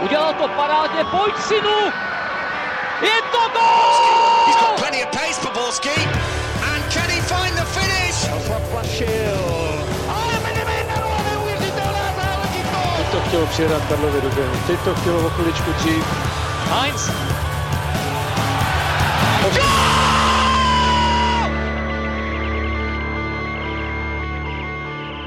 Udělal to parádně, pojď synu! Je to gol! He's got plenty of pace for Borski. And can he find the finish? Ale Benevenero, neuvěřitelná záležitost! Teď to chtělo přijedat Karlovi do. Teď to chtělo o chviličku dřív. Heinz.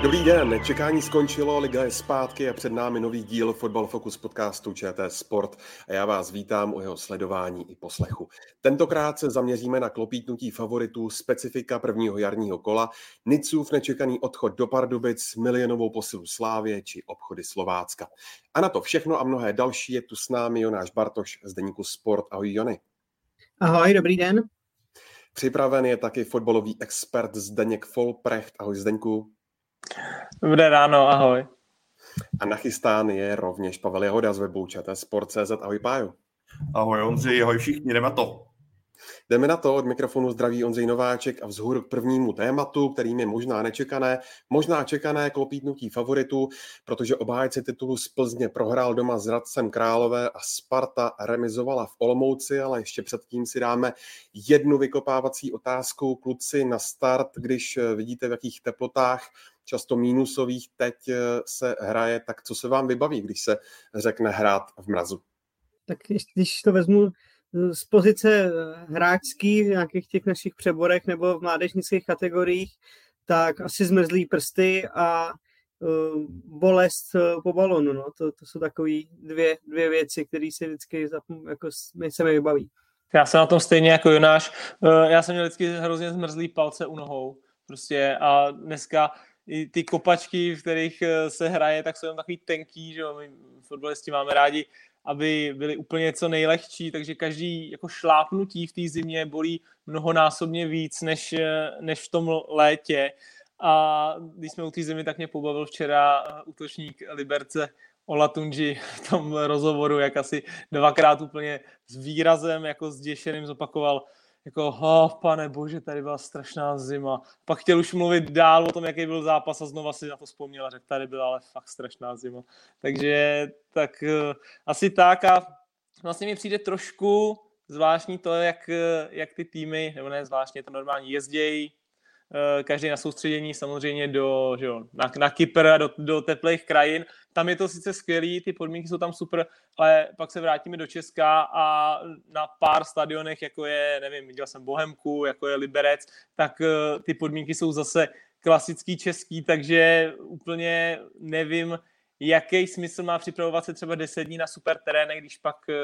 Dobrý den, čekání skončilo, liga je zpátky a před námi nový díl Fotbal Focus podcastu ČT Sport a já vás vítám u jeho sledování i poslechu. Tentokrát se zaměříme na klopítnutí favoritů specifika prvního jarního kola, Nicův nečekaný odchod do Pardubic, milionovou posilu Slávě či obchody Slovácka. A na to všechno a mnohé další je tu s námi Jonáš Bartoš z deníku Sport. Ahoj Jony. Ahoj, dobrý den. Připraven je taky fotbalový expert Zdeněk Folprecht. Ahoj Zdeňku. Dobré ráno, ahoj. A nachystán je rovněž Pavel Jehoda z webu Sport.cz. Ahoj Páju. Ahoj Ondřej, ahoj všichni, jdeme na to. Jdeme na to, od mikrofonu zdraví Ondřej Nováček a vzhůru k prvnímu tématu, kterým je možná nečekané, možná čekané klopítnutí favoritu, protože obhájce titulu z Plzně prohrál doma s Radcem Králové a Sparta remizovala v Olomouci, ale ještě předtím si dáme jednu vykopávací otázku kluci na start, když vidíte v jakých teplotách často mínusových teď se hraje, tak co se vám vybaví, když se řekne hrát v mrazu? Tak když to vezmu z pozice hráčský v nějakých těch našich přeborech nebo v mládežnických kategoriích, tak asi zmrzlý prsty a uh, bolest po balonu. No. To, to jsou takové dvě, dvě věci, které se vždycky jako, se mi vybaví. Já jsem na tom stejně jako Jonáš. Já jsem měl vždycky hrozně zmrzlý palce u nohou. Prostě a dneska i ty kopačky, v kterých se hraje, tak jsou takový tenký, že my fotbalisti máme rádi aby byly úplně co nejlehčí, takže každý jako šlápnutí v té zimě bolí mnohonásobně víc než, než v tom létě. A když jsme u té zimy, tak mě pobavil včera útočník Liberce Olatunji v tom rozhovoru, jak asi dvakrát úplně s výrazem, jako zděšeným zopakoval, jako, oh, pane bože, tady byla strašná zima. Pak chtěl už mluvit dál o tom, jaký byl zápas a znova si na to vzpomněl a řekl, tady byla ale fakt strašná zima. Takže tak uh, asi tak a vlastně mi přijde trošku zvláštní to, jak, jak ty týmy, nebo ne zvláštně, to normální jezdějí, Eh, každý na soustředění samozřejmě do, že jo, na, na Kypr a do, do teplých krajin. Tam je to sice skvělý, ty podmínky jsou tam super, ale pak se vrátíme do Česka a na pár stadionech, jako je, nevím, viděl jsem Bohemku, jako je Liberec, tak uh, ty podmínky jsou zase klasický český, takže úplně nevím, jaký smysl má připravovat se třeba 10 dní na super terénech, když pak uh,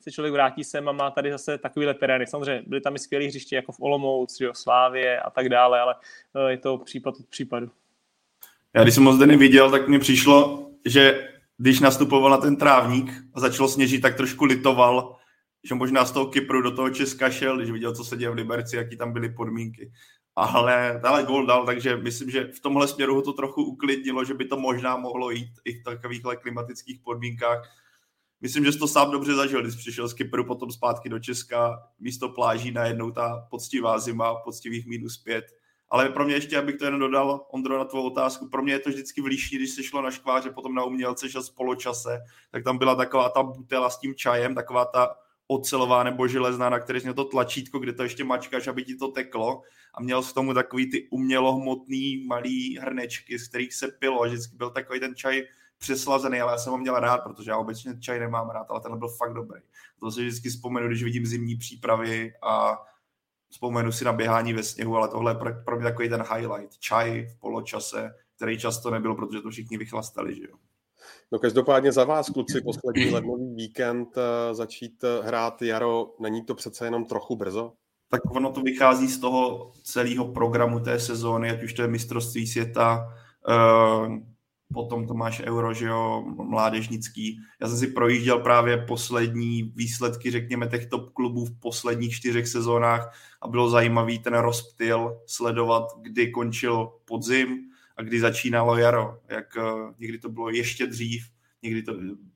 se člověk vrátí sem a má tady zase takovýhle terény. Samozřejmě byly tam i skvělé hřiště jako v Olomouc, jo, Slávě a tak dále, ale eh, je to případ od případu. Já když jsem ho zde neviděl, tak mi přišlo, že když nastupoval na ten trávník a začalo sněžit, tak trošku litoval, že možná z toho Kypru do toho Česka šel, když viděl, co se děje v Liberci, jaký tam byly podmínky. Ale dále gol dal, takže myslím, že v tomhle směru ho to trochu uklidnilo, že by to možná mohlo jít i v takovýchhle klimatických podmínkách myslím, že jsi to sám dobře zažil, když přišel z Kypru potom zpátky do Česka, místo pláží najednou ta poctivá zima, poctivých minus pět. Ale pro mě ještě, abych to jen dodal, Ondro, na tvou otázku, pro mě je to vždycky v líšní, když se šlo na škváře, potom na umělce šel z poločase, tak tam byla taková ta butela s tím čajem, taková ta ocelová nebo železná, na které měl to tlačítko, kde to ještě mačkáš, aby ti to teklo a měl z tomu takový ty umělohmotný malý hrnečky, z kterých se pilo a vždycky byl takový ten čaj přeslazený, ale já jsem ho měl rád, protože já obecně čaj nemám rád, ale ten byl fakt dobrý. To si vždycky vzpomenu, když vidím zimní přípravy a vzpomenu si na běhání ve sněhu, ale tohle je pro, pro mě takový ten highlight. Čaj v poločase, který často nebyl, protože to všichni vychlastali, že jo. No každopádně za vás, kluci, poslední lednový víkend eh, začít eh, hrát jaro, není to přece jenom trochu brzo? Tak ono to vychází z toho celého programu té sezóny, ať už to je mistrovství světa, uh, potom to máš euro, že jo, mládežnický. Já jsem si projížděl právě poslední výsledky, řekněme, těch top klubů v posledních čtyřech sezónách a bylo zajímavý ten rozptyl sledovat, kdy končil podzim a kdy začínalo jaro. Jak uh, někdy to bylo ještě dřív, někdy to,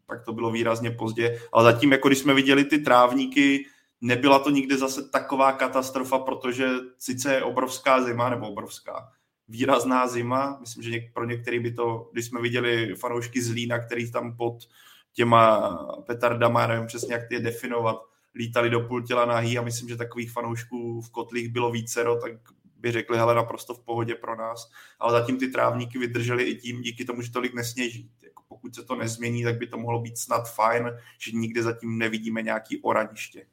pak to bylo výrazně pozdě. Ale zatím, jako když jsme viděli ty trávníky, nebyla to nikdy zase taková katastrofa, protože sice je obrovská zima, nebo obrovská, výrazná zima. Myslím, že pro některý by to, když jsme viděli fanoušky z Lína, který tam pod těma petardama, nevím přesně, jak ty je definovat, lítali do půl těla nahý a myslím, že takových fanoušků v kotlích bylo vícero, tak by řekli, hele, naprosto v pohodě pro nás. Ale zatím ty trávníky vydržely i tím, díky tomu, že tolik nesněží. Jako pokud se to nezmění, tak by to mohlo být snad fajn, že nikde zatím nevidíme nějaký oraniště.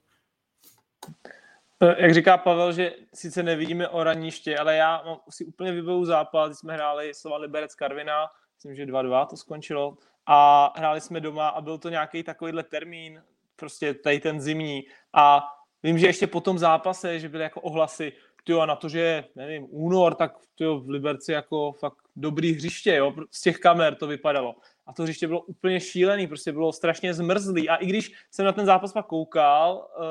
Jak říká Pavel, že sice nevidíme oraniště, ale já mám si úplně vybavu zápas, když jsme hráli Slova Liberec Karvina, myslím, že 2-2 to skončilo, a hráli jsme doma a byl to nějaký takovýhle termín, prostě tady ten zimní. A vím, že ještě po tom zápase, že byly jako ohlasy, tyjo, na to, že nevím, únor, tak tyjo, v Liberci jako fakt dobrý hřiště, jo, z těch kamer to vypadalo. A to hřiště bylo úplně šílený, prostě bylo strašně zmrzlý. A i když jsem na ten zápas pak koukal, uh,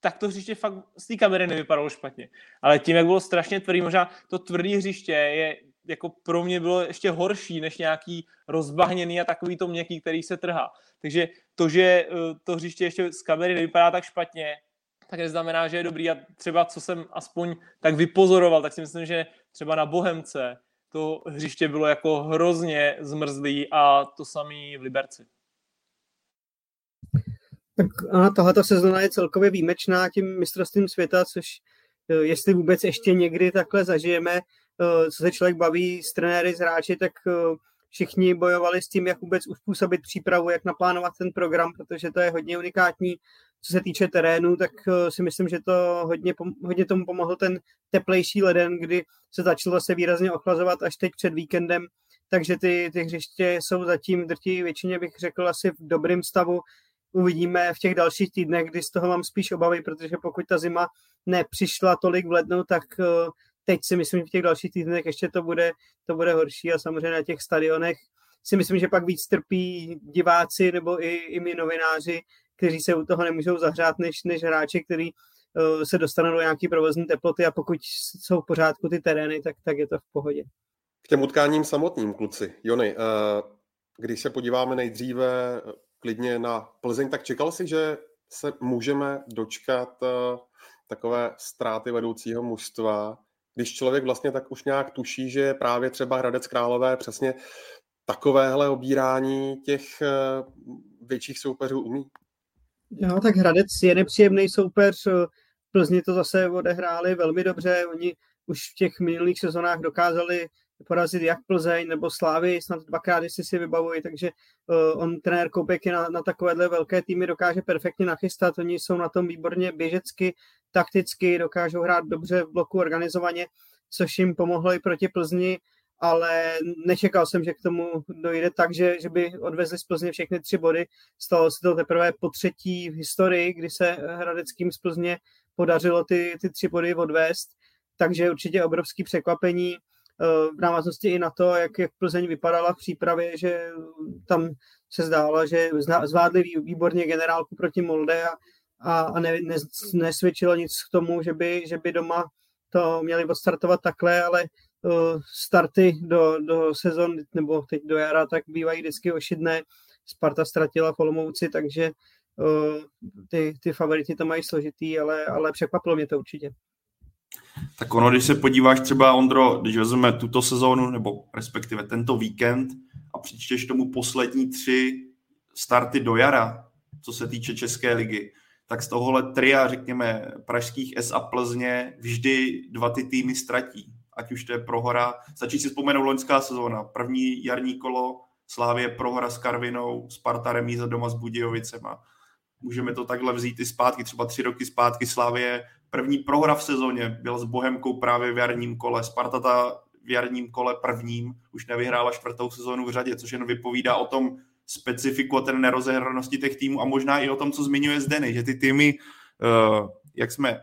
tak to hřiště fakt z té kamery nevypadalo špatně. Ale tím, jak bylo strašně tvrdý, možná to tvrdý hřiště je jako pro mě bylo ještě horší než nějaký rozbahněný a takový to měkký, který se trhá. Takže to, že eh, to hřiště ještě z kamery nevypadá tak špatně, tak neznamená, že je dobrý a třeba co jsem aspoň tak vypozoroval, tak si myslím, že třeba na Bohemce to hřiště bylo jako hrozně zmrzlý a to samý v Liberci. Tak a tohleto sezóna je celkově výjimečná tím mistrovstvím světa, což eh, jestli vůbec ještě někdy takhle zažijeme, eh, co se člověk baví s trenéry, s hráči, tak eh, všichni bojovali s tím, jak vůbec uspůsobit přípravu, jak naplánovat ten program, protože to je hodně unikátní. Co se týče terénu, tak si myslím, že to hodně, hodně tomu pomohl ten teplejší leden, kdy se začalo zase výrazně ochlazovat až teď před víkendem, takže ty, ty hřiště jsou zatím drtí většině bych řekl asi v dobrém stavu uvidíme v těch dalších týdnech, kdy z toho mám spíš obavy, protože pokud ta zima nepřišla tolik v lednu, tak eh, teď si myslím, že v těch dalších týdnech ještě to bude, to bude horší a samozřejmě na těch stadionech si myslím, že pak víc trpí diváci nebo i, i my novináři, kteří se u toho nemůžou zahřát, než, než hráči, kteří uh, se dostanou do nějaké provozní teploty a pokud jsou v pořádku ty terény, tak, tak je to v pohodě. K těm utkáním samotným, kluci. Jony, uh, když se podíváme nejdříve klidně na Plzeň, tak čekal si, že se můžeme dočkat uh, takové ztráty vedoucího mužstva, když člověk vlastně tak už nějak tuší, že právě třeba Hradec Králové přesně takovéhle obírání těch uh, větších soupeřů umí? Jo, tak Hradec je nepříjemný soupeř, Plzni to zase odehráli velmi dobře, oni už v těch minulých sezonách dokázali porazit jak Plzeň nebo Slávy, snad dvakrát, jestli si vybavuji, takže uh, on, trenér Koupek je na, na takovéhle velké týmy dokáže perfektně nachystat, oni jsou na tom výborně běžecky, takticky, dokážou hrát dobře v bloku organizovaně, což jim pomohlo i proti Plzni, ale nečekal jsem, že k tomu dojde tak, že, že by odvezli z Plzně všechny tři body. Stalo se to teprve po třetí v historii, kdy se Hradeckým z Plzně podařilo ty, ty tři body odvést, takže určitě obrovský překvapení v návaznosti i na to, jak, jak Plzeň vypadala v přípravě, že tam se zdálo, že zvládli výborně generálku proti Molde a, a, ne, ne, nesvědčilo nic k tomu, že by, že by doma to měli odstartovat takhle, ale uh, starty do, do sezon nebo teď do jara tak bývají vždycky ošidné. Sparta ztratila v Olomouci, takže uh, ty, ty favority to mají složitý, ale, ale překvapilo mě to určitě. Tak ono, když se podíváš třeba, Ondro, když vezmeme tuto sezónu, nebo respektive tento víkend a přičteš tomu poslední tři starty do jara, co se týče České ligy, tak z tohohle tria, řekněme, pražských S a Plzně vždy dva ty týmy ztratí. Ať už to je prohora, stačí si vzpomenout loňská sezóna. První jarní kolo Slávě prohra s Karvinou, Sparta remíza doma s Budějovicema. Můžeme to takhle vzít i zpátky, třeba tři roky zpátky Slávě První prohra v sezóně byl s Bohemkou právě v jarním kole. Sparta ta v jarním kole prvním už nevyhrála čtvrtou sezónu v řadě, což jen vypovídá o tom specifiku a té nerozehranosti těch týmů a možná i o tom, co zmiňuje Zdeny, že ty týmy, eh, jak jsme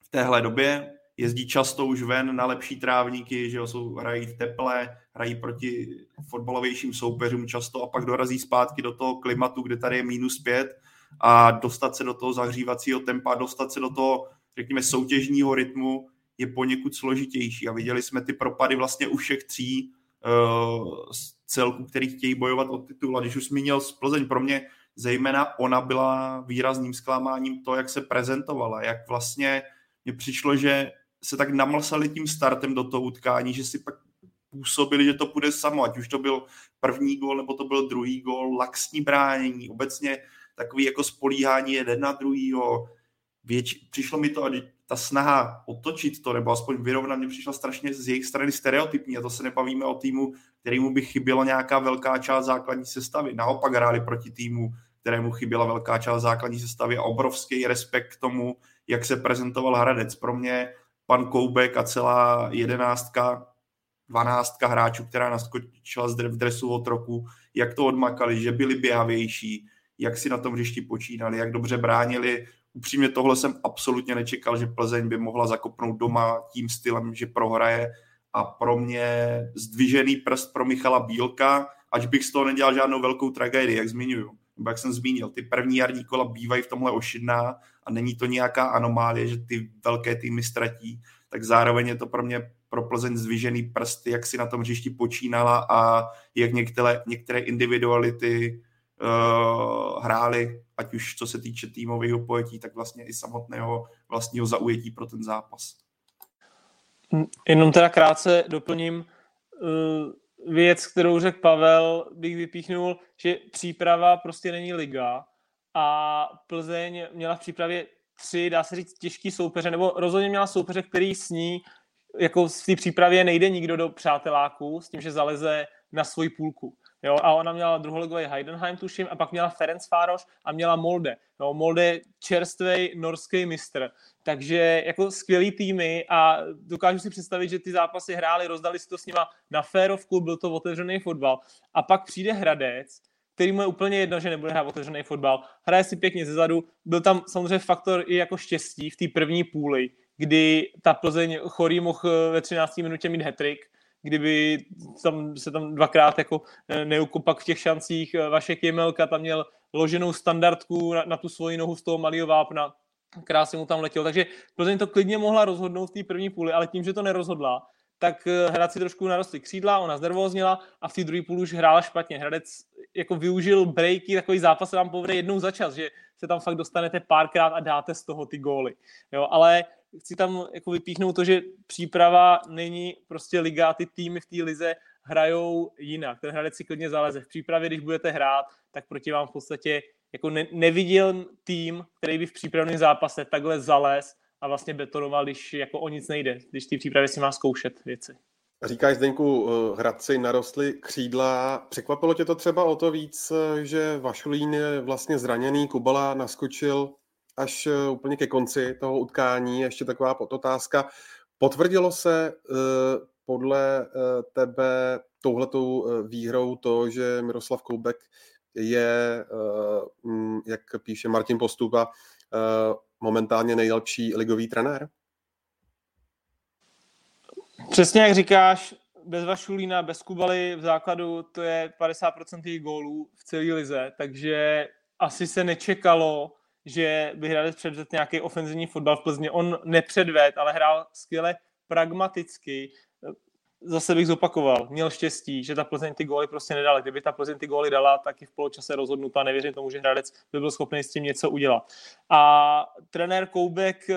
v téhle době, jezdí často už ven na lepší trávníky, že jo, jsou, hrají v teple, hrají proti fotbalovějším soupeřům často a pak dorazí zpátky do toho klimatu, kde tady je minus pět a dostat se do toho zahřívacího tempa, dostat se do toho řekněme, soutěžního rytmu je poněkud složitější a viděli jsme ty propady vlastně u všech tří uh, celků, který chtějí bojovat o titul. A když už zmínil Plzeň, pro mě zejména ona byla výrazným zklamáním to, jak se prezentovala, jak vlastně mně přišlo, že se tak namlsali tím startem do toho utkání, že si pak působili, že to půjde samo, ať už to byl první gol, nebo to byl druhý gol, laxní bránění, obecně takový jako spolíhání jeden na druhýho. Věč, přišlo mi to, ta snaha otočit to, nebo aspoň vyrovnat, mě přišla strašně z jejich strany stereotypní a to se nepavíme o týmu, kterému by chyběla nějaká velká část základní sestavy. Naopak hráli proti týmu, kterému chyběla velká část základní sestavy a obrovský respekt k tomu, jak se prezentoval Hradec. Pro mě pan Koubek a celá jedenáctka, dvanáctka hráčů, která naskočila v dresu od roku, jak to odmakali, že byli běhavější, jak si na tom hřišti počínali, jak dobře bránili. Upřímně tohle jsem absolutně nečekal, že Plzeň by mohla zakopnout doma tím stylem, že prohraje a pro mě zdvižený prst pro Michala Bílka, ať bych z toho nedělal žádnou velkou tragédii, jak zmiňuju. Nebo jak jsem zmínil, ty první jarní kola bývají v tomhle ošidná a není to nějaká anomálie, že ty velké týmy ztratí, tak zároveň je to pro mě pro Plzeň zdvižený prst, jak si na tom hřišti počínala a jak některé, některé individuality uh, hráli, ať už co se týče týmového pojetí, tak vlastně i samotného vlastního zaujetí pro ten zápas. Hm, jenom teda krátce doplním uh, věc, kterou řekl Pavel, bych vypíchnul, že příprava prostě není liga a Plzeň měla v přípravě tři, dá se říct, těžký soupeře, nebo rozhodně měla soupeře, který s ní jako v té přípravě nejde nikdo do přáteláků s tím, že zaleze na svoji půlku. Jo, a ona měla druholigový Heidenheim, tuším, a pak měla Ferenc Fároš a měla Molde. Jo, Molde čerstvý norský mistr. Takže jako skvělý týmy a dokážu si představit, že ty zápasy hráli, rozdali si to s nima na férovku, byl to otevřený fotbal. A pak přijde Hradec, který mu je úplně jedno, že nebude hrát otevřený fotbal. Hraje si pěkně zezadu. Byl tam samozřejmě faktor i jako štěstí v té první půli, kdy ta Plzeň chorý mohl ve 13. minutě mít hetrik, kdyby tam se tam dvakrát jako eh, neukopak v těch šancích. Eh, Vašek Jemelka tam měl loženou standardku na, na tu svoji nohu z toho malého vápna, krásně mu tam letěl. Takže Plzeň to klidně mohla rozhodnout v té první půli, ale tím, že to nerozhodla, tak eh, Hradci trošku narostly křídla, ona znervózněla a v té druhé půli už hrála špatně. Hradec jako využil breaky, takový zápas se vám povede jednou za čas, že se tam fakt dostanete párkrát a dáte z toho ty góly. Jo, ale chci tam jako vypíchnout to, že příprava není prostě liga, ty týmy v té lize hrajou jinak. Ten hradec si klidně zaleze. V přípravě, když budete hrát, tak proti vám v podstatě jako ne, neviděl tým, který by v přípravném zápase takhle zalez a vlastně betonoval, když jako o nic nejde, když ty přípravě si má zkoušet věci. Říkáš, Zdeňku, eh, Hradci narostly křídla. Překvapilo tě to třeba o to víc, eh, že Vašulín je vlastně zraněný, Kubala naskočil až eh, úplně ke konci toho utkání. Ještě taková podotázka. Potvrdilo se podle tebe touhletou výhrou to, že Miroslav Koubek je, mm, jak píše Martin Postupa, momentálně nejlepší ligový trenér? Přesně jak říkáš, bez Vašulína, bez Kubaly v základu to je 50% jejich gólů v celé lize, takže asi se nečekalo, že by Hradec předvedl nějaký ofenzivní fotbal v Plzně. On nepředved, ale hrál skvěle pragmaticky. Zase bych zopakoval, měl štěstí, že ta Plzeň ty góly prostě nedala. Kdyby ta Plzeň ty góly dala, tak i v poločase rozhodnutá. Nevěřím tomu, že Hradec by byl schopný s tím něco udělat. A trenér Koubek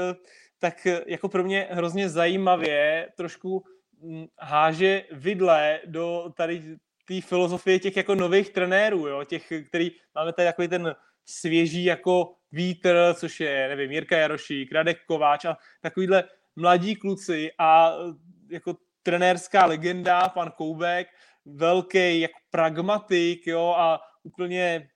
tak eh, jako pro mě hrozně zajímavě trošku hm, háže vidle do tady té filozofie těch jako nových trenérů, jo? těch, který máme tady takový ten svěží jako vítr, což je, nevím, Jirka Jarošík, Radek Kováč a takovýhle mladí kluci a eh, jako trenérská legenda, pan Koubek, velký jako pragmatik, jo, a úplně,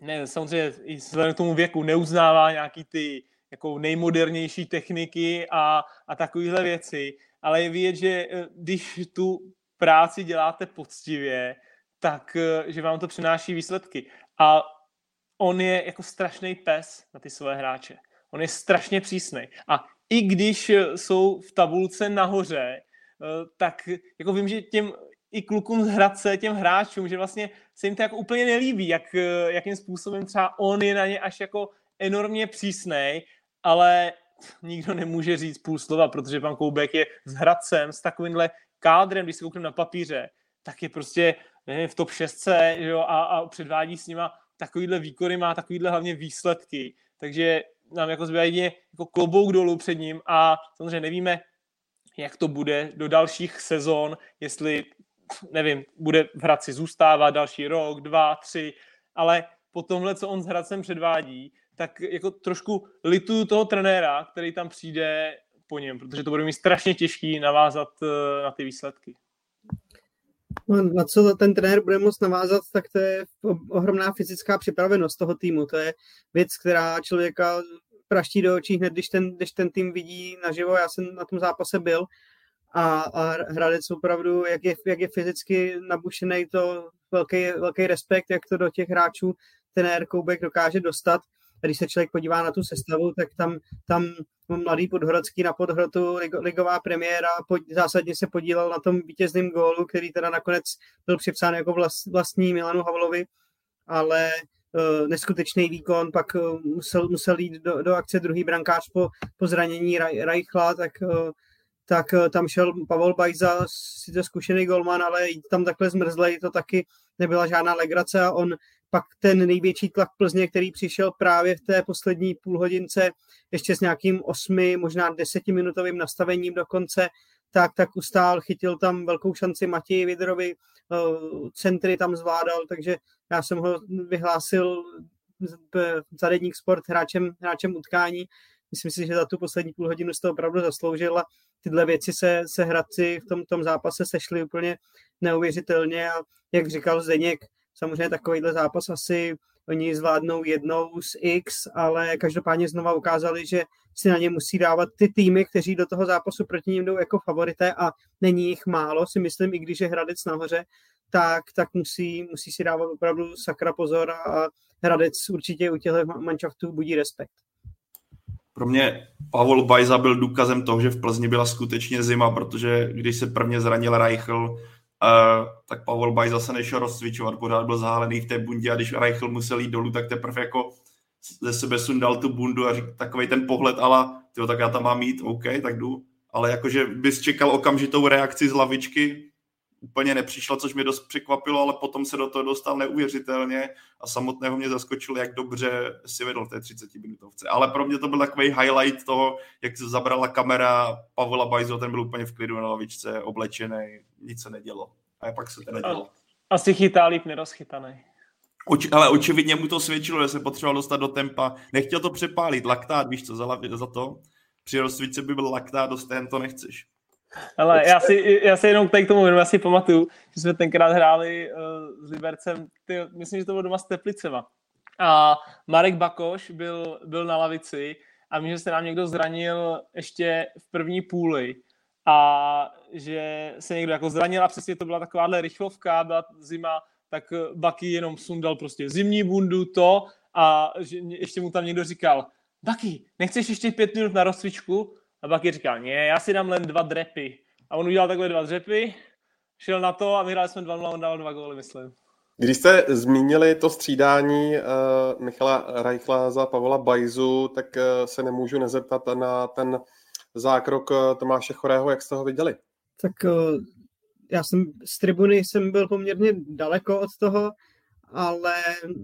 ne, samozřejmě i vzhledem k tomu věku neuznává nějaký ty jako nejmodernější techniky a, a takovéhle věci, ale je vidět, že eh, když tu práci děláte poctivě, tak eh, že vám to přináší výsledky. A on je jako strašný pes na ty své hráče. On je strašně přísný. A i když jsou v tabulce nahoře, tak jako vím, že těm i klukům z Hradce, těm hráčům, že vlastně se jim to jako úplně nelíbí, jak, jakým způsobem třeba on je na ně až jako enormně přísnej ale nikdo nemůže říct půl slova, protože pan Koubek je s Hradcem, s takovýmhle kádrem, když se koukneme na papíře, tak je prostě nevím, v top 6 jo, a, a předvádí s nima takovýhle výkony, má takovýhle hlavně výsledky. Takže nám jako zbývá jedině jako klobouk dolů před ním a samozřejmě nevíme, jak to bude do dalších sezon, jestli, nevím, bude v Hradci zůstávat další rok, dva, tři, ale po tomhle, co on s Hradcem předvádí, tak jako trošku lituju toho trenéra, který tam přijde po něm, protože to bude mít strašně těžký navázat eh, na ty výsledky. No, na co ten trenér bude moct navázat, tak to je ohromná fyzická připravenost toho týmu. To je věc, která člověka praští do očí hned, když ten, když ten tým vidí naživo. Já jsem na tom zápase byl a, a Hradec opravdu, jak je, jak je fyzicky nabušený, to velký, velký respekt, jak to do těch hráčů ten Koubek dokáže dostat. A když se člověk podívá na tu sestavu, tak tam, tam mladý Podhrodský na Podhrotu, ligová premiéra, pod, zásadně se podílel na tom vítězném gólu, který teda nakonec byl připsán jako vlast, vlastní Milanu Havlovi, ale neskutečný výkon, pak uh, musel, musel jít do, do akce druhý brankář po, po zranění Reichla, tak uh, tak tam šel Pavel Bajza, sice zkušený golman, ale jít tam takhle zmrzlej, to taky nebyla žádná legrace a on pak ten největší tlak Plzně, který přišel právě v té poslední půlhodince, ještě s nějakým osmi, možná desetiminutovým nastavením dokonce, tak, tak ustál, chytil tam velkou šanci Matěji Vidrovi, eh, centry tam zvládal, takže já jsem ho vyhlásil zadedník sport hráčem, hráčem utkání. Myslím si, že za tu poslední půl hodinu to opravdu zasloužil a tyhle věci se, se hradci v tom, tom zápase sešly úplně neuvěřitelně a jak říkal Zdeněk, Samozřejmě takovýhle zápas asi oni zvládnou jednou z X, ale každopádně znova ukázali, že si na ně musí dávat ty týmy, kteří do toho zápasu proti ním jdou jako favorité a není jich málo, si myslím, i když je Hradec nahoře, tak, tak musí, musí si dávat opravdu sakra pozor a Hradec určitě u těchto manšaftů budí respekt. Pro mě Pavel Bajza byl důkazem toho, že v Plzni byla skutečně zima, protože když se prvně zranil Reichl, Uh, tak Pavel Baj zase nešel rozcvičovat, pořád byl zahálený v té bundě a když Reichl musel jít dolů, tak teprve jako ze sebe sundal tu bundu a řík, takový ten pohled, ale tyjo, tak já tam mám jít, OK, tak jdu. Ale jakože bys čekal okamžitou reakci z lavičky, úplně nepřišla, což mě dost překvapilo, ale potom se do toho dostal neuvěřitelně a samotného mě zaskočilo, jak dobře si vedl v té 30 minutovce. Ale pro mě to byl takový highlight toho, jak se zabrala kamera Pavla Bajzo, ten byl úplně v klidu na lavičce, oblečený, nic se nedělo. A pak se to nedělo. Asi chytá líp nerozchytaný. Oči, ale očividně mu to svědčilo, že se potřeboval dostat do tempa. Nechtěl to přepálit, laktát, víš co, za, za to. Při rozcvičce by byl laktát, dost to nechceš. Ale já si, já si jenom tady k tomu jenom asi pamatuju, že jsme tenkrát hráli uh, s Libercem, ty, myslím, že to bylo doma s Teplicema. A Marek Bakoš byl, byl na lavici a myslím, že se nám někdo zranil ještě v první půli a že se někdo jako zranil a přesně to byla takováhle rychlovka, byla zima, tak Baky jenom sundal prostě zimní bundu, to a že ještě mu tam někdo říkal, Baky, nechceš ještě pět minut na rozcvičku? A Baky říkal, ne, já si dám len dva drepy. A on udělal takhle dva dřepy, šel na to a vyhráli jsme 2 on dal dva góly, myslím. Když jste zmínili to střídání uh, Michala Reichla za Pavla Bajzu, tak uh, se nemůžu nezeptat na ten zákrok uh, Tomáše Chorého, jak jste ho viděli? Tak uh, já jsem z tribuny jsem byl poměrně daleko od toho, ale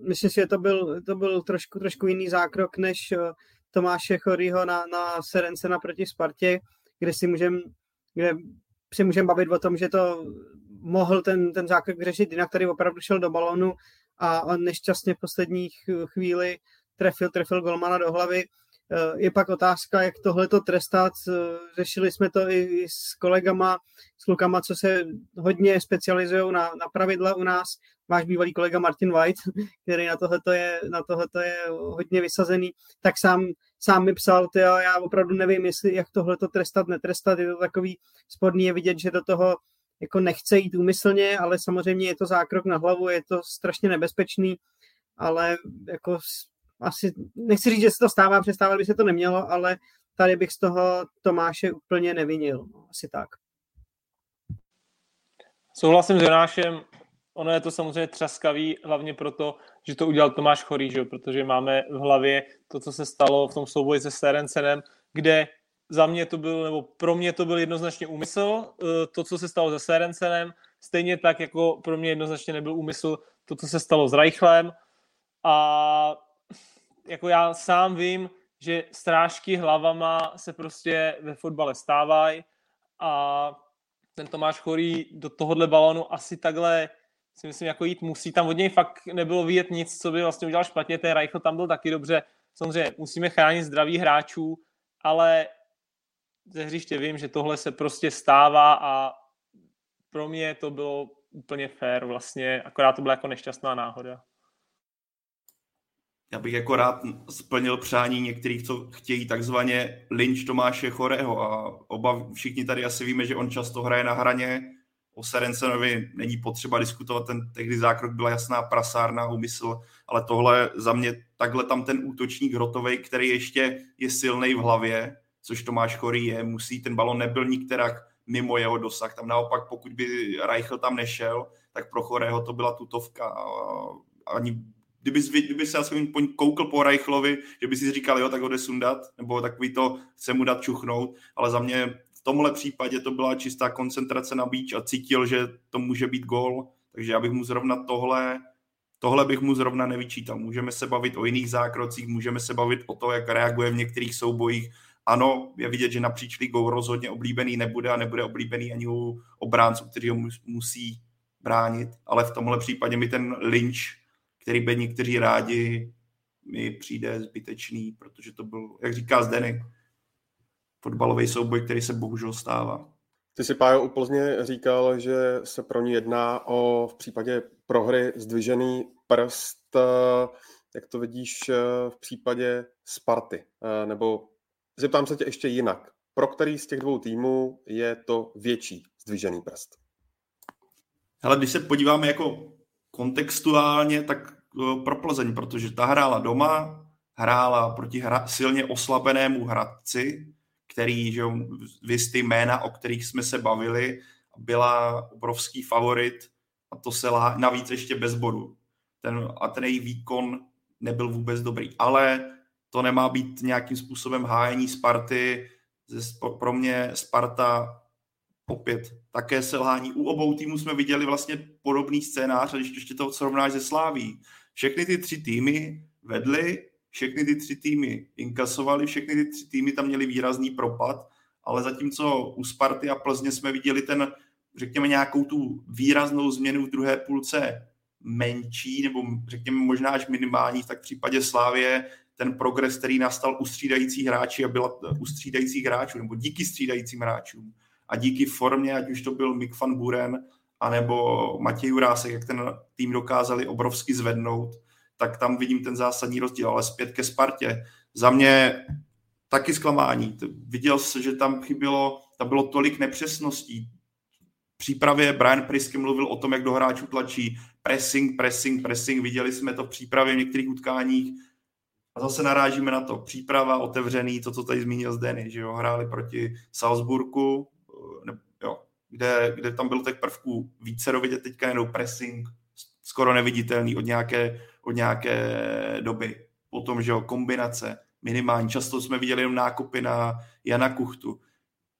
myslím si, že to byl, to byl trošku, trošku jiný zákrok, než uh, Tomáše Chorýho na, na Serencena proti Spartě, kde si můžeme kde si můžeme bavit o tom, že to mohl ten, ten zákrok řešit jinak, který opravdu šel do balonu a on nešťastně v posledních chvíli trefil, trefil golmana do hlavy. Je pak otázka, jak tohle to trestat. Řešili jsme to i s kolegama, s klukama, co se hodně specializují na, na pravidla u nás. Váš bývalý kolega Martin White, který na tohleto je, na tohleto je hodně vysazený, tak sám, sám mi psal, ty já opravdu nevím, jestli jak tohle to trestat, netrestat. Je to takový sporný je vidět, že do toho jako nechce jít úmyslně, ale samozřejmě je to zákrok na hlavu, je to strašně nebezpečný, ale jako asi, nechci říct, že se to stává, přestávat by se to nemělo, ale tady bych z toho Tomáše úplně nevinil. No, asi tak. Souhlasím s Jonášem, ono je to samozřejmě třaskavý, hlavně proto, že to udělal Tomáš Chorý, že? protože máme v hlavě to, co se stalo v tom souboji se Serencenem, kde za mě to byl, nebo pro mě to byl jednoznačně úmysl, eh, to, co se stalo se Serencenem, stejně tak, jako pro mě jednoznačně nebyl úmysl to, co se stalo s Reichlem a jako já sám vím, že strážky hlavama se prostě ve fotbale stávají a ten Tomáš Chorý do tohohle balonu asi takhle si myslím, jako jít musí. Tam od něj fakt nebylo vidět nic, co by vlastně udělal špatně. Ten Reichl tam byl taky dobře. Samozřejmě musíme chránit zdraví hráčů, ale ze hřiště vím, že tohle se prostě stává a pro mě to bylo úplně fair vlastně, akorát to byla jako nešťastná náhoda. Já bych jako rád splnil přání některých, co chtějí takzvaně lynč Tomáše Chorého a oba všichni tady asi víme, že on často hraje na hraně. O Serencenovi není potřeba diskutovat, ten tehdy zákrok byla jasná prasárna úmysl, ale tohle za mě takhle tam ten útočník Hrotovej, který ještě je silný v hlavě, což Tomáš Chorý je, musí, ten balon nebyl nikterak mimo jeho dosah. Tam naopak, pokud by Reichl tam nešel, tak pro Chorého to byla tutovka. Ani kdyby, kdyby se aspoň koukl po Reichlovi, že by si říkal, jo, tak ho jde sundat, nebo takový to, chce mu dát čuchnout, ale za mě v tomhle případě to byla čistá koncentrace na bíč a cítil, že to může být gol, takže já bych mu zrovna tohle, tohle bych mu zrovna nevyčítal. Můžeme se bavit o jiných zákrocích, můžeme se bavit o to, jak reaguje v některých soubojích, ano, je vidět, že napříč ligou rozhodně oblíbený nebude a nebude oblíbený ani u obránců, kteří ho musí bránit, ale v tomhle případě mi ten lynch, který by někteří rádi, mi přijde zbytečný, protože to byl, jak říká Zdenek, fotbalový souboj, který se bohužel stává. Ty si, Pájo, u Plzně říkal, že se pro ní jedná o v případě prohry zdvižený prst. Jak to vidíš v případě Sparty? Nebo Zeptám se tě ještě jinak. Pro který z těch dvou týmů je to větší zdvižený prst? Ale když se podíváme jako kontextuálně, tak eh, pro Plzeň, protože ta hrála doma, hrála proti hra, silně oslabenému Hradci, který, že vy ty jména, o kterých jsme se bavili, byla obrovský favorit a to se lá, navíc ještě bez bodu. Ten, a ten její výkon nebyl vůbec dobrý. Ale to nemá být nějakým způsobem hájení Sparty. Pro mě Sparta opět také selhání. U obou týmů jsme viděli vlastně podobný scénář, a když ještě to srovnáš ze Sláví. Všechny ty tři týmy vedly, všechny ty tři týmy inkasovali, všechny ty tři týmy tam měli výrazný propad, ale zatímco u Sparty a Plzně jsme viděli ten, řekněme, nějakou tu výraznou změnu v druhé půlce menší, nebo řekněme možná až minimální, tak v případě Slávě ten progres, který nastal u střídajících hráčů a byla u střídajících hráčů, nebo díky střídajícím hráčům a díky formě, ať už to byl Mick van Buren, anebo Matěj Jurásek, jak ten tým dokázali obrovsky zvednout, tak tam vidím ten zásadní rozdíl. Ale zpět ke Spartě. Za mě taky zklamání. Viděl se, že tam chybilo, tam bylo tolik nepřesností. V přípravě Brian Priske mluvil o tom, jak do hráčů tlačí pressing, pressing, pressing. Viděli jsme to v přípravě v některých utkáních a zase narážíme na to. Příprava, otevřený, to, co tady zmínil Zdeny, že jo, hráli proti jo, kde, kde tam bylo těch prvků více vidět, teďka jenom pressing, skoro neviditelný od nějaké, od nějaké doby. Potom, že jo, kombinace, minimální. Často jsme viděli jenom nákupy na Jana Kuchtu.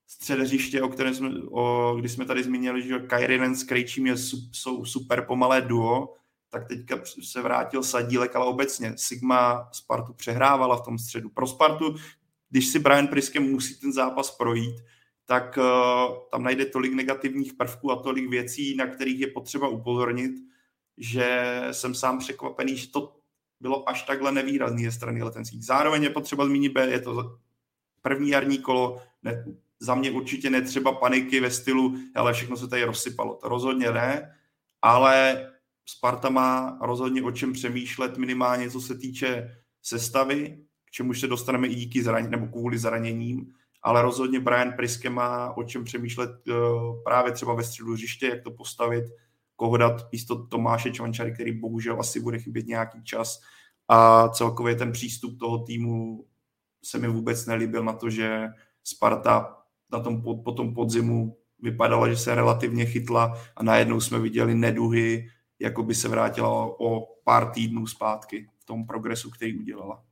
Středeřiště, o kterém jsme, o, když jsme tady zmínili, že Kairinen s Krejčím je, jsou super pomalé duo, tak teďka se vrátil Sadílek, ale obecně Sigma Spartu přehrávala v tom středu. Pro Spartu, když si Brian Priske musí ten zápas projít, tak uh, tam najde tolik negativních prvků a tolik věcí, na kterých je potřeba upozornit, že jsem sám překvapený, že to bylo až takhle nevýrazný ze strany letenských. Zároveň je potřeba zmínit B, je to první jarní kolo, ne, za mě určitě netřeba paniky ve stylu, ale všechno se tady rozsypalo. To rozhodně ne, ale Sparta má rozhodně o čem přemýšlet minimálně, co se týče sestavy, k čemu se dostaneme i díky zranění, nebo kvůli zraněním, ale rozhodně Brian Priske má o čem přemýšlet uh, právě třeba ve středu hřiště, jak to postavit, koho dát místo Tomáše Čvančary, který bohužel asi bude chybět nějaký čas a celkově ten přístup toho týmu se mi vůbec nelíbil na to, že Sparta na tom, po tom podzimu vypadala, že se relativně chytla a najednou jsme viděli neduhy, jako by se vrátila o pár týdnů zpátky v tom progresu, který udělala.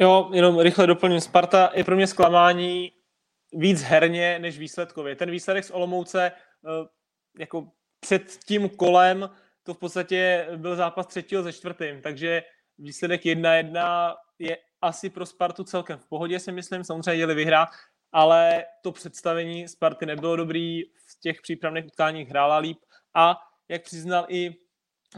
Jo, jenom rychle doplním. Sparta je pro mě zklamání víc herně než výsledkově. Ten výsledek z Olomouce eh, jako před tím kolem to v podstatě byl zápas třetího ze čtvrtým, takže výsledek 1-1 je asi pro Spartu celkem v pohodě, si myslím, samozřejmě jeli vyhrát, ale to představení Sparty nebylo dobrý, v těch přípravných utkáních hrála líp a jak přiznal i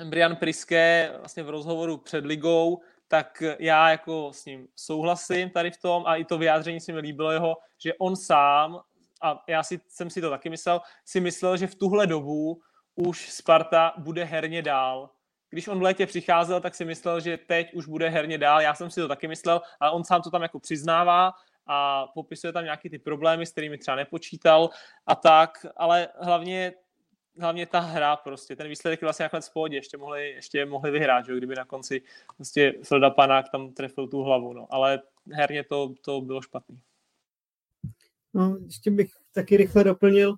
Brian Priske vlastně v rozhovoru před ligou, tak já jako s ním souhlasím tady v tom a i to vyjádření si mi líbilo jeho, že on sám, a já si, jsem si to taky myslel, si myslel, že v tuhle dobu už Sparta bude herně dál. Když on v létě přicházel, tak si myslel, že teď už bude herně dál. Já jsem si to taky myslel, ale on sám to tam jako přiznává a popisuje tam nějaký ty problémy, s kterými třeba nepočítal a tak, ale hlavně hlavně ta hra prostě, ten výsledek je vlastně nakonec v pohodě, ještě mohli, ještě mohli vyhrát, že? kdyby na konci prostě Freda Panák tam trefil tu hlavu, no. ale herně to, to bylo špatný. No, ještě bych taky rychle doplnil,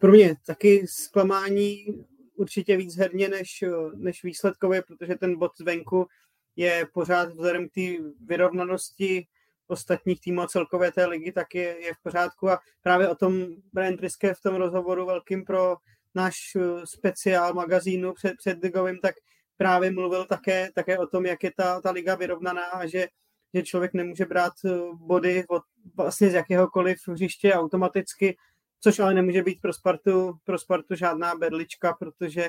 pro mě taky zklamání určitě víc herně než, než výsledkově, protože ten bod zvenku je pořád vzhledem k té vyrovnanosti ostatních týmů a celkové té ligy, tak je, je v pořádku a právě o tom Brian Priske v tom rozhovoru velkým pro náš eh, speciál magazínu před, před ligovým, tak právě mluvil také, také o tom, jak je ta, ta liga vyrovnaná a že, že člověk nemůže brát eh, body od, vlastně z jakéhokoliv hřiště automaticky, což ale nemůže být pro Spartu, pro Spartu žádná berlička, protože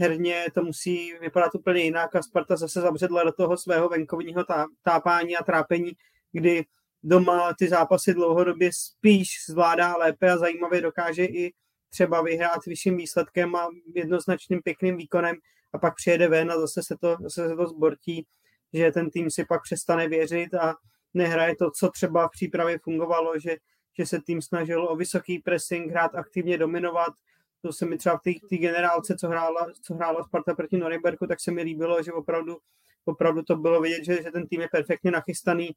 herně to musí vypadat úplně jinak a Sparta zase zabředla do toho svého venkovního tápání a trápení, kdy doma ty zápasy dlouhodobě spíš zvládá lépe a zajímavě dokáže i třeba vyhrát vyšším výsledkem a jednoznačným pěkným výkonem a pak přijede ven a zase se to, zase se to zbortí, že ten tým si pak přestane věřit a nehraje to, co třeba v přípravě fungovalo, že, že se tým snažil o vysoký pressing, hrát aktivně, dominovat. To se mi třeba v té generálce, co hrála, co hrála Sparta proti Norimberku, tak se mi líbilo, že opravdu, opravdu to bylo vidět, že, že ten tým je perfektně nachystaný.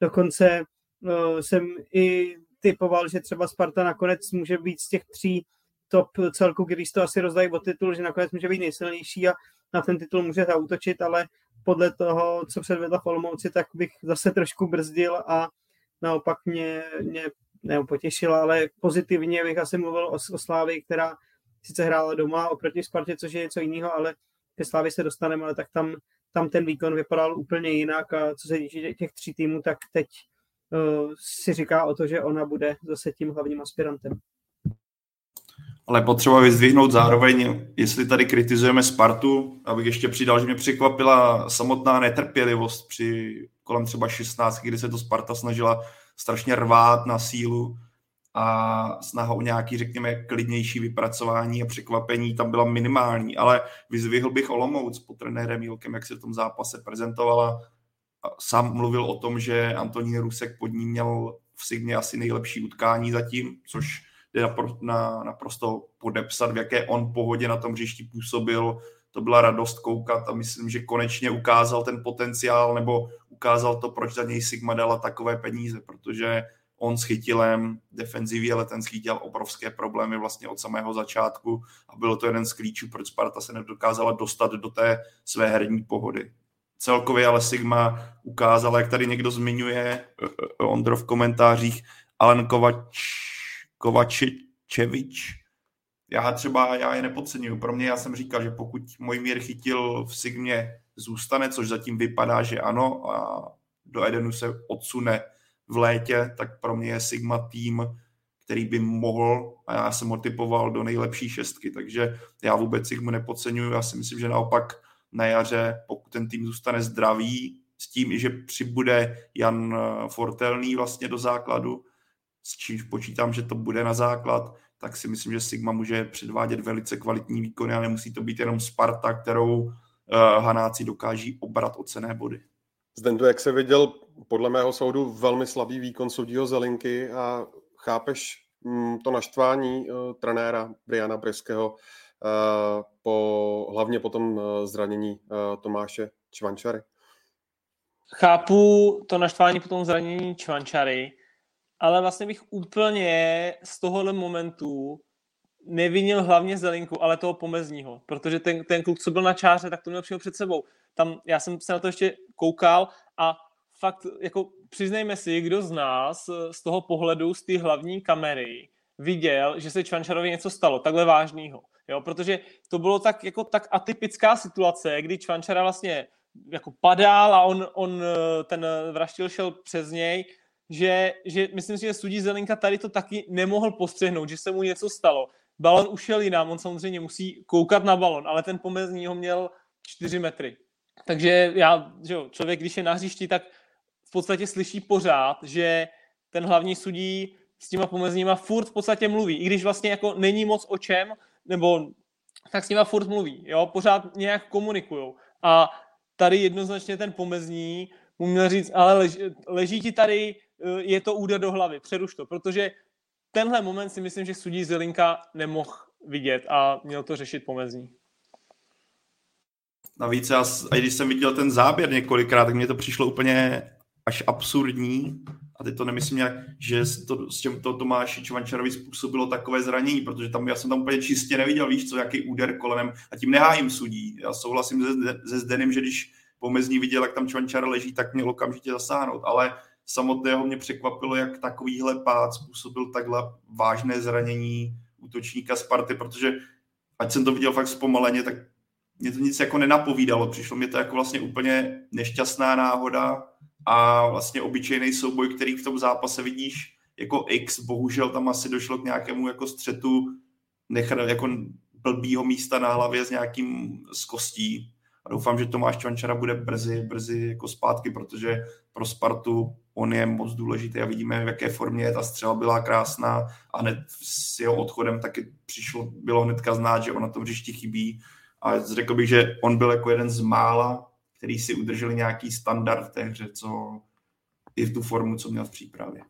Dokonce uh, jsem i typoval, že třeba Sparta nakonec může být z těch tří top celku, když to asi rozdají o titul, že nakonec může být nejsilnější a na ten titul může zautočit, ale podle toho, co předvedla v tak bych zase trošku brzdil a naopak mě, mě ne, potěšila, ale pozitivně bych asi mluvil o, o Slávii, která sice hrála doma oproti Spartě, což je něco jiného, ale ke Slávii se dostaneme, ale tak tam, tam ten výkon vypadal úplně jinak a co se týče těch tří týmů, tak teď uh, si říká o to, že ona bude zase tím hlavním aspirantem ale potřeba vyzdvihnout zároveň, jestli tady kritizujeme Spartu, abych ještě přidal, že mě překvapila samotná netrpělivost při kolem třeba 16, kdy se to Sparta snažila strašně rvát na sílu a snaha o nějaký, řekněme, klidnější vypracování a překvapení tam byla minimální, ale vyzvihl bych Olomouc pod trenérem Jílkem, jak se v tom zápase prezentovala. Sám mluvil o tom, že Antonín Rusek pod ní měl v Signě asi nejlepší utkání zatím, což na, naprosto podepsat, v jaké on pohodě na tom hřišti působil. To byla radost koukat a myslím, že konečně ukázal ten potenciál nebo ukázal to, proč za něj Sigma dala takové peníze, protože on s chytilem defenzivě letenský dělal obrovské problémy vlastně od samého začátku a byl to jeden z klíčů, proč Sparta se nedokázala dostat do té své herní pohody. Celkově ale Sigma ukázala, jak tady někdo zmiňuje, eh, eh, Ondro v komentářích, Alan Kovač Kovačevič. Já třeba, já je nepodceňuju. Pro mě, já jsem říkal, že pokud můj mír chytil v Sigmě zůstane, což zatím vypadá, že ano, a do Edenu se odsune v létě, tak pro mě je Sigma tým, který by mohl, a já jsem ho typoval do nejlepší šestky, takže já vůbec Sigmu nepodceňuju, já si myslím, že naopak na jaře, pokud ten tým zůstane zdravý, s tím, že přibude Jan Fortelný vlastně do základu, s čímž počítám, že to bude na základ, tak si myslím, že Sigma může předvádět velice kvalitní výkony a nemusí to být jenom Sparta, kterou uh, Hanáci dokáží obrat o cené body. Zdendo, jak se viděl, podle mého soudu, velmi slabý výkon soudího Zelinky a chápeš mm, to naštvání uh, trenéra Briana Breského uh, po, hlavně po tom uh, zranění uh, Tomáše Čvančary? Chápu to naštvání po tom zranění Čvančary, ale vlastně bych úplně z tohohle momentu nevinil hlavně Zelinku, ale toho pomezního, protože ten, ten kluk, co byl na čáře, tak to měl přímo před sebou. Tam já jsem se na to ještě koukal a fakt, jako přiznejme si, kdo z nás z toho pohledu, z té hlavní kamery viděl, že se Čvančarovi něco stalo, takhle vážného. Jo, protože to bylo tak, jako tak atypická situace, kdy Čvančara vlastně jako padal a on, on ten vraštil šel přes něj že, že myslím si, že sudí Zelinka tady to taky nemohl postřehnout, že se mu něco stalo. Balon ušel jinam, on samozřejmě musí koukat na balon, ale ten pomezní ho měl 4 metry. Takže já, že jo, člověk, když je na hřišti, tak v podstatě slyší pořád, že ten hlavní sudí s těma pomezníma furt v podstatě mluví, i když vlastně jako není moc o čem, nebo tak s nima furt mluví, jo, pořád nějak komunikujou. A tady jednoznačně ten pomezní mu měl říct, ale leží, leží ti tady, eh, je to úder do hlavy, přeruš to, protože tenhle moment si myslím, že sudí Zelinka nemohl vidět a měl to řešit pomezní. Navíc já, a když jsem viděl ten záběr několikrát, tak mně to přišlo úplně až absurdní. A teď to nemyslím nějak, že to, s tím to Tomáši Čvančarovi způsobilo takové zranění, protože tam já jsem tam úplně čistě neviděl, víš co, jaký úder kolenem a tím nehájím sudí. Já souhlasím se, se Zdenem, že když pomezní viděl, jak tam Čvančar leží, tak měl okamžitě zasáhnout, ale samotného mě překvapilo, jak takovýhle pád způsobil takhle vážné zranění útočníka Sparty, protože ať jsem to viděl fakt zpomaleně, tak mě to nic jako nenapovídalo. Přišlo mi to jako vlastně úplně nešťastná náhoda a vlastně obyčejný souboj, který v tom zápase vidíš jako X, bohužel tam asi došlo k nějakému jako střetu nechra, jako blbýho místa na hlavě s nějakým z kostí. A doufám, že Tomáš Čvančara bude brzy, brzy jako zpátky, protože pro Spartu on je moc důležitý a vidíme, v jaké formě ta střela byla krásná a hned s jeho odchodem taky přišlo, bylo hnedka znát, že on na tom hřišti chybí a řekl bych, že on byl jako jeden z mála, který si udrželi nějaký standard v té hře, co i v tu formu, co měl v přípravě.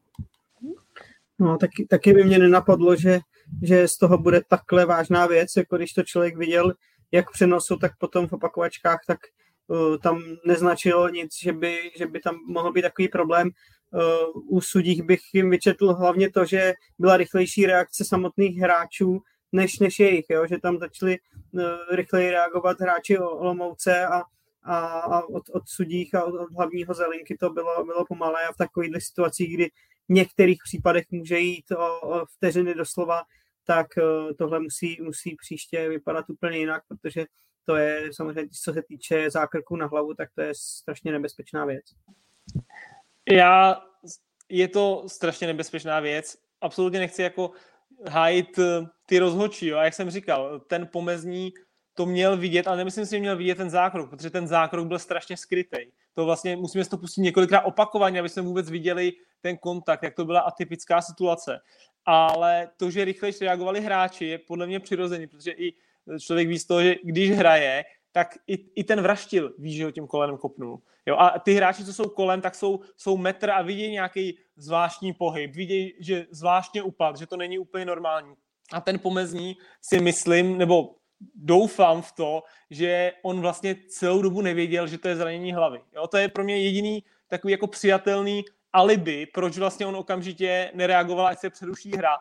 No, taky, taky by mě nenapadlo, že, že z toho bude takhle vážná věc, jako když to člověk viděl jak přenosu, tak potom v opakovačkách, tak uh, tam neznačilo nic, že by, že by tam mohl být takový problém. Uh, u sudích bych jim vyčetl hlavně to, že byla rychlejší reakce samotných hráčů, než, než jejich, jo? že tam začali uh, rychleji reagovat hráči Olomouce a, a, a od, od sudích a od, od hlavního zelinky to bylo, bylo pomalé a v takových situacích, kdy v některých případech může jít o, o vteřiny doslova, tak uh, tohle musí, musí příště vypadat úplně jinak, protože to je samozřejmě, co se týče zákrku na hlavu, tak to je strašně nebezpečná věc. Já, je to strašně nebezpečná věc. Absolutně nechci jako hájit eh, ty rozhodčí, jo. A jak jsem říkal, ten pomezní to měl vidět, ale nemyslím si, že měl vidět ten zákrok, protože ten zákrok byl strašně skrytý. To vlastně musíme si to pustit několikrát opakovaně, aby jsme vůbec viděli ten kontakt, jak to byla atypická situace. Ale to, že rychle reagovali hráči, je podle mě přirozený, protože i člověk ví z toho, že když hraje, tak i, i ten vraštil ví, že ho tím kolenem kopnul. Jo, a ty hráči, co jsou kolem, tak jsou, jsou metr a vidí nějaký zvláštní pohyb, vidí, že zvláštně upad, že to není úplně normální. A ten pomezní si myslím, nebo doufám v to, že on vlastně celou dobu nevěděl, že to je zranění hlavy. Jo, to je pro mě jediný takový jako přijatelný alibi, proč vlastně on okamžitě nereagoval, ať se přeruší hra.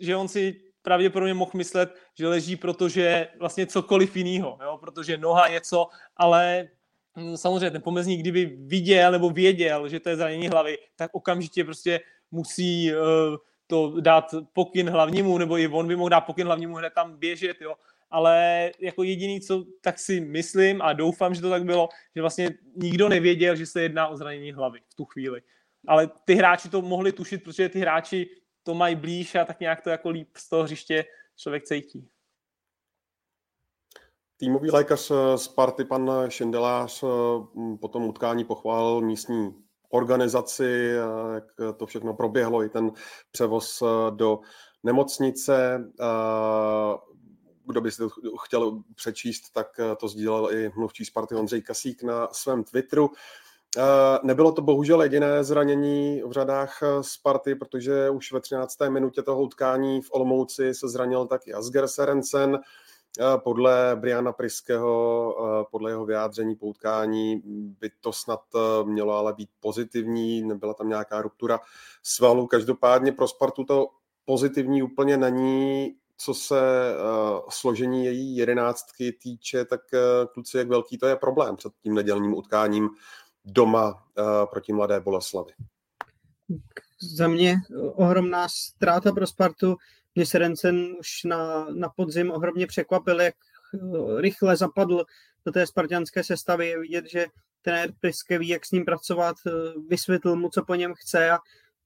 Že on si pravděpodobně mohl myslet, že leží, protože vlastně cokoliv jiného, protože noha něco, ale hm, samozřejmě ten pomezník, kdyby viděl nebo věděl, že to je zranění hlavy, tak okamžitě prostě musí uh, to dát pokyn hlavnímu, nebo i on by mohl dát pokyn hlavnímu hned tam běžet, jo ale jako jediný, co tak si myslím a doufám, že to tak bylo, že vlastně nikdo nevěděl, že se jedná o zranění hlavy v tu chvíli. Ale ty hráči to mohli tušit, protože ty hráči to mají blíž a tak nějak to jako líp z toho hřiště člověk cítí. Týmový lékař z party, pan Šendelář, po tom utkání pochválil místní organizaci, jak to všechno proběhlo, i ten převoz do nemocnice kdo by si to chtěl přečíst, tak eh, to sdílel i mluvčí Sparty Ondřej Kasík na svém Twitteru. Eh, nebylo to bohužel jediné zranění v řadách eh, Sparty, protože už ve 13. minutě toho utkání v Olomouci se zranil taky Asger Serencen. Podle Briana Priského, podle jeho vyjádření po utkání, by to snad mělo ale být pozitivní, nebyla tam nějaká ruptura svalu. Každopádně pro Spartu to pozitivní úplně není co se složení její jedenáctky týče, tak kluci, jak velký to je problém před tím nedělním utkáním doma uh, proti Mladé Boleslavi. Za mě ohromná ztráta pro Spartu. Mě Serencen už na, na podzim ohromně překvapil, jak rychle zapadl do té spartianské sestavy. Je vidět, že trenér Priske ví, jak s ním pracovat, eh, vysvětlil mu, co po něm chce a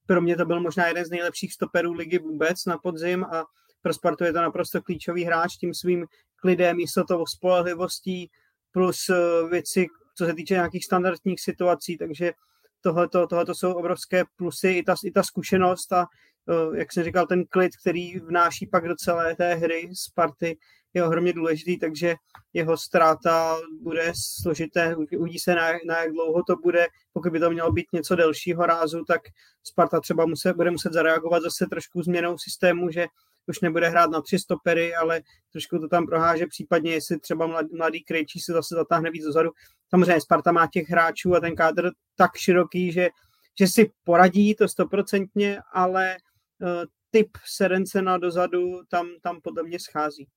pro mě to byl možná jeden z nejlepších stoperů ligy vůbec na podzim a pro Spartu je to naprosto klíčový hráč tím svým klidem, jistotou, spolehlivostí plus eh, věci, co se týče nějakých standardních situací, takže tohleto, tohleto jsou obrovské plusy, i ta, i ta zkušenost a eh, jak jsem říkal, ten klid, který vnáší pak do celé té hry Sparty, je ohromně důležitý, takže jeho ztráta bude složité. Uvidí se, na, na jak dlouho to bude. Pokud by to mělo být něco delšího rázu, tak Sparta třeba muset, bude muset zareagovat zase trošku změnou systému, že už nebude hrát na tři stopery, ale trošku to tam proháže, případně jestli třeba mladý, Krejčí se zase zatáhne víc dozadu. Samozřejmě Sparta má těch hráčů a ten kádr tak široký, že, že si poradí to stoprocentně, ale uh, typ Serencena dozadu tam, tam podle mě schází.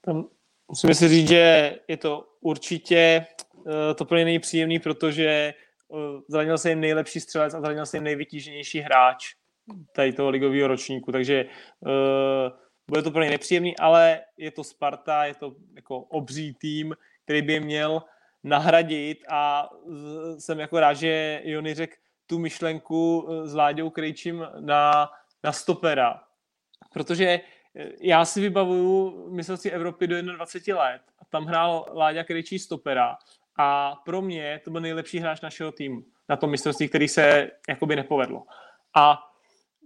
Tam musíme si říct, že je to určitě uh, to pro ně nejpříjemný, protože uh, zranil se jim nejlepší střelec a zranil se jim nejvytíženější hráč tady toho ligového ročníku, takže uh, bude to pro ně nepříjemný, ale je to Sparta, je to jako obří tým, který by měl nahradit a jsem jako rád, že Jony řekl tu myšlenku s Láďou Krejčím na, na stopera, protože já si vybavuju mistrovství Evropy do 21 let a tam hrál Láďa Krejčí stopera a pro mě to byl nejlepší hráč našeho týmu na tom mistrovství, který se jakoby nepovedlo. A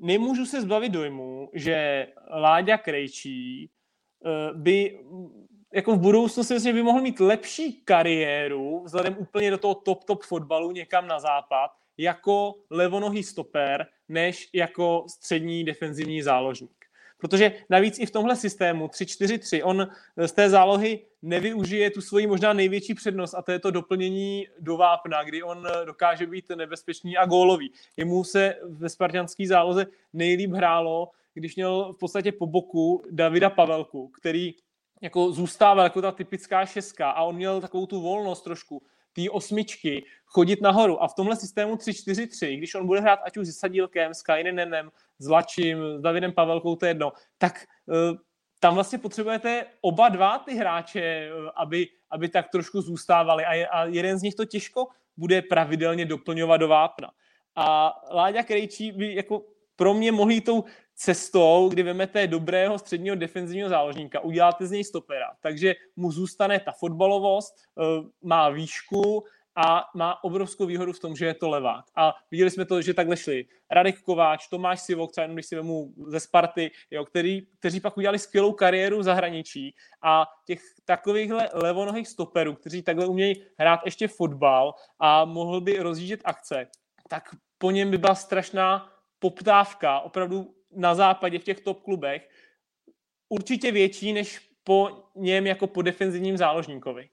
nemůžu se zbavit dojmu, že Láďa Krejčí eh, by jako v budoucnu si myslím, že by mohl mít lepší kariéru vzhledem úplně do toho top top fotbalu někam na západ jako levonohý stoper, než jako střední defenzivní záložník. Protože navíc i v tomhle systému 3-4-3 on z té zálohy nevyužije tu svoji možná největší přednost a to je to doplnění do vápna, kdy on dokáže být nebezpečný a gólový. Jemu se ve spartianské záloze nejlíp hrálo, když měl v podstatě po boku Davida Pavelku, který jako zůstával jako ta typická šestka a on měl takovou tu volnost trošku té osmičky chodit nahoru. A v tomhle systému 3-4-3, když on bude hrát ať už s Sadílkem, s Kajnenem, s Lačím, s Davidem Pavelkou, to je jedno, tak uh, tam vlastně potřebujete oba dva ty hráče, uh, aby, aby tak trošku zůstávali a, je, a jeden z nich to těžko bude pravidelně doplňovat do vápna. A Láďa Krejčí by jako pro mě mohl jít tou cestou, kdy vemete dobrého středního defenzivního záložníka, uděláte z něj stopera, takže mu zůstane ta fotbalovost, eh, má výšku a má obrovskou výhodu v tom, že je to levák. A viděli jsme to, že takhle šli Radek Kováč, Tomáš Sivok, třeba jenom když si vemu ze Sparty, jo, který, kteří pak udělali skvělou kariéru v zahraničí a těch takovýchhle levonohých stoperů, kteří takhle umějí hrát ještě fotbal a mohl by rozjíždět akce, tak po něm by byla strašná poptávka opravdu na západě v těch top klubech určitě větší než po něm jako po defenzivním záložníkovi.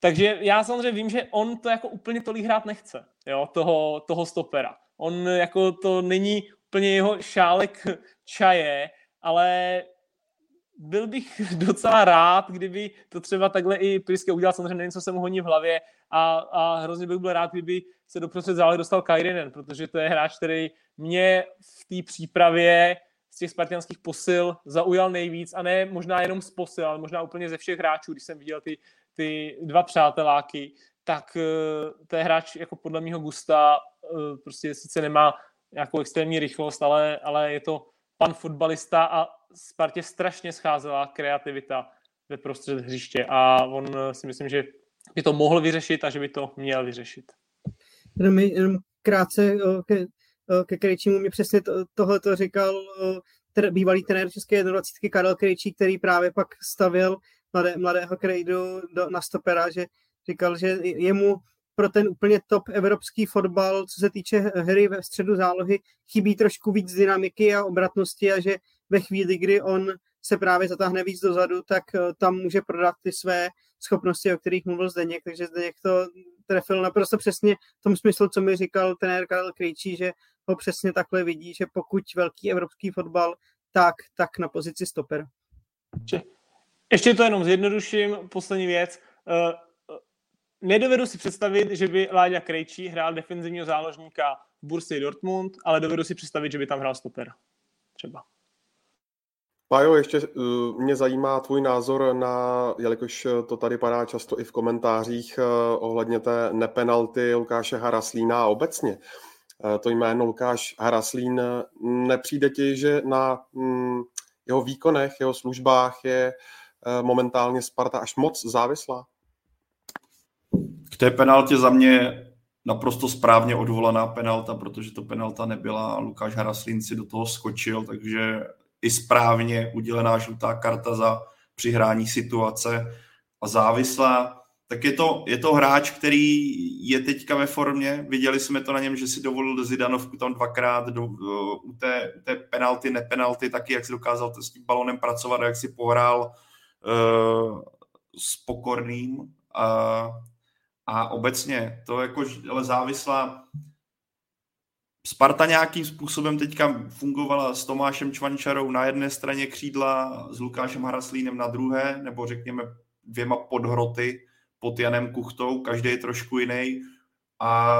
Takže já samozřejmě vím, že on to jako úplně tolik hrát nechce, jo, toho, toho stopera. On jako to není úplně jeho šálek čaje, ale byl bych docela rád, kdyby to třeba takhle i Priske udělal, samozřejmě nevím, co se mu honí v hlavě a, a hrozně bych byl rád, kdyby se doprostřed zále dostal Kairinen, protože to je hráč, který mě v té přípravě z těch spartianských posil zaujal nejvíc a ne možná jenom z posil, ale možná úplně ze všech hráčů, když jsem viděl ty, ty dva přáteláky, tak uh, to je hráč jako podle mého gusta uh, prostě sice nemá nějakou extrémní rychlost, ale, ale je to pan fotbalista a Spartě strašně scházela kreativita ve prostřed hřiště a on eh, si myslím, že by to mohl vyřešit a že by to měl vyřešit. Jenom, jenom krátce ke, ke Krejčímu mi přesně to, tohle to říkal tr, bývalý trenér České 21 Karel Krejčí, který právě pak stavěl mladé, mladého Krejdu do, na stopera, že říkal, že jemu pro ten úplně top evropský fotbal, co se týče hry ve středu zálohy, chybí trošku víc dynamiky a obratnosti a že ve chvíli, kdy on se právě zatáhne víc dozadu, tak eh, tam může prodat ty své schopnosti, o kterých mluvil Zdeněk, takže Zdeněk to trefil naprosto přesně v tom smyslu, co mi říkal trenér Karel Krejčí, že ho přesně takhle vidí, že pokud velký evropský fotbal, tak, tak na pozici stopera. Ještě to jenom zjednoduším, poslední věc. Eh, nedovedu si představit, že by Láďa Krejčí hrál defenzivního záložníka v Dortmund, ale dovedu si představit, že by tam hrál stopera. Třeba. Pájo, ještě uh, mě zajímá tvůj názor na, jelikož to tady padá často i v komentářích uh, ohledně té nepenalty Lukáše Haraslína a obecně. To jméno Lukáš Haraslín nepřijde ti, že na um, jeho výkonech, jeho službách je momentálně Sparta až moc závislá? Té penaltě za mě naprosto správně odvolaná penalta, protože to penalta nebyla. Lukáš Haraslín si do toho skočil, takže i správně udělená žlutá karta za přihrání situace a závislá. Tak je to, je to hráč, který je teďka ve formě. Viděli jsme to na něm, že si dovolil Zidanovku tam dvakrát do, u, té, u té penalty, nepenalty, taky jak si dokázal s tím balonem pracovat, jak si pohrál uh, s pokorným. Uh, a obecně to jako, ale závislá Sparta nějakým způsobem teďka fungovala s Tomášem Čvančarou na jedné straně křídla, s Lukášem Haraslínem na druhé, nebo řekněme dvěma podhroty pod Janem Kuchtou, každý je trošku jiný. A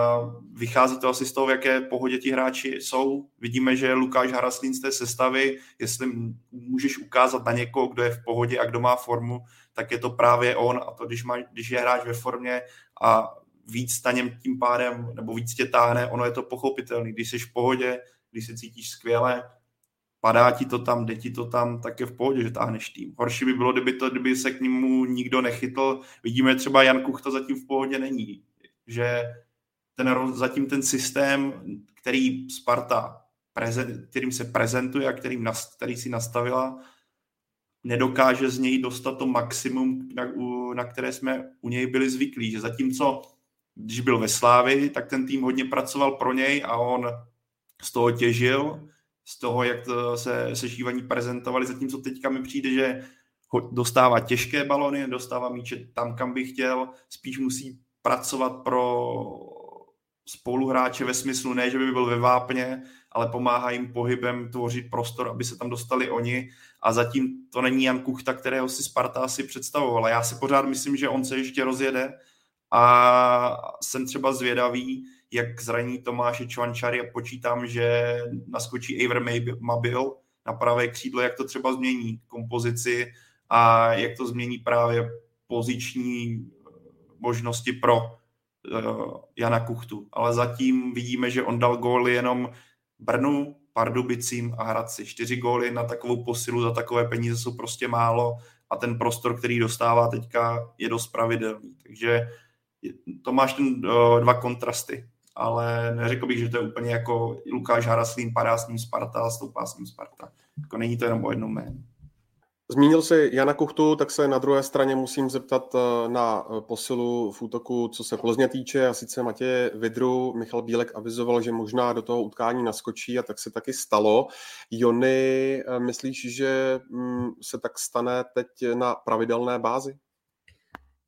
vychází to asi z toho, v jaké pohodě ti hráči jsou. Vidíme, že Lukáš Haraslín z té sestavy, jestli můžeš ukázat na někoho, kdo je v pohodě a kdo má formu, tak je to právě on. A to, když, má, když je hráč ve formě a víc na něm tím pádem, nebo víc tě táhne, ono je to pochopitelné. Když jsi v pohodě, když se cítíš skvěle, padá ti to tam, jde ti to tam, tak je v pohodě, že táhneš tým. Horší by bylo, kdyby, to, kdyby se k němu nikdo nechytl. Vidíme třeba Jan Kuchta zatím v pohodě není. Že ten, zatím ten systém, který Sparta, prezent, kterým se prezentuje a kterým, který si nastavila, nedokáže z něj dostat to maximum, na, na které jsme u něj byli zvyklí. Že zatímco když byl ve Slávi, tak ten tým hodně pracoval pro něj a on z toho těžil, z toho, jak to se sešívaní prezentovali, zatímco teďka mi přijde, že dostává těžké balony, dostává míče tam, kam by chtěl, spíš musí pracovat pro spoluhráče ve smyslu ne, že by byl ve vápně, ale pomáhá jim pohybem tvořit prostor, aby se tam dostali oni a zatím to není Jan Kuchta, kterého si Sparta asi představovala. Já si pořád myslím, že on se ještě rozjede, a jsem třeba zvědavý, jak zraní Tomáše Čvančary a počítám, že naskočí Aver Mabil na pravé křídlo, jak to třeba změní kompozici a jak to změní právě poziční eh, možnosti pro uh, Jana Kuchtu. Ale zatím vidíme, že on dal góly jenom Brnu, Pardubicím a Hradci. Čtyři góly na takovou posilu za takové peníze jsou prostě málo a ten prostor, který dostává teďka, je dost pravidelný. Takže to máš ten, uh, dva kontrasty, ale neřekl bych, že to je úplně jako Lukáš Haraslín padá s ním Sparta a stoupá s ním Sparta. Jako není to jenom o jednom jménu. Zmínil si Jana Kuchtu, tak se na druhé straně musím zeptat eh, na eh, posilu v útoku, co se Plzně týče, a sice Matěje Vidru. Michal Bílek avizoval, že možná do toho utkání naskočí a tak se taky stalo. Jony, myslíš, že mm, se tak stane teď na pravidelné bázi?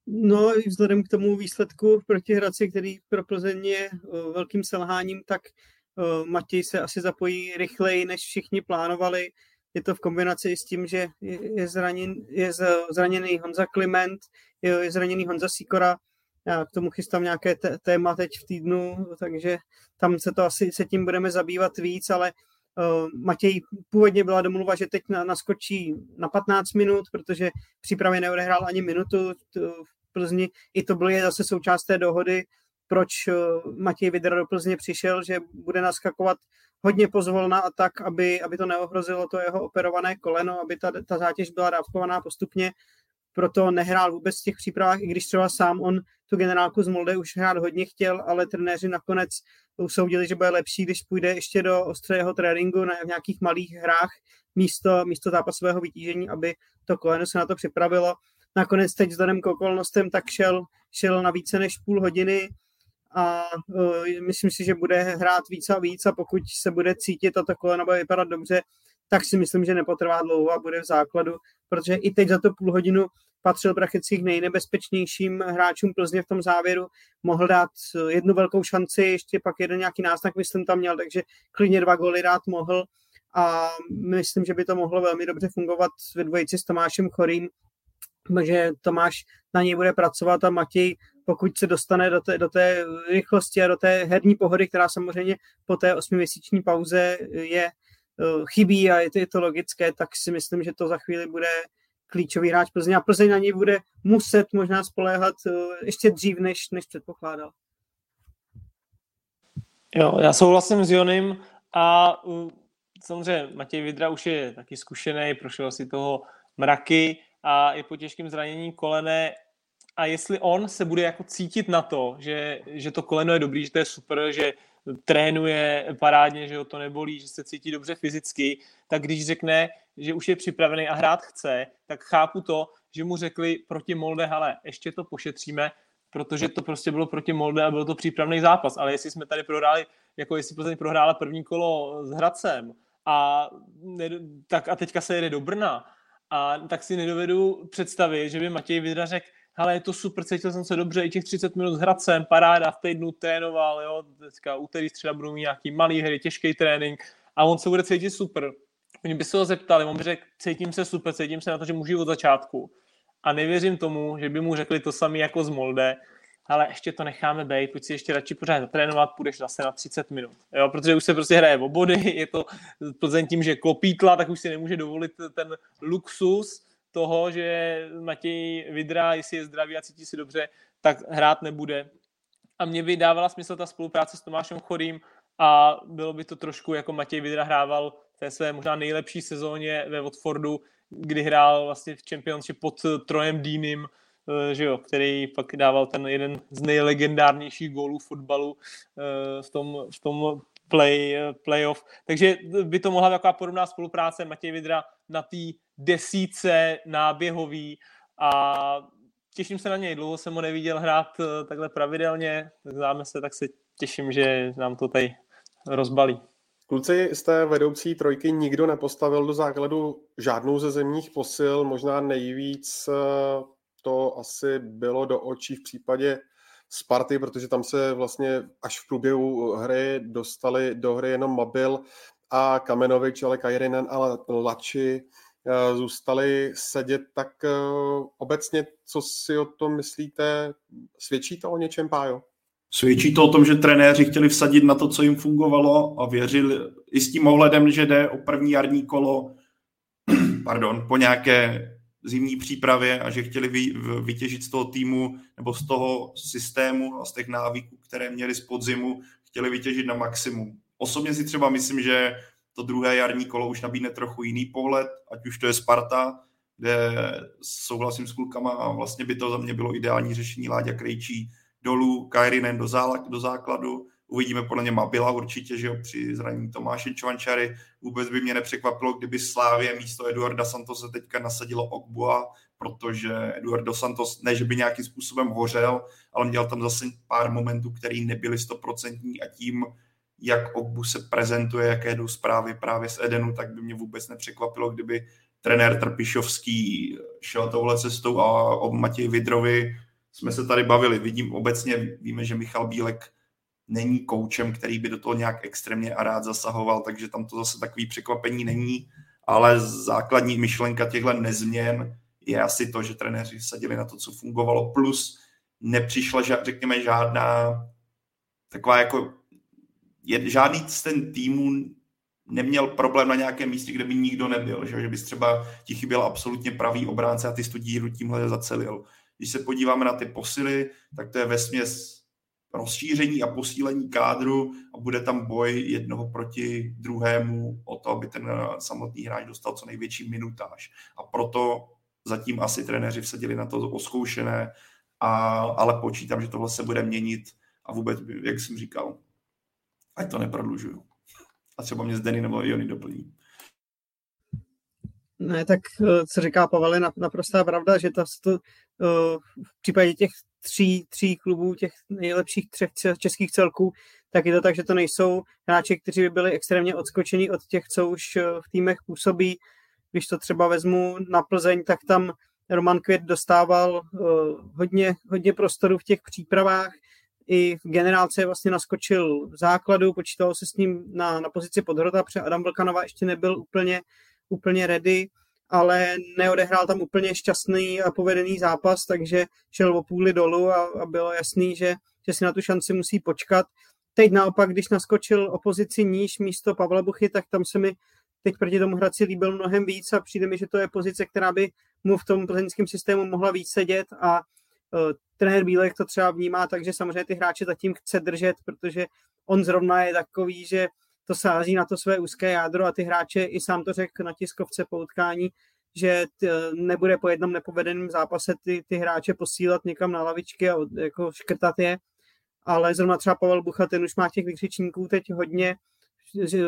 No, vzhledem k tomu výsledku proti Hradci, který pro Plzeň je eh, velkým selháním, tak eh, Matěj se asi zapojí rychleji, než všichni plánovali. Je to v kombinaci s tím, že je, zraněn, je zraněný Honza Kliment, je zraněný Honza Sikora. Já k tomu chystám nějaké téma teď v týdnu, takže tam se to asi se tím budeme zabývat víc, ale Uh, Matěj původně byla domluva, že teď naskočí na 15 minut, protože přípravě neodehrál ani minutu v Plzni. I to bylo zase součást té dohody, proč eh, Matěj Vidra do Plzně přišel, že bude naskakovat hodně pozvolna a tak, aby, aby to neohrozilo to jeho operované koleno, aby ta, ta zátěž byla dávkovaná postupně. Proto nehrál vůbec v těch přípravách, i když třeba sám on tu generálku z Molde už hrát hodně chtěl, ale trenéři nakonec usoudili, že bude lepší, když půjde ještě do ostrého tréninku na v nějakých malých hrách místo, místo zápasového vytížení, aby to koleno se na to připravilo nakonec teď vzhledem k okolnostem tak šel, šel na více než půl hodiny a uh, myslím si, že bude hrát víc a víc a pokud se bude cítit a to koleno bude vypadat dobře, tak si myslím, že nepotrvá dlouho a bude v základu, protože i teď za to půl hodinu patřil prakticky k nejnebezpečnějším hráčům Plzně v tom závěru, mohl dát e, jednu velkou šanci, ještě pak jeden nějaký náznak, myslím, tam měl, takže klidně dva goly dát mohl. A myslím, že by to mohlo velmi dobře fungovat ve dvojici s Tomášem Chorým, že Tomáš na něj bude pracovat a Matěj, pokud se dostane do té, do té rychlosti a do té herní pohody, která samozřejmě po té osmiměsíční pauze je, chybí a je to, je to logické, tak si myslím, že to za chvíli bude klíčový hráč Plzeň a Plzeň na něj bude muset možná spoléhat ještě dřív, než, než předpokládal. Jo, já souhlasím s Jonem a samozřejmě Matěj Vidra už je taky zkušený, prošel si toho mraky a je po těžkém zranění kolene a jestli on se bude jako cítit na to, že, že to koleno je dobrý, že to je super, že trénuje parádně, že ho to nebolí, že se cítí dobře fyzicky, tak když řekne, že už je připravený a hrát chce, tak chápu to, že mu řekli proti Molde, ale ještě to pošetříme, protože to prostě bylo proti Molde a byl to přípravný zápas. Ale jestli jsme tady prohráli, jako jestli Plzeň prohrála první kolo s Hradcem a, ne, tak a teďka se jede do Brna, a tak si nedovedu představit, že by Matěj Vidra řekl, ale je to super, cítil jsem se dobře, i těch 30 minut s Hradcem, paráda, v týdnu trénoval, jo, teďka úterý středa budou mít nějaký malý hry, těžký trénink a on se bude cítit super. Oni by se ho zeptali, on by řekl, cítím se super, cítím se na to, že můžu od začátku. A nevěřím tomu, že by mu řekli to samé jako z Molde, ale ještě to necháme být, pojď si ještě radši pořád zatrénovat, půjdeš zase na 30 minut. Jo, protože už se prostě hraje o body, je to Plzeň tím, že klopítla, tak už si nemůže dovolit ten luxus toho, že Matěj Vidra, jestli je zdravý a cítí si dobře, tak hrát nebude. A mě by dávala smysl ta spolupráce s Tomášem Chorým a bylo by to trošku jako Matěj Vidra hrával v té své možná nejlepší sezóně ve Watfordu, kdy hrál vlastně v Championship pod Trojem Dýnym, Eh, že jo, který pak dával ten jeden z nejlegendárnějších gólů fotbalu eh, v tom, v tom play, eh, playoff. Takže by to mohla taková podobná spolupráce Matěj Vidra na té desíce náběhový a těším se na něj. Dlouho jsem ho neviděl hrát takhle pravidelně, tak známe se, tak se těším, že nám to tady rozbalí. Kluci, z té vedoucí trojky nikdo nepostavil do základu žádnou ze zemních posil, možná nejvíc to asi bylo do očí v případě Sparty, protože tam se vlastně až v průběhu hry dostali do hry jenom Mabil a Kamenovič, ale Kajrinen a Lači eh, zůstali sedět, tak eh, obecně, co si o tom myslíte, svědčí to o něčem, Pájo? Svědčí to o tom, že trenéři chtěli vsadit na to, co jim fungovalo a věřili i s tím ohledem, že jde o první jarní kolo pardon, po nějaké zimní přípravě a že chtěli vy, vytěžit z toho týmu nebo z toho systému a z těch návyků, které měli z podzimu, chtěli vytěžit na maximum. Osobně si třeba myslím, že to druhé jarní kolo už nabídne trochu jiný pohled, ať už to je Sparta, kde souhlasím s klukama a vlastně by to za mě bylo ideální řešení Láďa Krejčí dolů, Kairinen do, do základu, Uvidíme podle mě Mabila určitě, že jo, při zranění Tomáše Čvančary. Vůbec by mě nepřekvapilo, kdyby Slávě místo Eduarda Santose teďka nasadilo Ogbua, protože Eduardo Santos ne, že by nějakým způsobem hořel, ale měl tam zase pár momentů, které nebyly stoprocentní a tím, jak Ogbu se prezentuje, jaké jdou zprávy právě z Edenu, tak by mě vůbec nepřekvapilo, kdyby trenér Trpišovský šel touhle cestou a o Matěji Vidrovi jsme se tady bavili. Vidím obecně, víme, že Michal Bílek není koučem, který by do toho nějak extrémně a rád zasahoval, takže tam to zase takový překvapení není, ale základní myšlenka těchto nezměn je asi to, že trenéři sadili na to, co fungovalo, plus nepřišla, řekněme, žádná taková jako, žádný z ten týmu neměl problém na nějakém místě, kde by nikdo nebyl, že, že bys třeba ti chyběl absolutně pravý obránce a ty tu díru tímhle zacelil. Když se podíváme na ty posily, tak to je ve směs rozšíření a posílení kádru a bude tam boj jednoho proti druhému o to, aby ten eh, samotný hráč dostal co největší minutáž. A proto zatím asi trenéři vsadili na to oskoušené, a, ale počítám, že tohle se bude měnit a vůbec, jak jsem říkal, ať to neprodlužuju. A třeba mě Zdeny nebo Jony doplní. Ne, tak eh, co říká Pavel, je naprostá pravda, že to, to eh, v případě těch tří, tří klubů, těch nejlepších třech českých celků, tak je to tak, že to nejsou hráči, kteří by byli extrémně odskočení od těch, co už eh, v týmech působí. Když to třeba vezmu na Plzeň, tak tam Roman Květ dostával hodně, hodně prostoru v těch přípravách, i v generálce vlastně naskočil v základu, počítalo se s ním na, na pozici podhrota, protože Adam Vlkanova ještě nebyl úplně úplně ready, ale neodehrál tam úplně šťastný a povedený zápas, takže šel o půli dolů a, a bylo jasný, že, že si na tu šanci musí počkat. Teď naopak, když naskočil opozici níž místo Pavla Buchy, tak tam se mi teď proti tomu Hradci líbil mnohem víc a přijde mi, že to je pozice, která by mu v tom plzeňském systému mohla víc sedět a uh, trenér Bílek to třeba vnímá takže samozřejmě ty hráče zatím chce držet, protože on zrovna je takový, že to sází na to své úzké jádro a ty hráče i sám to řekl na tiskovce po utkání, že t, nebude po jednom nepovedeném zápase ty, ty hráče posílat někam na lavičky a jako škrtat je, ale zrovna třeba Pavel Bucha, ten už má těch vykřičníků teď hodně,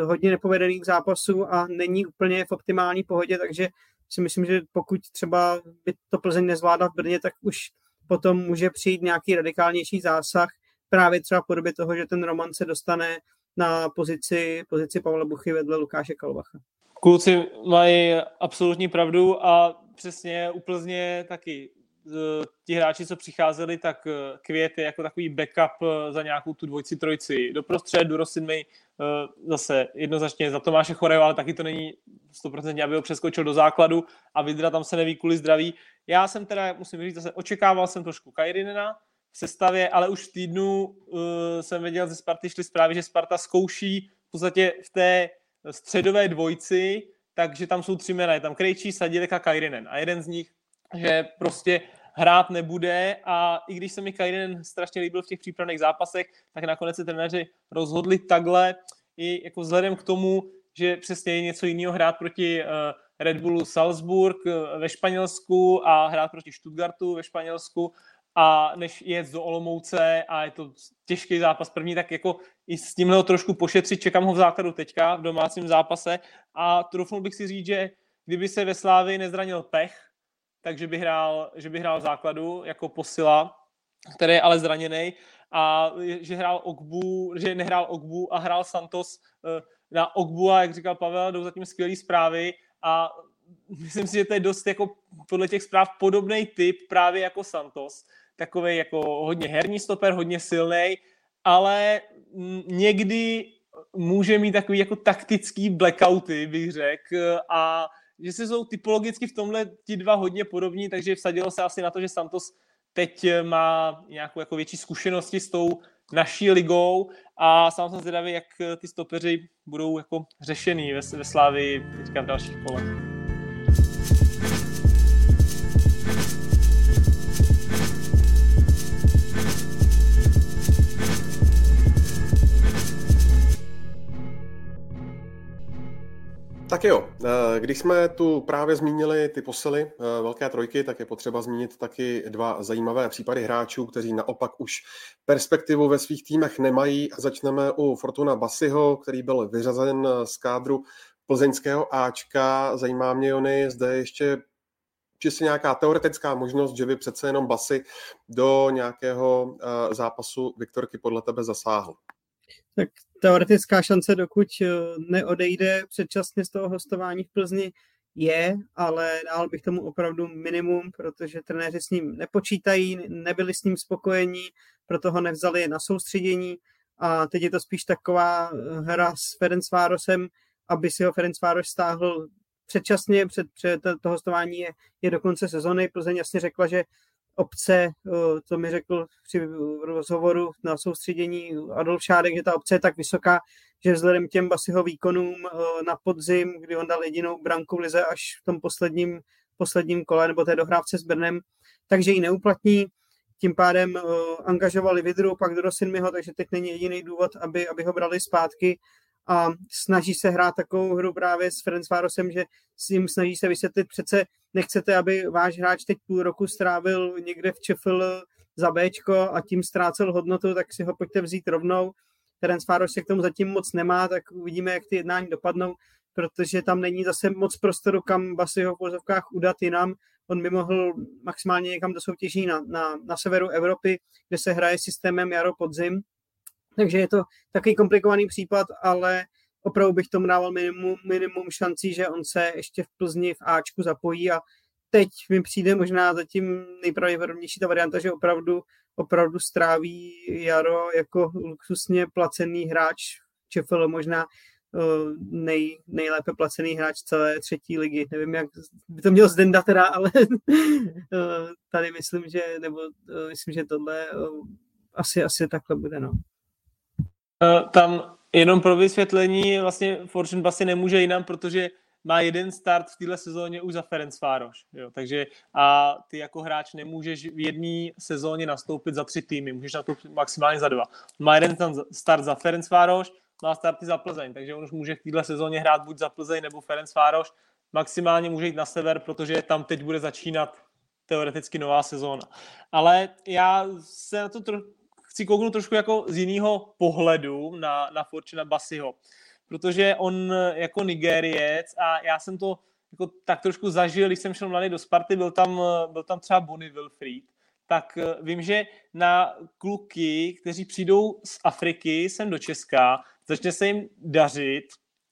hodně nepovedených zápasů a není úplně v optimální pohodě, takže si myslím, že pokud třeba by to Plzeň nezvládla v Brně, tak už potom může přijít nějaký radikálnější zásah, právě třeba v podobě toho, že ten Roman se dostane na pozici, pozici Pavla Buchy vedle Lukáše Kalvacha. Kluci mají absolutní pravdu a přesně úplně taky ti hráči, co přicházeli, tak eh, Květ je jako takový backup eh, za nějakou tu dvojci, trojci. Doprostřed Durosin mi eh, zase jednoznačně za Tomáše Choreho, ale taky to není 100% aby ho přeskočil do základu a Vidra tam se neví kvůli zdraví. Já jsem teda, musím říct, zase očekával jsem trošku Kajrinena v sestavě, ale už v týdnu uh, jsem věděl, ze Sparty šly zprávy, že Sparta zkouší v podstatě v té středové dvojci, takže tam jsou tři jména, je tam Krejčí, Sadilek a Kajrinen. A jeden z nich, že prostě hrát nebude a i když se mi Kajrinen strašně líbil v těch přípravných zápasech, tak nakonec se trenéři rozhodli takhle i jako vzhledem k tomu, že přesně je něco jiného hrát proti uh, Red Bullu Salzburg uh, ve Španělsku a hrát proti Stuttgartu ve Španělsku a než jet do Olomouce a je to těžký zápas první, tak jako i s tímhle ho trošku pošetřit, čekám ho v základu teďka v domácím zápase. A trufnul bych si říct, že kdyby se ve Slávi nezranil Pech, takže by hrál, že by hrál v základu jako posila, který je ale zraněný. A že hrál Ogbu, že nehrál Ogbu a hrál Santos eh, na Ogbu a jak říkal Pavel, jdou zatím skvělé zprávy. A myslím si, že to je dost jako podle těch zpráv podobný typ právě jako Santos. Takový jako hodně herní stoper, hodně silný, ale někdy může mít takový jako taktický blackouty, bych řekl, a že si jsou typologicky v tomhle ti dva hodně podobní, takže vsadilo se asi na to, že Santos teď má nějakou jako větší zkušenosti s tou naší ligou a sám jsem zvědavý, jak ty stopeři budou jako řešený ve, ve Slávii teďka v dalších kolech. Tak jo, eh, když jsme tu právě zmínili ty posily eh, velké trojky, tak je potřeba zmínit taky dva zajímavé případy hráčů, kteří naopak už perspektivu ve svých týmech nemají. Začneme u Fortuna Basiho, který byl vyřazen z kádru plzeňského Ačka. Zajímá mě, Jony, zde ještě čistě nějaká teoretická možnost, že by přece jenom Basy do nějakého eh, zápasu Viktorky podle tebe zasáhl. Tak teoretická šance, dokud eh, neodejde předčasně z toho hostování v Plzni, je, ale dál bych tomu opravdu minimum, protože trenéři s ním nepočítají, nebyli s ním spokojení, proto ho nevzali na soustředění a teď je to spíš taková eh, hra s Ferencvárosem, aby si ho Ferencváros stáhl předčasně, před, před to hostování je, je do konce sezony. Plzeň jasně řekla, že obce, to mi řekl při rozhovoru na soustředění Adolf Šádek, že ta obce je tak vysoká, že vzhledem těm Basiho výkonům na podzim, kdy on dal jedinou branku v lize až v tom posledním, posledním kole nebo té dohrávce s Brnem, takže ji neuplatní. Tím pádem angažovali Vidru, pak mi ho, takže teď není jediný důvod, aby, aby ho brali zpátky a snaží se hrát takovou hru právě s Ferencvárosem, že s ním snaží se vysvětlit, přece nechcete, aby váš hráč teď půl roku strávil někde v ČFL za Bčko a tím ztrácel hodnotu, tak si ho pojďte vzít rovnou. Ferencváros se k tomu zatím moc nemá, tak uvidíme, jak ty jednání dopadnou, protože tam není zase moc prostoru, kam Basy ho v vozovkách udat jinam. On by mohl maximálně někam do soutěží na, na, na severu Evropy, kde se hraje systémem jaro-podzim, takže je to takový komplikovaný případ, ale opravdu bych tomu dával minimum, minimum šancí, že on se ještě v Plzni v Ačku zapojí a teď mi přijde možná zatím nejpravděpodobnější ta varianta, že opravdu, opravdu stráví Jaro jako luxusně placený hráč ČFL, možná uh, nej, nejlépe placený hráč celé třetí ligy. Nevím, jak by to měl Zdenda teda, ale uh, tady myslím, že, nebo uh, myslím, že tohle asi, asi takhle bude, no. Eh, tam Jenom pro vysvětlení, vlastně Fortune Basy nemůže jinam, protože má jeden start v téhle sezóně už za Ferenc Fároš. Jo, takže a ty jako hráč nemůžeš v jedné sezóně nastoupit za tři týmy, můžeš nastoupit maximálně za dva. Má jeden start za Ferenc Fároš, má starty za Plzeň, takže on už může v téhle sezóně hrát buď za Plzeň nebo Ferenc Fároš, maximálně může jít na sever, protože tam teď bude začínat teoreticky nová sezóna. Ale já se na to chci kouknout trošku jako z jiného pohledu na, na Fortuna Basiho protože on jako Nigériec a já jsem to jako tak trošku zažil, když jsem šel mladý do Sparty, byl tam, byl tam třeba Bonnie Wilfried, tak eh, vím, že na kluky, kteří přijdou z Afriky sem do Česka, začne se jim dařit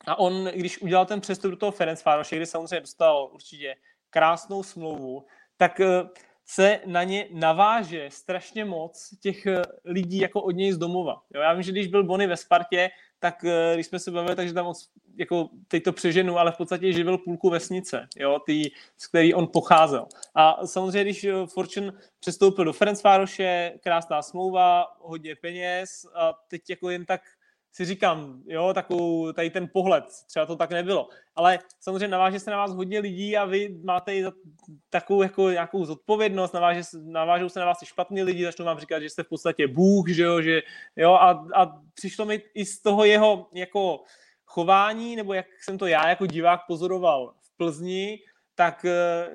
a on, když udělal ten přestup do toho Ferenc Fároše, kde samozřejmě dostal určitě krásnou smlouvu, tak eh, se na ně naváže strašně moc těch eh, lidí jako od něj z domova. Jo, já vím, že když byl Bony ve Spartě, tak eh, když jsme se bavili, takže tam jako teď to přeženu, ale v podstatě živil půlku vesnice, jo, tý, z který on pocházel. A samozřejmě, když eh, Fortune přestoupil do Ferencvároše, krásná smlouva, hodně peněz a teď jako jen tak si říkám, jo, takovou, tady ten pohled, třeba to tak nebylo. Ale samozřejmě naváže se na vás hodně lidí a vy máte i takovou jako nějakou zodpovědnost, naváže, navážou se na vás i špatní lidi, začnou vám říkat, že jste v podstatě Bůh, že jo, že, jo a, a přišlo mi i z toho jeho jako chování, nebo jak jsem to já jako divák pozoroval v Plzni, tak eh,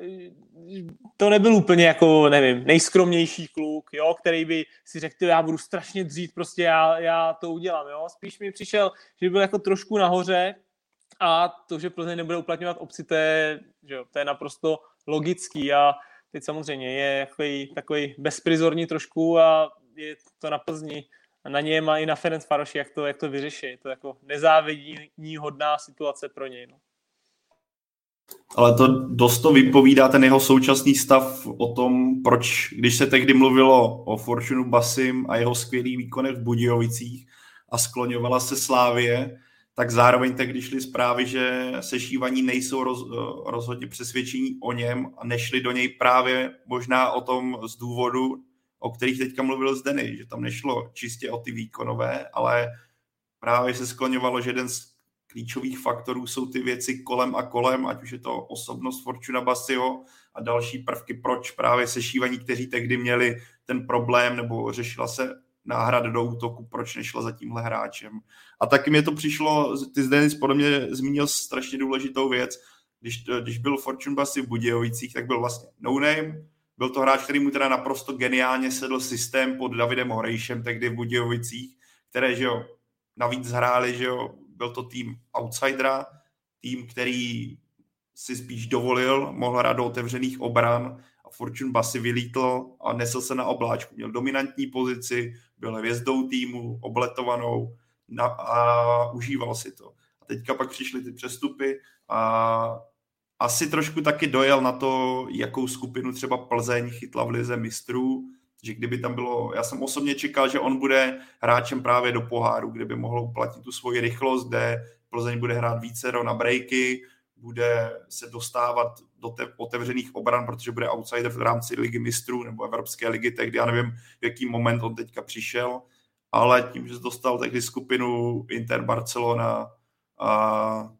to nebyl úplně jako, nevím, nejskromnější kluk, jo, který by si řekl, já budu strašně dřít, prostě já, já to udělám, jo. Spíš mi přišel, že byl jako trošku nahoře a to, že Plzeň nebude uplatňovat obci, to je, že jo, to je naprosto logický a teď samozřejmě je takový, takový bezprizorní trošku a je to na Plzni na něm a i na Ferenc Faroši, jak to, jak to vyřeší. Je to jako nezávidní hodná situace pro něj. No ale to dost to vypovídá ten jeho současný stav o tom, proč, když se tehdy mluvilo o Fortunu Basim a jeho skvělých výkonech v Budějovicích a skloňovala se Slávě, tak zároveň tehdy šly zprávy, že sešívaní nejsou roz, rozhodně přesvědčení o něm a nešli do něj právě možná o tom z důvodu, o kterých teďka mluvil Zdeny, že tam nešlo čistě o ty výkonové, ale právě se skloňovalo, že jeden z klíčových faktorů jsou ty věci kolem a kolem, ať už je to osobnost Fortuna Basio a další prvky, proč právě sešívaní, kteří tehdy měli ten problém nebo řešila se náhrad do útoku, proč nešla za tímhle hráčem. A taky mi to přišlo, ty zde podle mě zmínil strašně důležitou věc, když, když byl Fortune Basy v Budějovicích, tak byl vlastně no name, byl to hráč, který mu teda naprosto geniálně sedl systém pod Davidem Horejšem tehdy v Budějovicích, které, že jo, navíc hráli, že jo, byl to tým outsidera, tým, který si spíš dovolil, mohl hrát do otevřených obran a Fortune Basy vylítl a nesl se na obláčku. Měl dominantní pozici, byl hvězdou týmu, obletovanou na, a užíval si to. A teďka pak přišly ty přestupy a asi trošku taky dojel na to, jakou skupinu třeba Plzeň chytla v lize mistrů, že kdyby tam bylo, já jsem osobně čekal, že on bude hráčem právě do poháru, kde by mohl uplatit tu svoji rychlost, kde Plzeň bude hrát více na breaky, bude se dostávat do te- otevřených obran, protože bude outsider v rámci ligy mistrů nebo Evropské ligy, tehdy já nevím, v jaký moment on teďka přišel, ale tím, že dostal tehdy skupinu Inter Barcelona a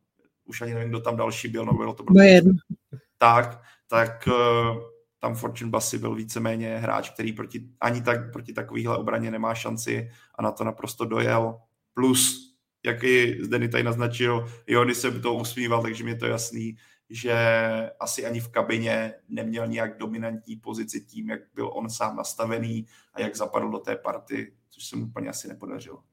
už ani nevím, kdo tam další byl, no bylo to prostě... Tak, tak eh, tam Fortune Bassi byl víceméně hráč, který proti, ani tak proti takovýhle obraně nemá šanci a na to naprosto dojel. Plus, jak i Zdeny tady naznačil, Jony se to usmíval, takže mi je to jasný, že asi ani v kabině neměl nějak dominantní pozici tím, jak byl on sám nastavený a jak zapadl do té party, což se mu úplně asi nepodařilo.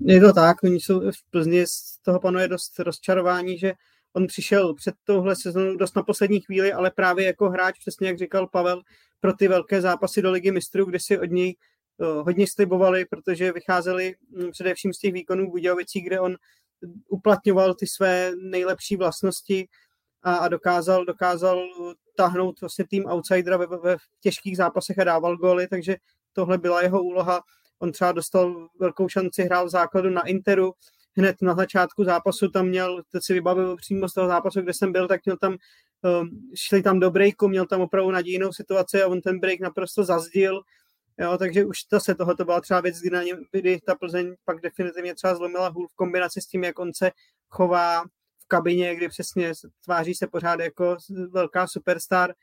Je to tak, oni jsou v Plzni, z toho panuje dost rozčarování, že On přišel před touhle sezónou dost na poslední chvíli, ale právě jako hráč, přesně jak říkal Pavel, pro ty velké zápasy do ligy mistrů, kde si od něj hodně slibovali, protože vycházeli mm, především z těch výkonů Budějovicí, kde on uplatňoval ty své nejlepší vlastnosti a, a dokázal, dokázal tahnout vlastně tým outsidera ve, ve těžkých zápasech a dával góly, takže tohle byla jeho úloha. On třeba dostal velkou šanci, hrál v základu na Interu, hned na začátku zápasu tam měl, teď si vybavil přímo z toho zápasu, kde jsem byl, tak měl tam, um, šli tam do breaku, měl tam opravdu nadějnou situaci a on ten break naprosto zazdil Jo, takže už zase tohle to byla třeba věc, kdy, kdy ta Plzeň pak definitivně třeba zlomila hůl v kombinaci s tím, jak on se chová v kabině, kdy přesně tváří se pořád jako velká superstar,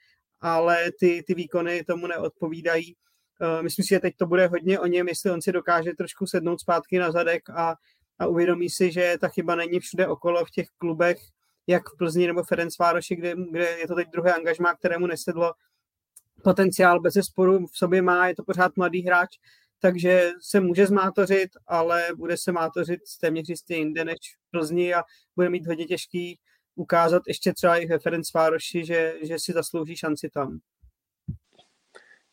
ale ty, ty výkony tomu neodpovídají. Eh, myslím si, že teď to bude hodně o něm, jestli on si dokáže trošku sednout zpátky na zadek a, a uvědomí si, že ta chyba není všude okolo v těch klubech, jak v Plzni nebo Ferencvároši, kde, kde je to teď druhé angažmá, kterému nesedlo. Potenciál bez sporu v sobě má, je to pořád mladý hráč, takže se může zmátořit, ale bude se mátořit téměř jistě jinde než v Plzni a bude mít hodně těžký ukázat ještě třeba i ve Ferencvároši, že, že si zaslouží šanci tam.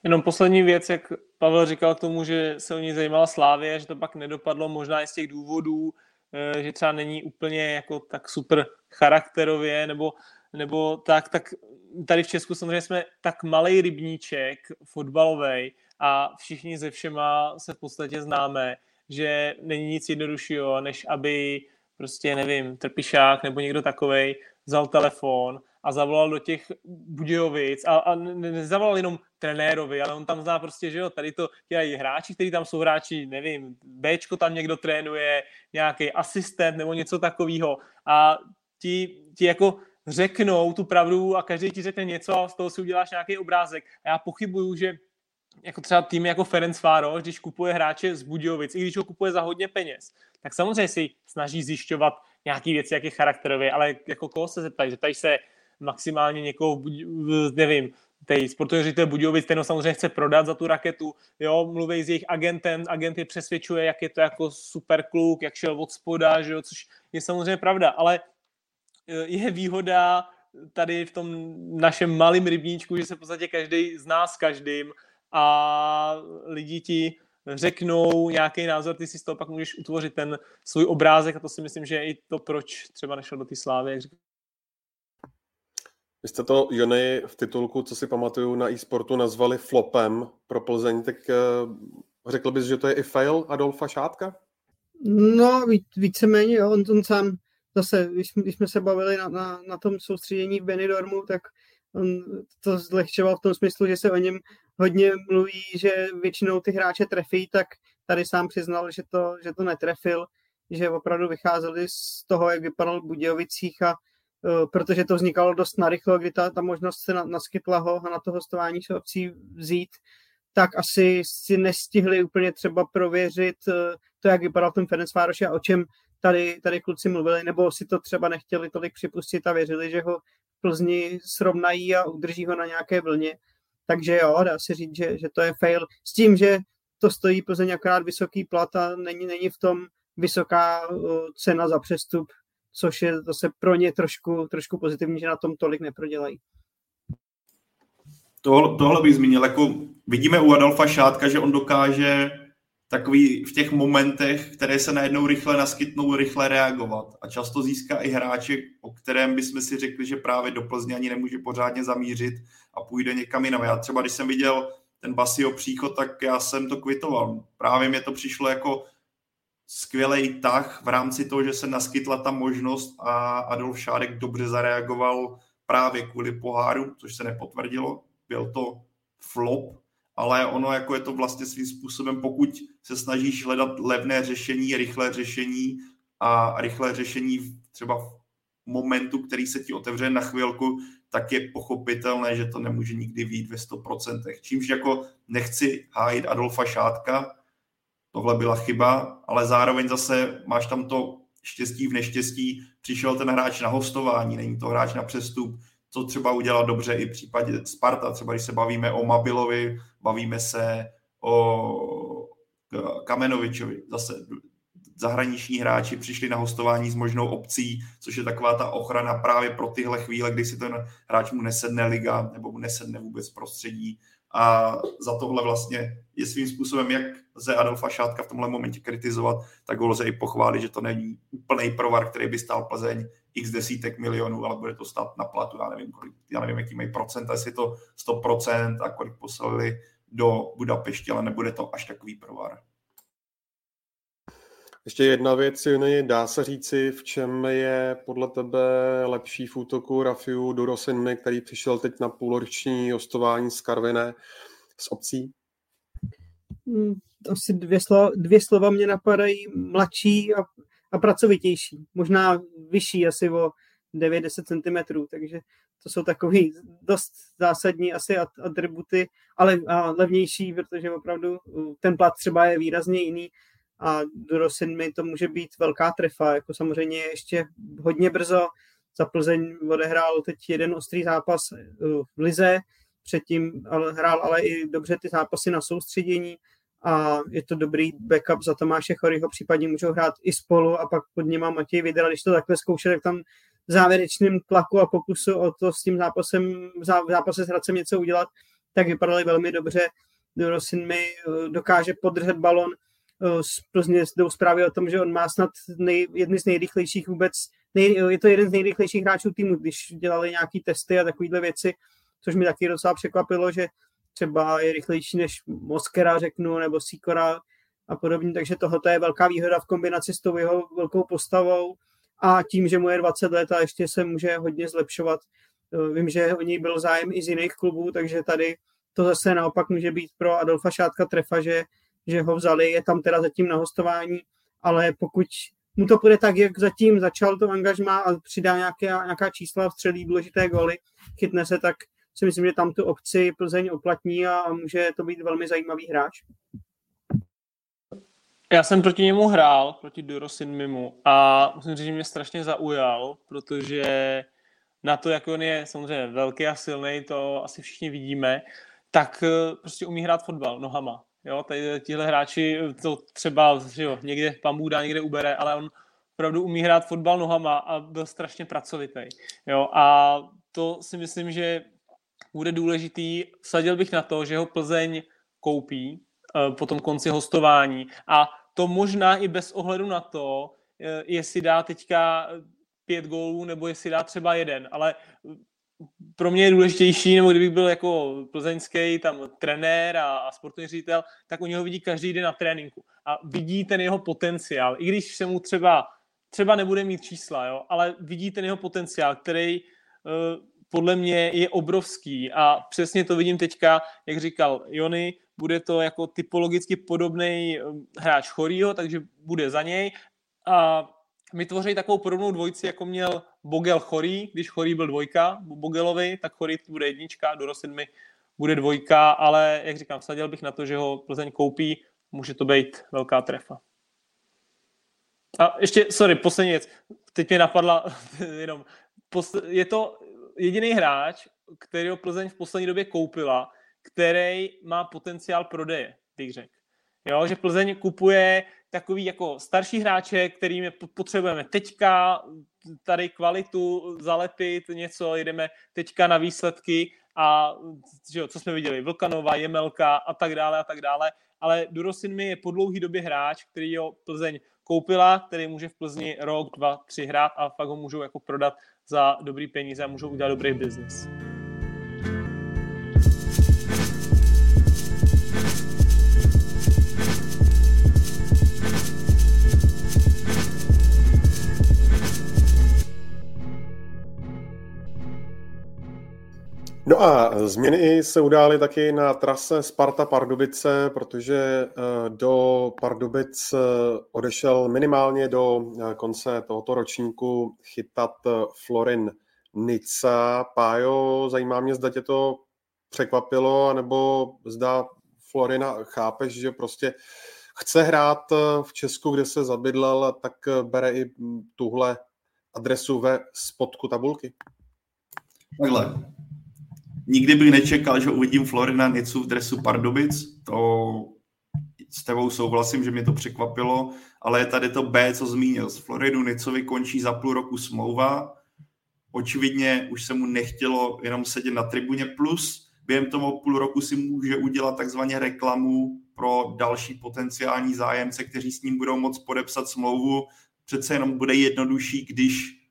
Jenom poslední věc, jak Pavel říkal k tomu, že se o ní zajímala Slávě, že to pak nedopadlo možná i z těch důvodů, eh, že třeba není úplně jako tak super charakterově, nebo, nebo tak, tak tady v Česku samozřejmě jsme tak malý rybníček fotbalový a všichni ze všema se v podstatě známe, že není nic jednoduššího, než aby prostě, nevím, Trpišák nebo někdo takovej vzal telefon a zavolal do těch Budějovic a, a nezavolal jenom trenérovi, ale on tam zná prostě, že jo, tady to dělají hráči, kteří tam jsou hráči, nevím, Bčko tam někdo trénuje, nějaký asistent nebo něco takového a ti, ti jako řeknou tu pravdu a každý ti řekne něco a z toho si uděláš nějaký obrázek. A já pochybuju, že jako třeba tým jako Ferenc Fároš, když kupuje hráče z Budějovic, i když ho kupuje za hodně peněz, tak samozřejmě si snaží zjišťovat nějaký věci, jak je charakterově, ale jako koho se zeptají? Zeptají se maximálně někoho, nevím, tej sportovní ředitel Budějovic, ten ho samozřejmě chce prodat za tu raketu, jo, mluví s jejich agentem, agent je přesvědčuje, jak je to jako super kluk, jak šel od spoda, že jo, což je samozřejmě pravda, ale e, je výhoda tady v tom našem malém rybníčku, že se v podstatě každý zná s každým a lidi ti řeknou nějaký názor, ty si z toho pak můžeš utvořit ten svůj obrázek a to si myslím, že je i to, proč třeba nešel do té slávy, jak říkám. Vy jste to, Jony, v titulku, co si pamatuju, na e-sportu nazvali flopem pro Plzeň, tak uh, řekl bys, že to je i fail Adolfa Šátka? No, víceméně, jo. On, on sám zase, když, když jsme se bavili na, na, na tom soustředění v Benidormu, tak on to zlehčoval v tom smyslu, že se o něm hodně mluví, že většinou ty hráče trefí, tak tady sám přiznal, že to, že to netrefil, že opravdu vycházeli z toho, jak vypadal v Budějovicích a protože to vznikalo dost narychlo, kdy ta, ta možnost se na, naskytla ho a na to hostování se obcí vzít, tak asi si nestihli úplně třeba prověřit uh, to, jak vypadal ten Ferencvároš a o čem tady, tady kluci mluvili, nebo si to třeba nechtěli tolik připustit a věřili, že ho Plzni srovnají a udrží ho na nějaké vlně. Takže jo, dá se říct, že, že to je fail. S tím, že to stojí Plzeň akorát vysoký plat a není, není v tom vysoká uh, cena za přestup, což je zase pro ně trošku, trošku pozitivní, že na tom tolik neprodělají. Tohle, tohle bych zmínil, jako vidíme u Adolfa Šátka, že on dokáže takový v těch momentech, které se najednou rychle naskytnou, rychle reagovat. A často získá i hráče, o kterém bychom si řekli, že právě do Plzně ani nemůže pořádně zamířit a půjde někam jinam. Já třeba, když jsem viděl ten Basio příchod, tak já jsem to kvitoval. Právě mě to přišlo jako skvělý tah v rámci toho, že se naskytla ta možnost a Adolf Šádek dobře zareagoval právě kvůli poháru, což se nepotvrdilo. Byl to flop, ale ono jako je to vlastně svým způsobem, pokud se snažíš hledat levné řešení, rychlé řešení a rychlé řešení třeba v momentu, který se ti otevře na chvilku, tak je pochopitelné, že to nemůže nikdy výjít ve 100%. Čímž jako nechci hájit Adolfa Šátka, tohle byla chyba, ale zároveň zase máš tam to štěstí v neštěstí, přišel ten hráč na hostování, není to hráč na přestup, co třeba udělat dobře i v případě Sparta, třeba když se bavíme o Mabilovi, bavíme se o Kamenovičovi, zase zahraniční hráči přišli na hostování s možnou obcí, což je taková ta ochrana právě pro tyhle chvíle, kdy si ten hráč mu nesedne liga nebo mu nesedne vůbec prostředí. A za tohle vlastně je svým způsobem, jak lze Adolfa Šátka v tomhle momentě kritizovat, tak ho lze i pochválit, že to není úplný provar, který by stál Plzeň x desítek milionů, ale bude to stát na platu, já nevím, kolik, já nevím, jaký mají procent, jestli to 100% a kolik poslali do Budapešti, ale nebude to až takový provar. Ještě jedna věc, Jony, dá se říci, v čem je podle tebe lepší v útoku Rafiu Durosinmi, který přišel teď na půlroční hostování z Karviné s obcí? hm, asi dvě, slova, dvě slova mě napadají mladší a, a pracovitější. Možná vyšší asi o 9-10 cm, takže to jsou takový dost zásadní asi atributy, ale a levnější, protože opravdu ten plat třeba je výrazně jiný a do mi to může být velká trefa, jako samozřejmě ještě hodně brzo, za Plzeň odehrál teď jeden ostrý zápas v Lize, předtím hrál ale i dobře ty zápasy na soustředění a je to dobrý backup za Tomáše Choryho, případně můžou hrát i spolu a pak pod něma Matěj Vidra, když to takhle zkoušel, tak tam v závěrečném tlaku a pokusu o to s tím zápasem, v zápase s Hradcem něco udělat, tak vypadaly velmi dobře. Dorosin mi eh, dokáže podržet balon, eh, z Plzně jdou zprávy o tom, že on má snad nej, jedny z nejrychlejších vůbec, nej, je to jeden z nejrychlejších hráčů týmu, když dělali nějaký testy a takovéhle věci, což mi taky docela překvapilo, že třeba je rychlejší než Moskera, řeknu, nebo Sikora a podobně, takže tohle je velká výhoda v kombinaci s tou jeho velkou postavou a tím, že mu je 20 let a ještě se může hodně zlepšovat. Vím, že o něj byl zájem i z jiných klubů, takže tady to zase naopak může být pro Adolfa Šátka trefa, že, že ho vzali, je tam teda zatím na hostování, ale pokud mu to půjde tak, jak zatím začal to angažma a přidá nějaké, nějaká čísla, vstřelí důležité góly, chytne se, tak si myslím, že tam tu obci Plzeň oplatní a může to být velmi zajímavý hráč. Já jsem proti němu hrál, proti Mimu a musím říct, že mě strašně zaujal, protože na to, jak on je samozřejmě velký a silný, to asi všichni vidíme, tak eh, prostě umí hrát fotbal nohama. Jo, tady tihle hráči to třeba že jo, někde pan dá, někde ubere, ale on opravdu umí hrát fotbal nohama a byl strašně pracovitý. Jo, a to si myslím, že bude důležitý. Vsadil bych na to, že ho Plzeň koupí uh, po tom konci hostování a to možná i bez ohledu na to, uh, jestli dá teďka pět gólů nebo jestli dá třeba jeden, ale pro mě je důležitější, nebo kdybych byl jako plzeňský tam trenér a, a sportovní ředitel, tak u něho vidí každý den na tréninku a vidí ten jeho potenciál. I když se mu třeba, třeba nebude mít čísla, jo, ale vidí ten jeho potenciál, který uh, podle mě je obrovský a přesně to vidím teďka, jak říkal Jony, bude to jako typologicky podobný um, hráč Chorýho, takže bude za něj a my tvoří takovou podobnou dvojici, jako měl Bogel Chorý, když Chorý byl dvojka Bogelovi, tak Chorý bude jednička, do mi bude dvojka, ale jak říkám, vsadil bych na to, že ho Plzeň koupí, může to být velká trefa. A ještě, sorry, poslední věc, teď mě napadla jenom, je to jediný hráč, který Plzeň v poslední době koupila, který má potenciál prodeje, bych řekl. Jo, že Plzeň kupuje takový jako starší hráče, kterými potřebujeme teďka tady kvalitu zalepit něco, jedeme teďka na výsledky a že jo, co jsme viděli, Vlkanova, Jemelka a tak dále a tak dále, ale Durosin mi je po dlouhý době hráč, který ho Plzeň koupila, který může v Plzni rok, dva, tři hrát a fakt ho můžou jako prodat za dobrý peníze a můžou udělat dobrý biznis. No a změny se udály taky na trase Sparta Pardubice, protože eh, do Pardubic eh, odešel minimálně do eh, konce tohoto ročníku chytat Florin Nica. Pájo, zajímá mě, zda tě to překvapilo, nebo zda Florina chápeš, že prostě chce hrát v Česku, kde se zabydlel, tak bere i tuhle adresu ve spodku tabulky? Takhle, Nikdy bych nečekal, že uvidím Florina Nicu v dresu Pardubic. To s tebou souhlasím, že mě to překvapilo, ale je tady to B, co zmínil. Z Floridu Nicovi končí za půl roku smlouva. Očividně už se mu nechtělo jenom sedět na tribuně, plus během toho půl roku si může udělat takzvaně reklamu pro další potenciální zájemce, kteří s ním budou moct podepsat smlouvu. Přece jenom bude jednodušší, když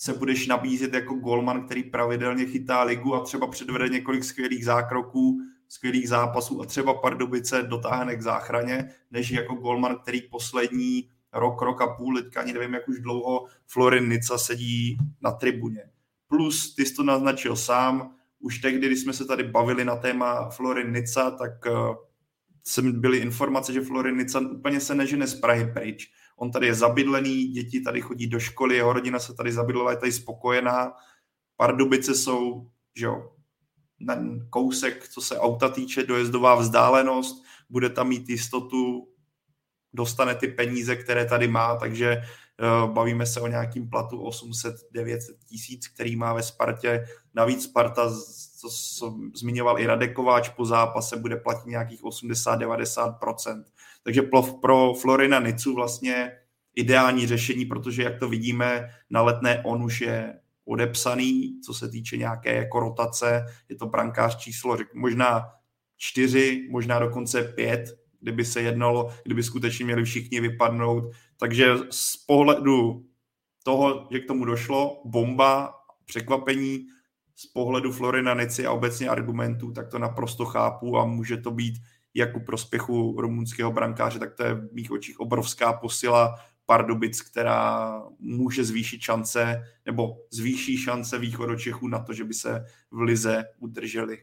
se budeš nabízet jako golman, který pravidelně chytá ligu a třeba předvede několik skvělých zákroků, skvělých zápasů a třeba Pardubice dotáhne k záchraně, než jako golman, který poslední rok, rok a půl, teďka ani nevím, jak už dlouho Florin Nica sedí na tribuně. Plus, ty jsi to naznačil sám, už tehdy, když jsme se tady bavili na téma Florin Nica, tak uh, jsem byly informace, že Florinica úplně se nežene z Prahy pryč. On tady je zabydlený, děti tady chodí do školy, jeho rodina se tady zabydlela, je tady spokojená. Pardubice jsou, že jo, na kousek, co se auta týče, dojezdová vzdálenost, bude tam mít jistotu, dostane ty peníze, které tady má, takže bavíme se o nějakým platu 800-900 tisíc, který má ve Spartě. Navíc Sparta, co, zmiňoval i Radekováč, po zápase bude platit nějakých 80-90%. Takže pro, Florina Nicu vlastně ideální řešení, protože jak to vidíme, na letné on už je odepsaný, co se týče nějaké jako rotace, je to brankář číslo možná čtyři, možná dokonce pět, kdyby se jednalo, kdyby skutečně měli všichni vypadnout. Takže z pohledu toho, že k tomu došlo, bomba, překvapení, z pohledu Florina Nici a obecně argumentů, tak to naprosto chápu a může to být jak u prospěchu rumunského brankáře, tak to je v mých očích obrovská posila Pardubic, která může zvýšit šance, nebo zvýší šance východočechů na to, že by se v Lize udrželi.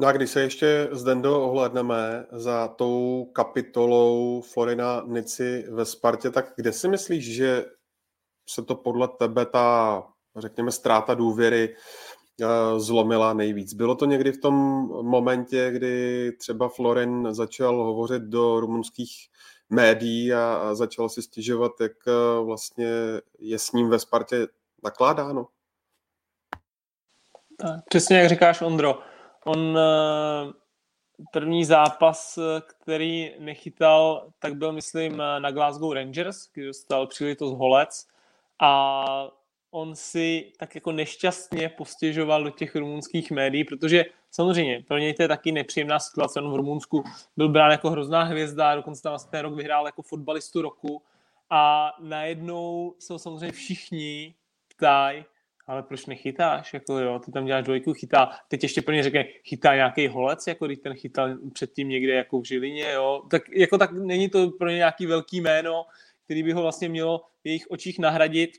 No a když se ještě z Dendo ohledneme za tou kapitolou Florina Nici ve Spartě, tak kde si myslíš, že se to podle tebe ta, řekněme, ztráta důvěry eh, zlomila nejvíc. Bylo to někdy v tom momentě, kdy třeba Florin začal hovořit do rumunských médií a, začal si stěžovat, jak eh, vlastně je s ním ve Spartě nakládáno? Přesně jak říkáš, Ondro. On eh, první zápas, který nechytal, tak byl, myslím, na Glasgow Rangers, kdy dostal příležitost holec a on si tak jako nešťastně postěžoval do těch rumunských médií, protože samozřejmě pro něj to je taky nepříjemná situace. On v Rumunsku byl brán jako hrozná hvězda, dokonce tam vlastně ten rok vyhrál jako fotbalistu roku a najednou jsou samozřejmě všichni ptají, ale proč nechytáš, jako jo, ty tam děláš dvojku, chytá, teď ještě pro ně řekne, chytá nějaký holec, jako když ten chytal předtím někde jako v Žilině, jo, tak jako tak není to pro ně nějaký velký jméno, který by ho vlastně mělo v jejich očích nahradit.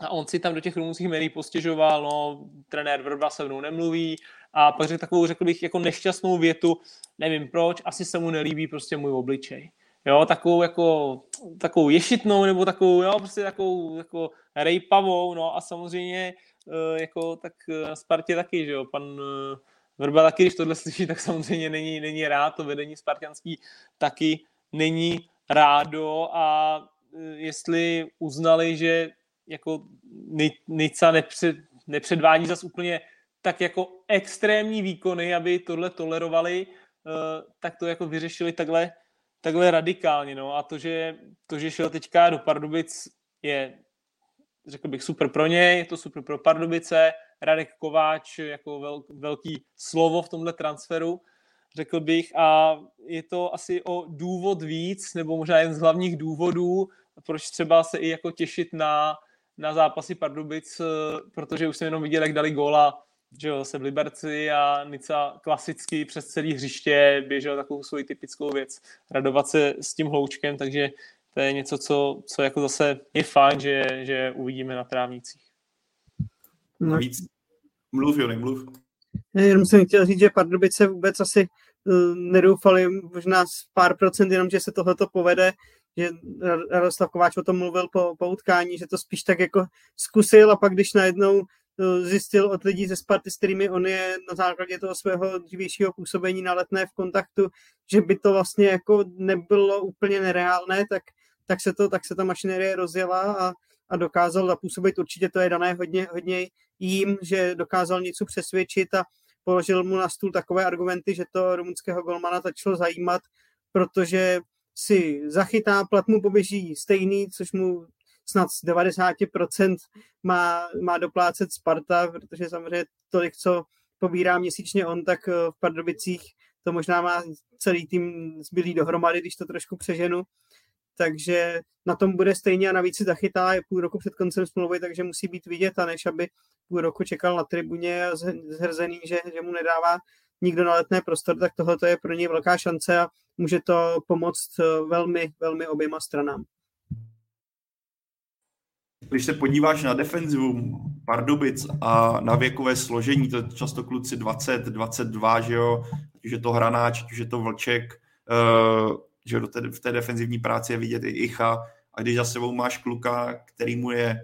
A on si tam do těch rumunských médií postěžoval, no, trenér Vrba se mnou nemluví a pak řekl takovou, řekl bych, jako nešťastnou větu, nevím proč, asi se mu nelíbí prostě můj obličej. Jo, takovou jako, takovou ješitnou nebo takovou, jo, prostě takovou jako rejpavou, no a samozřejmě jako tak eh, na Spartě taky, že jo, pan eh, Vrba taky, když tohle slyší, tak samozřejmě není, není rád, to vedení spartianský taky není rádo a jestli uznali, že jako Nica nepřed, nepředvádí zase úplně tak jako extrémní výkony, aby tohle tolerovali, eh, tak to jako vyřešili takhle, takhle radikálně. No. A to že, to, že šel teďka do Pardubic, je, řekl bych, super pro něj, je to super pro Pardubice, Radek Kováč jako vel, velký slovo v tomhle transferu, řekl bych, a je to asi o důvod víc, nebo možná jen z hlavních důvodů, proč třeba se i jako těšit na, na zápasy Pardubic, protože už jsem jenom viděl, jak dali góla že jo, se v Liberci a Nica klasicky přes celý hřiště běžel takovou svoji typickou věc, radovat se s tím hloučkem, takže to je něco, co, co jako zase je fajn, že, že uvidíme na trávnicích. No. Víc. Mluv, Jony, mluv. Jenom jsem chtěl říct, že Pardubice vůbec asi uh, nedoufali možná z pár procent jenom, že se tohleto povede, že Radoslav Kováč o tom mluvil po, po utkání, že to spíš tak jako zkusil a pak když najednou eh, zjistil od lidí ze Sparty, s kterými on je na základě toho svého dřívějšího působení na letné v kontaktu, že by to vlastně jako nebylo úplně nereálné, tak, tak, se, to, tak se ta mašinerie rozjela a, a dokázal zapůsobit. Určitě to je dané hodně, hodně jím, že dokázal něco přesvědčit a položil mu na stůl takové argumenty, že to rumunského golmana začalo zajímat, protože si zachytá, plat mu poběží stejný, což mu snad z 90% má, má doplácet Sparta, protože samozřejmě tolik, co pobírá měsíčně on, tak eh, v Pardubicích to možná má celý tým zbylý dohromady, když to trošku přeženu. Takže na tom bude stejně a navíc si zachytá je půl roku před koncem smlouvy, takže musí být vidět a než aby půl roku čekal na tribuně a zhrzený, že, že mu nedává nikdo na letné prostor, tak tohle je pro něj velká šance a může to pomoct eh, velmi, velmi oběma stranám. když se podíváš na defenzivu Pardubic a na věkové složení, to je často kluci 20, 22, že jo, je to Hranáč, je to Vlček, uh, že do té, v té defenzivní práci je vidět i Icha, a když za sebou máš kluka, který mu je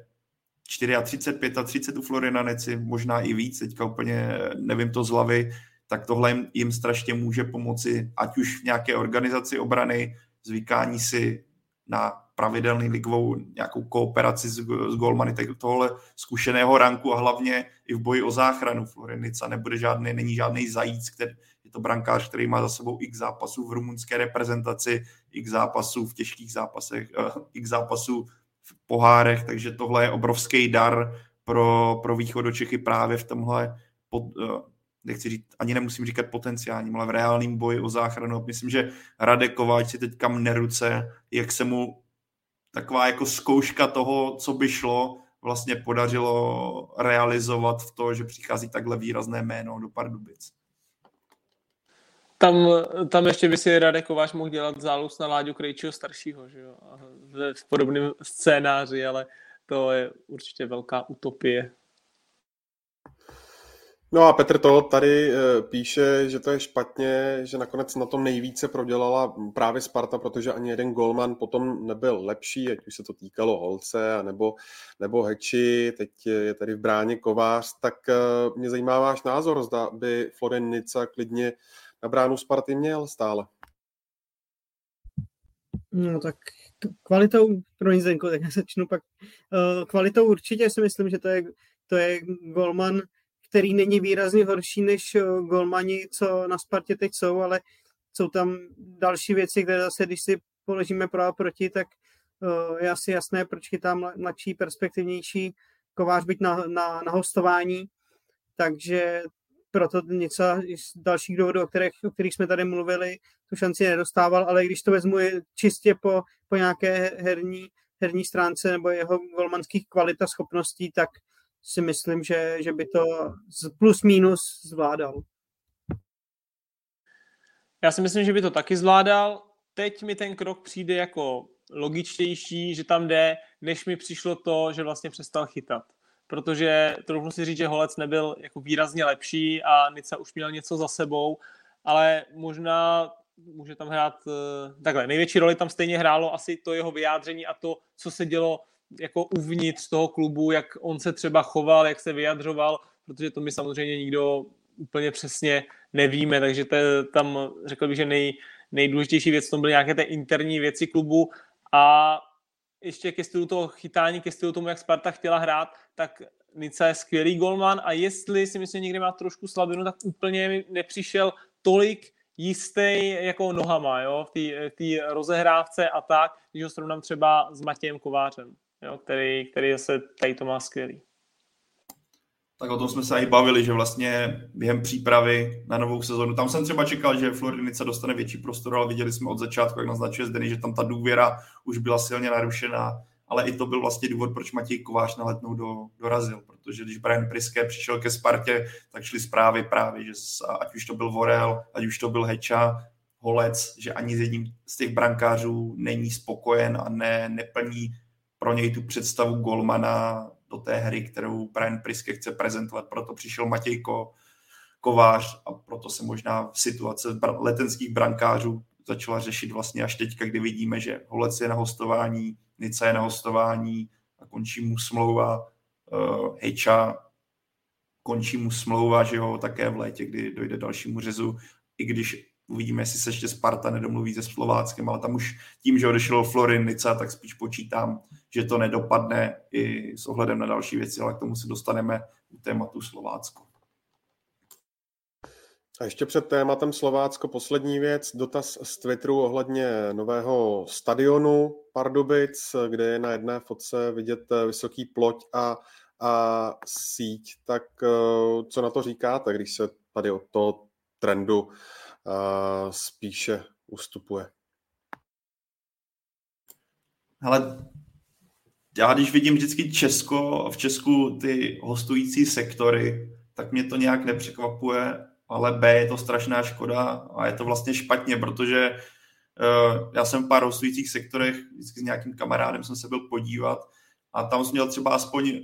34, 35 u Florina Neci, možná i víc, teďka úplně nevím to z hlavy, tak tohle jim, jim strašně může pomoci, ať už v nějaké organizaci obrany, zvykání si na pravidelný ligovou nějakou kooperaci s, s golmany tak tohle zkušeného ranku a hlavně i v boji o záchranu Florenica nebude žádný, není žádný zajíc, který, to brankář, který má za sebou x zápasů v rumunské reprezentaci, x zápasů v těžkých zápasech, uh, x zápasů v pohárech, takže tohle je obrovský dar pro, pro východ Čechy právě v tomhle pod, uh, nechci říct, ani nemusím říkat potenciálním, ale v reálném boji o záchranu. Myslím, že Radek Kováč si teďka mne ruce, jak se mu taková jako zkouška toho, co by šlo, vlastně podařilo realizovat v to, že přichází takhle výrazné jméno do Pardubic. Tam, tam ještě by si Radek Kováč mohl dělat zálus na Láďu Krejčího staršího, že jo? v podobném scénáři, ale to je určitě velká utopie. No a Petr to tady eh, píše, že to je špatně, že nakonec na tom nejvíce prodělala právě Sparta, protože ani jeden golman potom nebyl lepší, ať už se to týkalo Holce nebo, nebo Heči, teď je tady v bráně Kovář, tak eh, mě zajímá váš názor, zda by Florin Nica klidně na bránu Sparty měl stále. No tak kvalitou, pro Zdenko, tak já začnu pak. Eh, kvalitou určitě si myslím, že to je, to je golman, který není výrazně horší než eh, golmani, co na Spartě teď jsou, ale jsou tam další věci, které zase, když si položíme pro a proti, tak eh, je asi jasné, proč chytá mladší, perspektivnější kovář být na, na, na hostování. Takže proto něco z dalších důvodů, o kterých, o kterých jsme tady mluvili, tu šanci nedostával, ale když to vezmu čistě po, po nějaké herní, herní stránce nebo jeho golmanských kvalit a schopností, tak si myslím, že, že by to plus minus zvládal. Já si myslím, že by to taky zvládal. Teď mi ten krok přijde jako logičtější, že tam jde, než mi přišlo to, že vlastně přestal chytat. Protože trochu si říct, že Holec nebyl jako výrazně lepší a Nica už měl něco za sebou, ale možná může tam hrát eh, takhle. Největší roli tam stejně hrálo asi to jeho vyjádření a to, co se dělo jako uvnitř toho klubu, jak on se třeba choval, jak se vyjadřoval, protože to my samozřejmě nikdo úplně přesně nevíme, takže to je tam, řekl bych, že nej, nejdůležitější věc to byly nějaké té interní věci klubu a ještě ke stylu toho chytání, ke stylu tomu, jak Sparta chtěla hrát, tak Nica je skvělý golman a jestli si myslím, že někde má trošku slabinu, tak úplně mi nepřišel tolik jistý jako nohama, jo, v té rozehrávce a tak, když ho srovnám třeba s Matějem Kovářem jo, který, který zase tady to má skvělý. Tak o tom jsme se i bavili, že vlastně během přípravy na novou sezonu, tam jsem třeba čekal, že Florinica dostane větší prostor, ale viděli jsme od začátku, jak naznačuje Zdeny, že tam ta důvěra už byla silně narušená, ale i to byl vlastně důvod, proč Matěj Kovář na letnou do, dorazil, protože když Brian Priské přišel ke Spartě, tak šly zprávy právě, že ať už to byl Vorel, ať už to byl Heča, Holec, že ani z jedním z těch brankářů není spokojen a ne, neplní pro něj tu představu golmana do té hry, kterou Brian Priske chce prezentovat. Proto přišel Matějko Kovář a proto se možná situace letenských brankářů začala řešit vlastně až teďka, kdy vidíme, že Holec je na hostování, Nica je na hostování a končí mu smlouva uh, Hejča, končí mu smlouva, že jo, také v létě, kdy dojde dalšímu řezu, i když Uvidíme, jestli se ještě Sparta nedomluví se Slováckem, ale tam už tím, že odešel Florin Nica, tak spíš počítám, že to nedopadne i s ohledem na další věci, ale k tomu se dostaneme u tématu Slovácko. A ještě před tématem Slovácko poslední věc, dotaz z Twitteru ohledně nového stadionu Pardubic, kde je na jedné fotce vidět vysoký ploť a, a síť. Tak eh, co na to říkáte, když se tady od toho trendu spíše ustupuje. Ale já když vidím vždycky Česko, v Česku ty hostující sektory, tak mě to nějak nepřekvapuje, ale B je to strašná škoda a je to vlastně špatně, protože uh, já jsem v pár hostujících sektorech, vždycky s nějakým kamarádem jsem se byl podívat a tam jsi měl třeba aspoň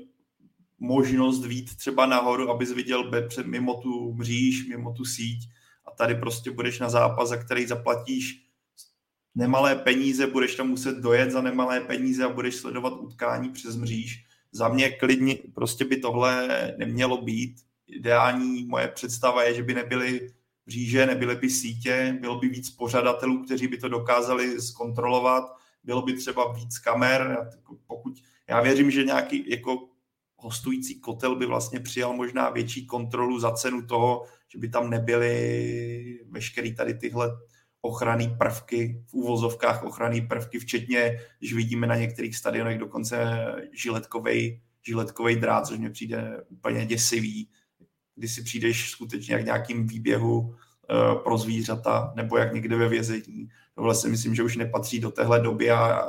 možnost vít třeba nahoru, abys viděl mimo tu mříž, mimo tu síť a tady prostě budeš na zápas, za který zaplatíš nemalé peníze, budeš tam muset dojet za nemalé peníze a budeš sledovat utkání přes mříž. Za mě klidně prostě by tohle nemělo být. Ideální moje představa je, že by nebyly mříže, nebyly by sítě, bylo by víc pořadatelů, kteří by to dokázali zkontrolovat, bylo by třeba víc kamer, pokud já věřím, že nějaký jako hostující kotel by vlastně přijal možná větší kontrolu za cenu toho, že by tam nebyly veškerý tady tyhle ochranné prvky, v úvozovkách ochranné prvky, včetně, když vidíme na některých stadionech dokonce žiletkovej, žiletkovej drát, což mi přijde úplně děsivý, kdy si přijdeš skutečně jak nějakým výběhu uh, pro zvířata nebo jak někde ve vězení. Tohle si myslím, že už nepatří do téhle doby a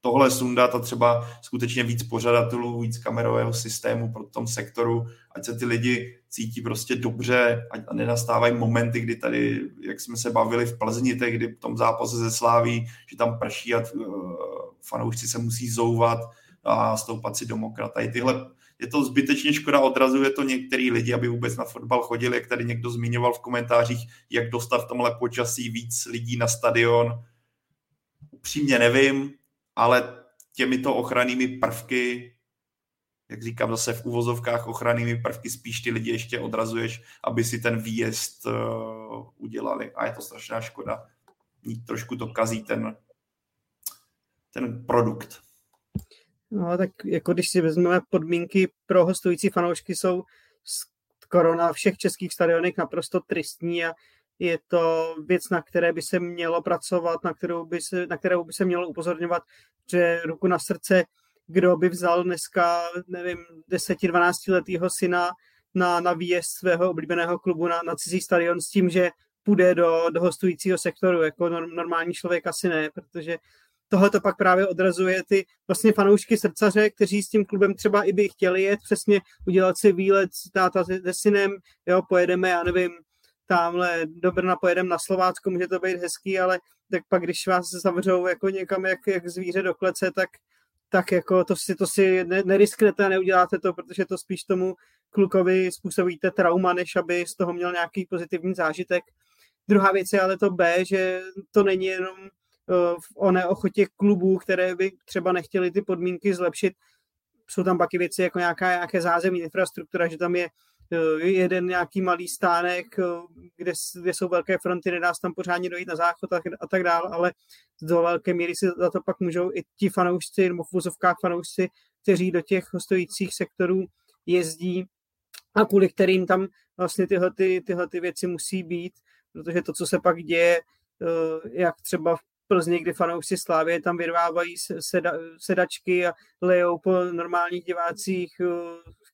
tohle sundat a třeba skutečně víc pořadatelů, víc kamerového systému pro tom sektoru, ať se ty lidi cítí prostě dobře a nenastávají momenty, kdy tady, jak jsme se bavili v Plzni, kdy v tom zápase ze Sláví, že tam prší a uh, fanoušci se musí zouvat a stoupat si domokrat. A tyhle, je to zbytečně škoda, odrazuje to některý lidi, aby vůbec na fotbal chodili, jak tady někdo zmiňoval v komentářích, jak dostat v tomhle počasí víc lidí na stadion. Upřímně nevím, ale těmito ochrannými prvky, jak říkám zase v uvozovkách ochrannými prvky, spíš ty lidi ještě odrazuješ, aby si ten výjezd uh, udělali. A je to strašná škoda. Trošku to kazí ten, ten produkt. No tak jako když si vezmeme podmínky pro hostující fanoušky jsou skoro na všech českých stadionech naprosto tristní a je to věc, na které by se mělo pracovat, na kterou by se, na kterou by se mělo upozorňovat, že ruku na srdce, kdo by vzal dneska, nevím, 10-12 letého syna na, na výjezd svého oblíbeného klubu na, na cizí stadion s tím, že půjde do, do hostujícího sektoru, jako normální člověk asi ne, protože tohle to pak právě odrazuje ty vlastně fanoušky srdcaře, kteří s tím klubem třeba i by chtěli jet, přesně udělat si výlet s táta se synem, jo, pojedeme, já nevím, tamhle do Brna pojedem na Slovácko, může to být hezký, ale tak pak, když vás zavřou jako někam jak, jak zvíře do klece, tak, tak jako to si, to si nerisknete a neuděláte to, protože to spíš tomu klukovi způsobíte trauma, než aby z toho měl nějaký pozitivní zážitek. Druhá věc je ale to B, že to není jenom v o neochotě klubů, které by třeba nechtěli ty podmínky zlepšit. Jsou tam pak i věci jako nějaká, nějaké zázemí infrastruktura, že tam je Eh, jeden nějaký malý stánek, eh, kde, kde jsou velké fronty, nedá se tam pořádně dojít na záchod a, a tak dále, ale do velké míry si za to pak můžou i ti fanoušci, nebo v vozovkách fanoušci, kteří do těch stojících sektorů jezdí a kvůli kterým tam vlastně tyhle, ty, tyhle ty věci musí být, protože to, co se pak děje, eh, jak třeba v Plzni, kdy fanoušci Slávě tam vyrvávají seda, sedačky a lejou po normálních divácích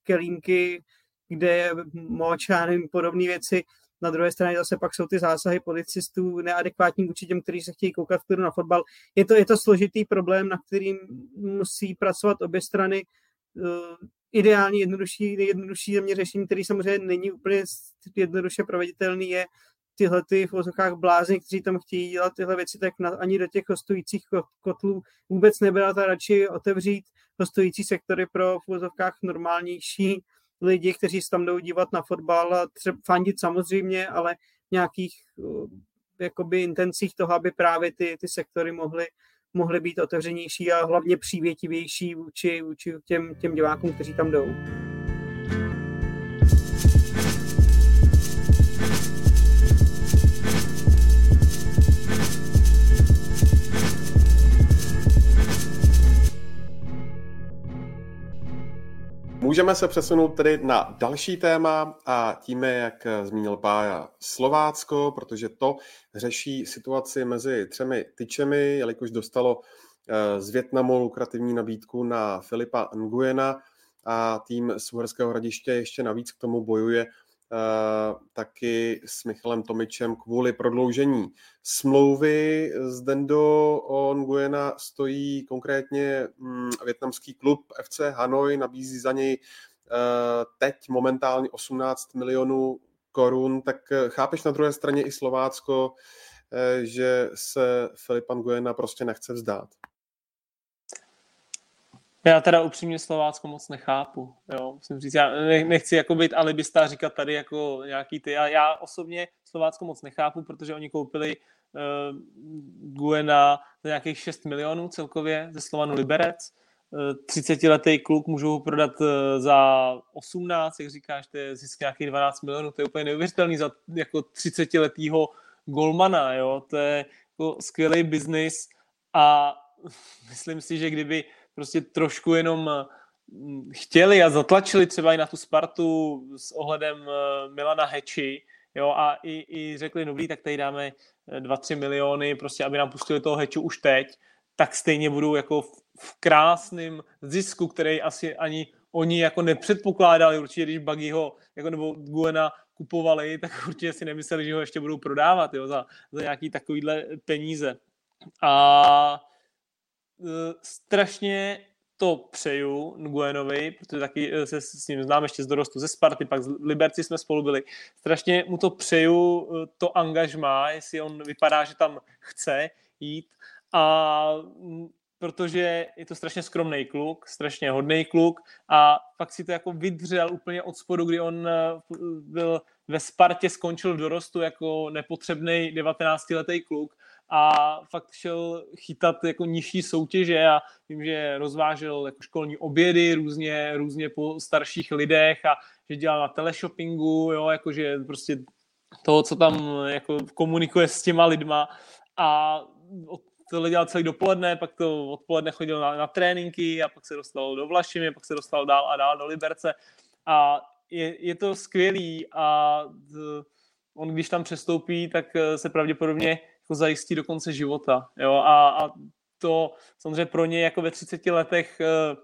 kelímky, kde je moč a nevím, podobné věci. Na druhé straně zase pak jsou ty zásahy policistů neadekvátní vůči těm, kteří se chtějí koukat v na fotbal. Je to, je to složitý problém, na kterým musí pracovat obě strany. Uh, ideální, jednodušší, jednodušší země řešení, který samozřejmě není úplně jednoduše proveditelný, je tyhle ty v vozokách blázni, kteří tam chtějí dělat tyhle věci, tak na, ani do těch hostujících kotlů vůbec nebrat a radši otevřít hostující sektory pro v normálnější lidi, kteří se tam jdou dívat na fotbal a třeba fandit samozřejmě, ale nějakých uh, jakoby intencích toho, aby právě ty, ty sektory mohly, mohly být otevřenější a hlavně přívětivější vůči, vůči těm, těm divákům, kteří tam jdou. Můžeme se přesunout tedy na další téma a tím je, jak zmínil Pája, Slovácko, protože to řeší situaci mezi třemi tyčemi, jelikož dostalo eh, z Větnamu lukrativní nabídku na Filipa Nguyena a tým z Uherského hradiště ještě navíc k tomu bojuje taky s Michalem Tomičem kvůli prodloužení smlouvy. Z Dendo Nguyena stojí konkrétně mm, větnamský klub FC Hanoi, nabízí za něj eh, teď momentálně 18 milionů korun, tak eh, chápeš na druhé straně i Slovácko, že se Filipa Nguyena prostě nechce vzdát? Já teda upřímně Slovácko moc nechápu, jo, musím říct, já nechci jako být alibista říkat tady jako nějaký ty, já, já osobně Slovácko moc nechápu, protože oni koupili uh, Guena za nějakých 6 milionů celkově ze Slovanu Liberec, 30-letý kluk můžou ho prodat eh, za 18, jak říkáš, to je zisk nějakých 12 milionů, to je úplně neuvěřitelný za jako 30-letýho golmana, jo, to je jako skvělý biznis a myslím si, že kdyby prostě trošku jenom mm, chtěli a zatlačili třeba i na tu Spartu s ohledem eh, Milana Heči, jo, a i, i řekli, dobrý, tak tady dáme 2-3 eh, miliony, prostě, aby nám pustili toho Heču už teď, tak stejně budou jako v krásném zisku, který asi ani oni jako nepředpokládali, určitě když Buggyho jako nebo Guena kupovali, tak určitě si nemysleli, že ho ještě budou prodávat jo, za, za nějaký takovýhle peníze. A strašně to přeju Nguenovi, protože taky e, se s ním znám ještě z dorostu ze Sparty, pak z Liberci jsme spolu byli. Strašně mu to přeju, e, to angažmá, jestli on vypadá, že tam chce jít a protože je to strašně skromný kluk, strašně hodný kluk a fakt si to jako vydřel úplně od spodu, kdy on eh, byl ve Spartě, skončil v dorostu jako nepotřebný 19-letý kluk a fakt šel chytat jako nižší soutěže. A vím, že rozvážel jako školní obědy různě, různě po starších lidech a že dělal na teleshoppingu, jo, jakože prostě toho, co tam jako komunikuje s těma lidma. A tohle dělal celý dopoledne, pak to odpoledne chodil na, na tréninky a pak se dostal do Vlašimi, pak se dostal dál a dál do Liberce. A je, je to skvělý a on když tam přestoupí, tak eh, se pravděpodobně jako zajistí do konce života. Jo? A, a to samozřejmě pro ně jako ve 30 letech uh,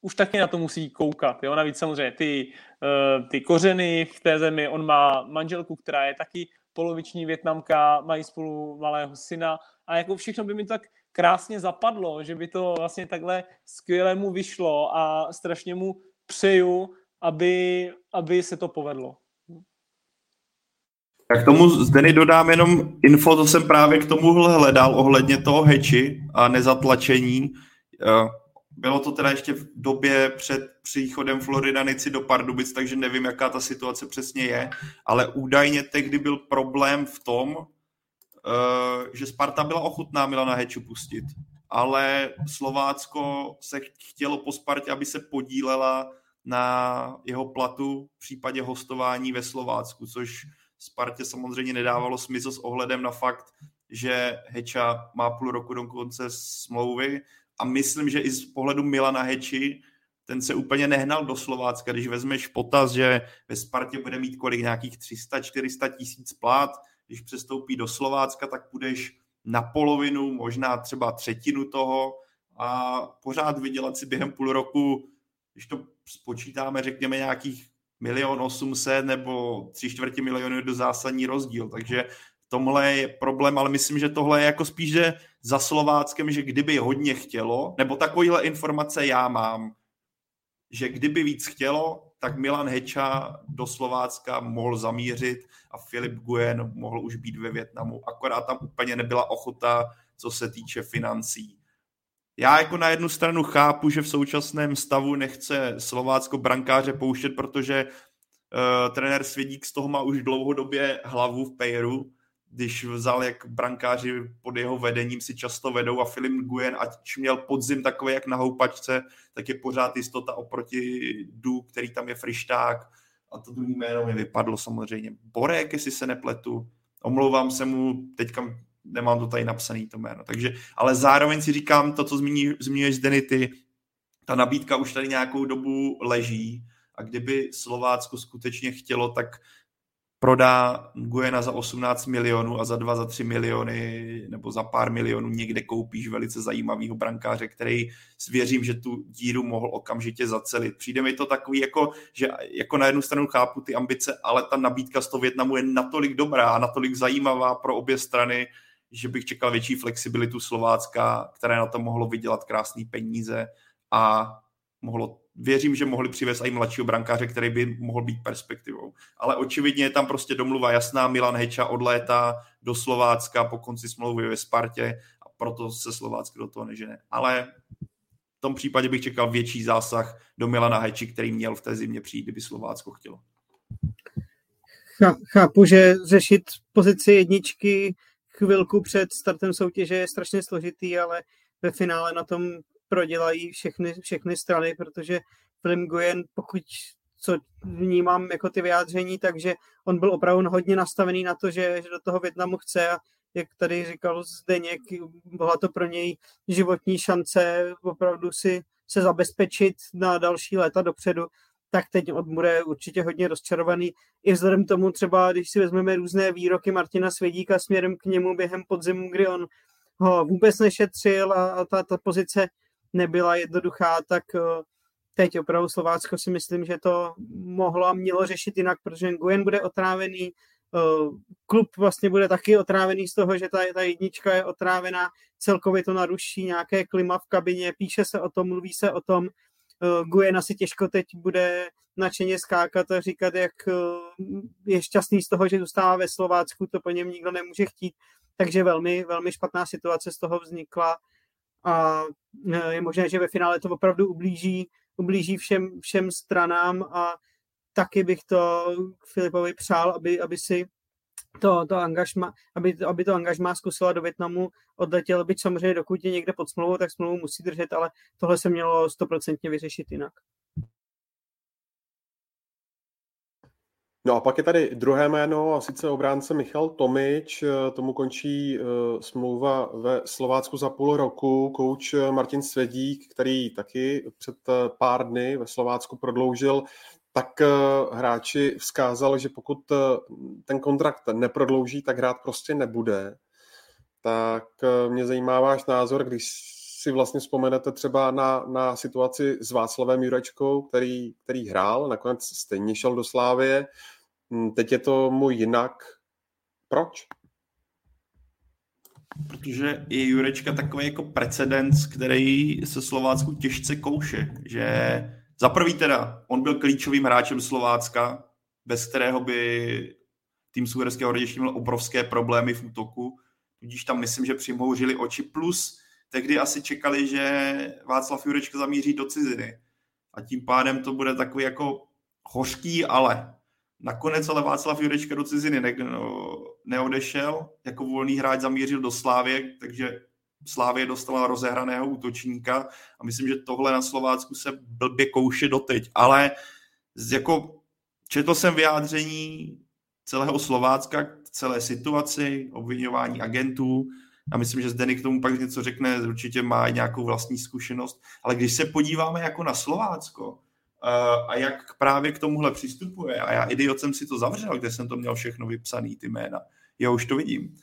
už taky na to musí koukat. Jo? Navíc samozřejmě ty, uh, ty kořeny v té zemi, on má manželku, která je taky poloviční větnamka, mají spolu malého syna a jako všechno by mi tak krásně zapadlo, že by to vlastně takhle skvěle mu vyšlo a strašně mu přeju, aby, aby se to povedlo. Já k tomu Zdeny dodám jenom info, co jsem právě k tomu hledal ohledně toho heči a nezatlačení. Eh, bylo to teda ještě v době před příchodem Floridanici do Pardubic, takže nevím, jaká ta situace přesně je, ale údajně tehdy byl problém v tom, Eh, že Sparta byla ochutná Milana Heču pustit, ale Slovácko se chtělo po Spartě, aby se podílela na jeho platu v případě hostování ve Slovácku, což Spartě samozřejmě nedávalo smysl s ohledem na fakt, že Heča má půl roku do konce smlouvy. A myslím, že i z pohledu Milana Heči ten se úplně nehnal do Slovácka, když vezmeš potaz, že ve Spartě bude mít kolik nějakých 300-400 tisíc plát, když přestoupí do Slovácka, tak půjdeš na polovinu, možná třeba třetinu toho. A pořád vydělat si během půl roku, když to spočítáme, řekněme nějakých milion osmset nebo tři čtvrtě milionu je do zásadní rozdíl, takže tomhle je problém, ale myslím, že tohle je jako spíš že za Slováckem, že kdyby hodně chtělo, nebo takovýhle informace já mám, že kdyby víc chtělo, tak Milan Heča do Slovácka mohl zamířit a Filip Guen mohl už být ve Větnamu. Akorát tam úplně nebyla ochota, co se týče financí. Já jako na jednu stranu chápu, že v současném stavu nechce Slovácko brankáře pouštět, protože uh, trenér Svědík z toho má už dlouhodobě hlavu v Pejru, když vzal, jak brankáři pod jeho vedením si často vedou a Filip Nguyen, ať měl podzim takový jak na houpačce, tak je pořád jistota oproti Du, který tam je frišták. A to druhý jméno mi vypadlo samozřejmě. Borek, jestli se nepletu, omlouvám se mu, teďka nemám to tady napsaný to jméno, takže, ale zároveň si říkám to, co zmíní, zmiňuješ Zdeny, ty, ta nabídka už tady nějakou dobu leží a kdyby Slovácko skutečně chtělo, tak prodá Guena za 18 milionů a za 2, za 3 miliony nebo za pár milionů někde koupíš velice zajímavého brankáře, který věřím, že tu díru mohl okamžitě zacelit. Přijde mi to takový, jako, že jako na jednu stranu chápu ty ambice, ale ta nabídka z toho Větnamu je natolik dobrá, natolik zajímavá pro obě strany, že bych čekal větší flexibilitu Slovácka, které na to mohlo vydělat krásné peníze a mohlo věřím, že mohli přivést i mladšího brankáře, který by mohl být perspektivou. Ale očividně je tam prostě domluva jasná, Milan Heča odlétá do Slovácka po konci smlouvy ve Spartě a proto se Slovácko do toho nežene. Ale v tom případě bych čekal větší zásah do Milana Heči, který měl v té zimě přijít, kdyby Slovácko chtělo. Chápu, že řešit pozici jedničky chvilku před startem soutěže je strašně složitý, ale ve finále na tom prodělají všechny, všechny strany, protože Film Guyen, pokud co vnímám jako ty vyjádření, takže on byl opravdu hodně nastavený na to, že, že do toho Větnamu chce a jak tady říkal Zdeněk, byla to pro něj životní šance opravdu si se zabezpečit na další léta dopředu, tak teď on bude určitě hodně rozčarovaný. I vzhledem tomu třeba, když si vezmeme různé výroky Martina Svědíka směrem k němu během podzimu, kdy on ho vůbec nešetřil a, a ta, ta pozice nebyla jednoduchá, tak uh, teď opravdu Slovácko si myslím, že to mohlo a mělo řešit jinak, protože Nguyen bude otrávený, uh, klub vlastně bude taky otrávený z toho, že ta, ta jednička je otrávená, celkově to naruší nějaké klima v kabině, píše se o tom, mluví se o tom, uh, Nguyen asi těžko teď bude nadšeně skákat a říkat, jak uh, je šťastný z toho, že zůstává ve Slovácku, to po něm nikdo nemůže chtít, takže velmi, velmi špatná situace z toho vznikla a je možné, že ve finále to opravdu ublíží, ublíží všem, všem stranám a taky bych to Filipovi přál, aby, aby si to, to angažma, aby, aby to angažma zkusila do Větnamu odletěl, byť samozřejmě dokud je někde pod smlouvou, tak smlouvu musí držet, ale tohle se mělo stoprocentně vyřešit jinak. No a pak je tady druhé jméno, a sice obránce Michal Tomič. Tomu končí uh, smlouva ve Slovácku za půl roku. Kouč Martin Svedík, který taky před pár dny ve Slovácku prodloužil, tak uh, hráči vzkázal, že pokud uh, ten kontrakt neprodlouží, tak hrát prostě nebude. Tak mě zajímá váš názor, když si vlastně vzpomenete třeba na, na situaci s Václavem Jurečkou, který, který hrál, nakonec stejně šel do Slávie. Hm, teď je to mu jinak. Proč? Protože je Jurečka takový jako precedens, který se Slovácku těžce kouše, že za prvý teda, on byl klíčovým hráčem Slovácka, bez kterého by tým Suherského rodiště měl obrovské problémy v útoku, tudíž tam myslím, že přimhouřili oči, plus tehdy asi čekali, že Václav Jurečka zamíří do ciziny. A tím pádem to bude takový jako hořký, ale. Nakonec ale Václav Jurečka do ciziny ne, no, neodešel, jako volný hráč zamířil do Slávě, takže Slávě dostala rozehraného útočníka a myslím, že tohle na Slovácku se blbě kouše doteď, ale jako četl jsem vyjádření celého Slovácka k celé situaci, obvinování agentů, a myslím, že Zdeněk k tomu pak něco řekne, určitě má nějakou vlastní zkušenost. Ale když se podíváme jako na Slovácko eh, a jak právě k tomuhle přistupuje, a já idiot jsem si to zavřel, kde jsem to měl všechno vypsaný, ty jména, já už to vidím.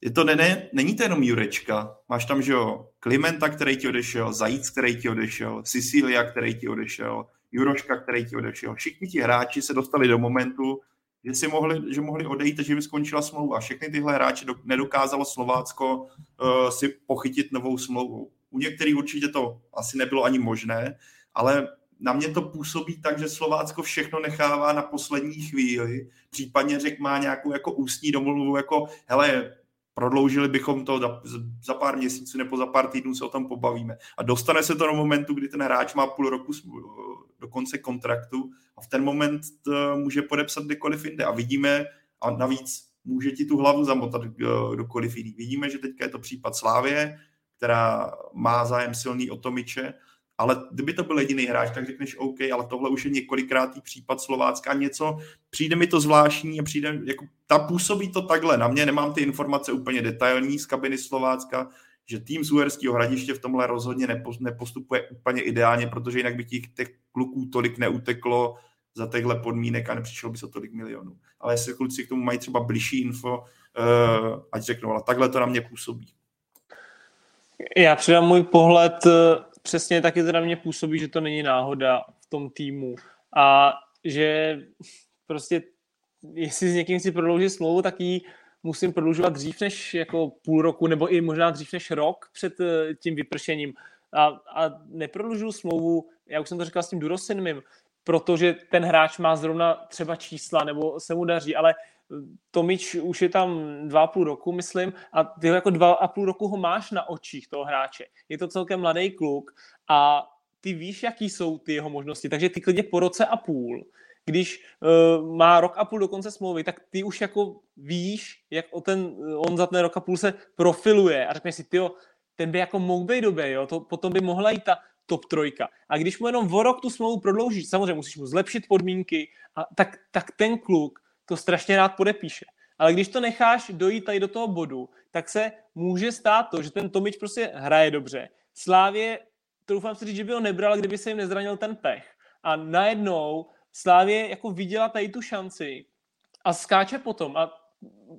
Je to ne, ne, není to jenom Jurečka. Máš tam, že jo, Klimenta, který ti odešel, Zajíc, který ti odešel, Sicilia, který ti odešel, Juroška, který ti odešel. Všichni ti hráči se dostali do momentu, že, si mohli, že mohli odejít a že by skončila smlouva. Všechny tyhle hráče do, nedokázalo Slovácko uh, si pochytit novou smlouvu. U některých určitě to asi nebylo ani možné, ale na mě to působí tak, že Slovácko všechno nechává na poslední chvíli, případně řek má nějakou jako ústní domluvu, jako hele, prodloužili bychom to za, pár měsíců nebo za pár týdnů se o tom pobavíme. A dostane se to do momentu, kdy ten hráč má půl roku do konce kontraktu a v ten moment to může podepsat kdekoliv jinde. A vidíme, a navíc může ti tu hlavu zamotat kdokoliv jiný. Vidíme, že teďka je to případ Slávě, která má zájem silný o Tomiče, ale kdyby to byl jediný hráč, tak řekneš OK, ale tohle už je několikrátý případ Slovácka, něco, přijde mi to zvláštní a přijde, jako, ta působí to takhle, na mě nemám ty informace úplně detailní z kabiny Slovácka, že tým z Uherského hradiště v tomhle rozhodně nepostupuje úplně ideálně, protože jinak by těch, těch kluků tolik neuteklo za těchto podmínek a nepřišlo by se tolik milionů. Ale jestli kluci k tomu mají třeba blížší info, uh, ať řeknou, ale takhle to na mě působí. Já přidám můj pohled, eh, přesně taky to na mě působí, že to není náhoda v tom týmu a že prostě jestli s někým si prodloužit smlouvu, tak ji musím prodlužovat dřív než jako půl roku, nebo i možná dřív než rok před eh, tím vypršením. A, a neprodlužuju smlouvu, já už jsem to říkal s tím Durosinmim, protože ten hráč má zrovna třeba čísla nebo se mu daří, ale Tomič už je tam dva a půl roku, myslím, a ty jako dva a půl roku ho máš na očích toho hráče. Je to celkem mladý kluk a ty víš, jaký jsou ty jeho možnosti, takže ty klidně po roce a půl, když uh, má rok a půl do konce smlouvy, tak ty už jako víš, jak o ten, on za ten rok a půl se profiluje a řekneš si, tyjo, ten by jako mohl být dobrý, jo? To, potom by mohla jít ta top trojka. A když mu jenom o rok tu smlouvu prodloužíš, samozřejmě musíš mu zlepšit podmínky, a tak, tak ten kluk to strašně rád podepíše. Ale když to necháš dojít tady do toho bodu, tak se může stát to, že ten Tomič prostě hraje dobře. Slávě, doufám si říct, že by ho nebral, kdyby se jim nezranil ten pech. A najednou Slávě jako viděla tady tu šanci a skáče potom. A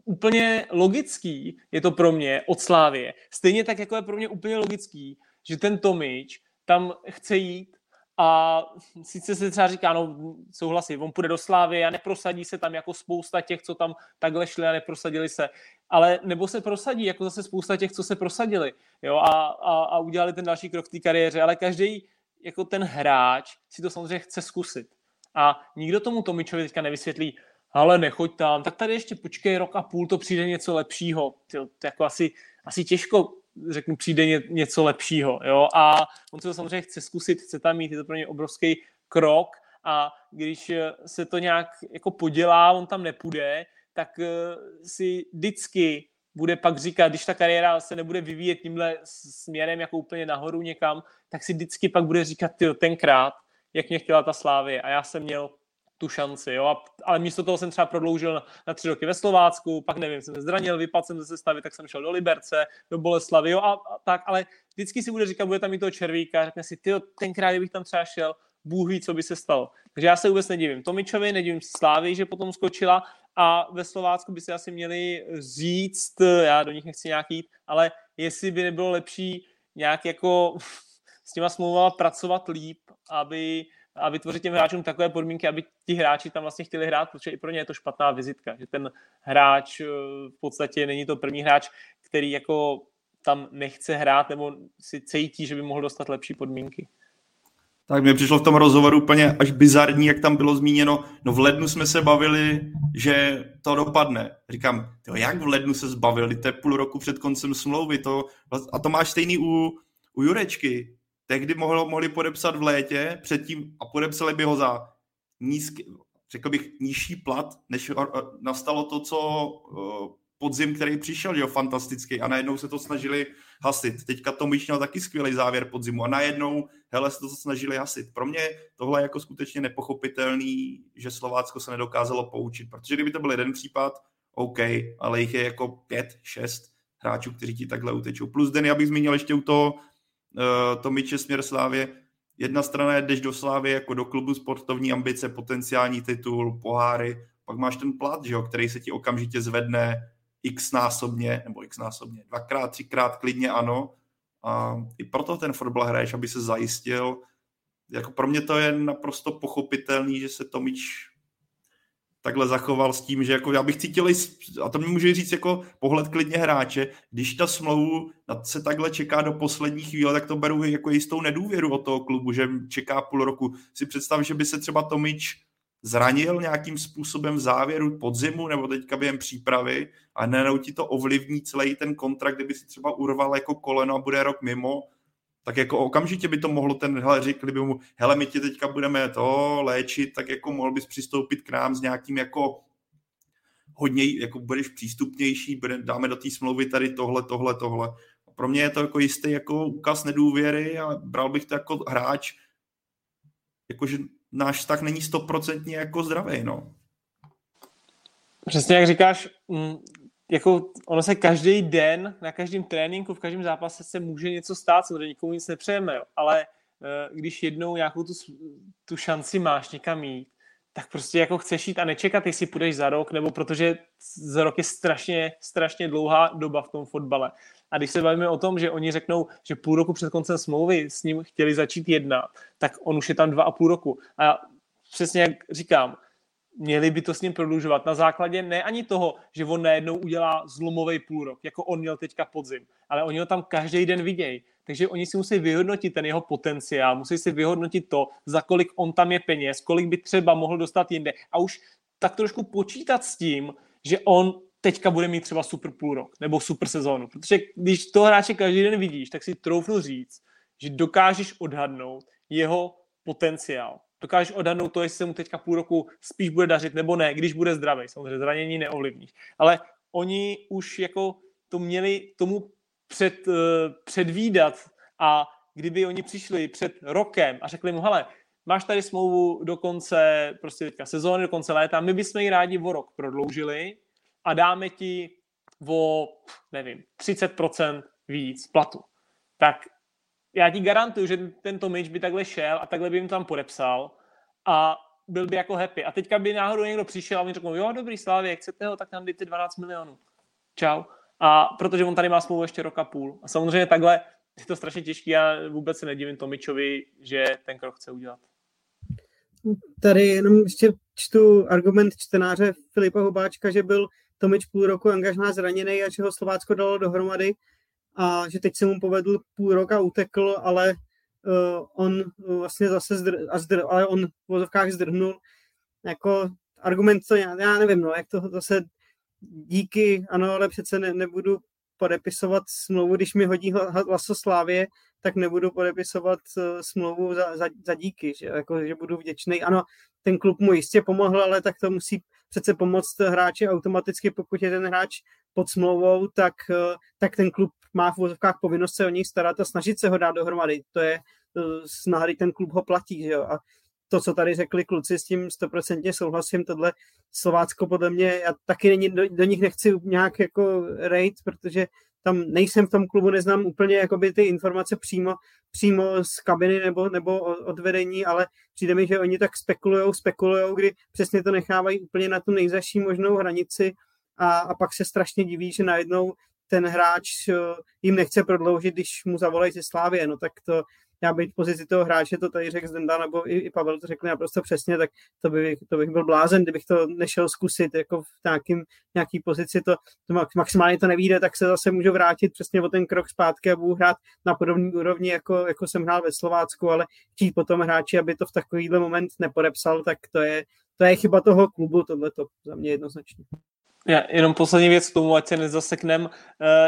úplně logický je to pro mě od Slávě. Stejně tak, jako je pro mě úplně logický, že ten Tomič tam chce jít a sice se třeba říká, no souhlasí, on půjde do Slávy a neprosadí se tam jako spousta těch, co tam takhle šli a neprosadili se, ale nebo se prosadí, jako zase spousta těch, co se prosadili jo, a, a, a udělali ten další krok v té kariéře, ale každý jako ten hráč si to samozřejmě chce zkusit. A nikdo tomu Tomičovi teďka nevysvětlí, ale nechoď tam, tak tady ještě počkej rok a půl, to přijde něco lepšího. To, to jako asi, asi těžko řeknu, přijde ně, něco lepšího. Jo? A on se to samozřejmě chce zkusit, chce tam mít, je to pro ně obrovský krok a když se to nějak jako podělá, on tam nepůjde, tak eh, si vždycky bude pak říkat, když ta kariéra se nebude vyvíjet tímhle směrem jako úplně nahoru někam, tak si vždycky pak bude říkat, ty tenkrát, jak mě chtěla ta Slávy a já jsem měl tu šanci, jo, a, ale místo toho jsem třeba prodloužil na, na tři roky ve Slovácku, pak nevím, jsem se zranil, vypadl jsem ze sestavy, tak jsem šel do Liberce, do Boleslavy, jo, a, a tak, ale vždycky si bude říkat, bude tam i toho červíka, řekne si, ty tenkrát, kdybych tam třeba šel, Bůh ví, co by se stalo. Takže já se vůbec nedivím Tomičovi, nedivím Slávy, že potom skočila a ve Slovácku by si asi měli říct, já do nich nechci nějak jít, ale jestli by nebylo lepší nějak jako s těma smlouvama pracovat líp, aby a vytvořit těm hráčům takové podmínky, aby ti hráči tam vlastně chtěli hrát, protože i pro ně je to špatná vizitka, že ten hráč eh, v podstatě není to první hráč, který jako tam nechce hrát nebo si cítí, že by mohl dostat lepší podmínky. Tak mi přišlo v tom rozhovoru úplně až bizarní, jak tam bylo zmíněno. No v lednu jsme se bavili, že to dopadne. Říkám, tyjo, jak v lednu se zbavili, to je půl roku před koncem smlouvy. To, a to máš stejný u, u Jurečky tehdy mohlo, mohli podepsat v létě předtím a podepsali by ho za nízký, řekl bych, nižší plat, než nastalo to, co podzim, který přišel, jo, fantastický a najednou se to snažili hasit. Teďka Tomič měl taky skvělý závěr podzimu a najednou, hele, se to snažili hasit. Pro mě tohle je jako skutečně nepochopitelný, že Slovácko se nedokázalo poučit, protože kdyby to byl jeden případ, OK, ale jich je jako pět, šest hráčů, kteří ti takhle utečou. Plus den, abych zmínil ještě u toho Tomiče směr Slávě. Jedna strana je, jdeš do Slávy jako do klubu sportovní ambice, potenciální titul, poháry, pak máš ten plat, že jo, který se ti okamžitě zvedne x násobně, nebo x násobně, dvakrát, třikrát klidně ano. A i proto ten fotbal hraješ, aby se zajistil. Jako pro mě to je naprosto pochopitelný, že se Tomič takhle zachoval s tím, že jako já bych cítil, a to mi může říct jako pohled klidně hráče, když ta smlouvu se takhle čeká do poslední chvíle, tak to beru jako jistou nedůvěru od toho klubu, že čeká půl roku. Si představ, že by se třeba Tomič zranil nějakým způsobem v závěru podzimu nebo teďka během přípravy a nenou ti to ovlivní celý ten kontrakt, kdyby si třeba urval jako koleno a bude rok mimo, tak jako okamžitě by to mohlo ten, hele, řekli by mu, hele, my ti teďka budeme to léčit, tak jako mohl bys přistoupit k nám s nějakým jako hodně, jako budeš přístupnější, dáme do té smlouvy tady tohle, tohle, tohle. A pro mě je to jako jistý jako ukaz nedůvěry a bral bych to jako hráč, jakože náš vztah není stoprocentně jako zdravý, no. Přesně jak říkáš, mm, jako ono se každý den, na každém tréninku, v každém zápase se může něco stát, samozřejmě nikomu nic nepřejeme, jo. ale eh, když jednou nějakou tu, tu šanci máš někam jít, tak prostě jako chceš jít a nečekat, jestli půjdeš za rok, nebo protože za rok je strašně, strašně dlouhá doba v tom fotbale. A když se bavíme o tom, že oni řeknou, že půl roku před koncem smlouvy s ním chtěli začít jednat, tak on už je tam dva a půl roku. A přesně jak říkám, měli by to s ním prodlužovat na základě ne ani toho, že on najednou udělá zlomový půl rok, jako on měl teďka podzim, ale oni ho tam každý den vidějí. Takže oni si musí vyhodnotit ten jeho potenciál, musí si vyhodnotit to, za kolik on tam je peněz, kolik by třeba mohl dostat jinde a už tak trošku počítat s tím, že on teďka bude mít třeba super půl rok nebo super sezónu. Protože když toho hráče každý den vidíš, tak si troufnu říct, že dokážeš odhadnout jeho potenciál. Dokážeš odhadnout to, jestli se mu teďka půl roku spíš bude dařit nebo ne, když bude zdravý. Samozřejmě zranění neovlivníš. Ale oni už jako to měli tomu před, uh, předvídat a kdyby oni přišli před rokem a řekli mu, hele, máš tady smlouvu do konce prostě teďka sezóny, do konce léta, my bychom ji rádi o rok prodloužili a dáme ti o, nevím, 30% víc platu. Tak já ti garantuju, že tento Mitch by takhle šel a takhle by jim tam podepsal a byl by jako happy. A teďka by náhodou někdo přišel a mi řekl, jo, dobrý Slávě, chcete ho, tak tam dejte 12 milionů. Čau. A protože on tady má smlouvu ještě roka půl. A samozřejmě takhle je to strašně těžký a vůbec se nedivím Tomičovi, že ten krok chce udělat. Tady jenom ještě čtu argument čtenáře Filipa Hubáčka, že byl Tomič půl roku angažná zraněný a že ho Slovácko dalo dohromady a že teď se mu povedl půl roka utekl, ale uh, on vlastně zase zdr, a zdr, ale on v vozovkách zdrhnul. Jako argument to já, já nevím, no, jak to zase díky, ano, ale přece ne, nebudu podepisovat smlouvu, když mi hodí hlaso Slávě, tak nebudu podepisovat uh, smlouvu za, za, za díky, že, jako, že budu vděčný. Ano, ten klub mu jistě pomohl, ale tak to musí přece pomoct hráči automaticky, pokud je ten hráč pod smlouvou, tak, tak ten klub má v vozovkách povinnost se o něj starat a snažit se ho dát dohromady. To je uh, snaha, ten klub ho platí. Že jo? A to, co tady řekli kluci, s tím stoprocentně souhlasím, tohle Slovácko podle mě, já taky není, do, do nich nechci nějak jako rejt, protože tam nejsem v tom klubu, neznám úplně jakoby ty informace přímo, přímo z kabiny nebo, nebo od vedení, ale přijde mi, že oni tak spekulujou, spekulujou, kdy přesně to nechávají úplně na tu nejzaší možnou hranici a, a pak se strašně diví, že najednou ten hráč eh, jim nechce prodloužit, když mu zavolají ze Slávě, no tak to, já být pozici toho hráče, to tady řekl Zdenda, nebo i, i Pavel to řekl naprosto přesně, tak to, by, to bych byl blázen, kdybych to nešel zkusit jako v nějakým, nějaký pozici, to, to maximálně to nevíde, tak se zase můžu vrátit přesně o ten krok zpátky a budu hrát na podobné úrovni, jako, jako jsem hrál ve Slovácku, ale chtít potom hráči, aby to v takovýhle moment nepodepsal, tak to je, to je chyba toho klubu, tohle to za mě jednoznačně. Já, jenom poslední věc k tomu, ať se nezaseknem. Uh,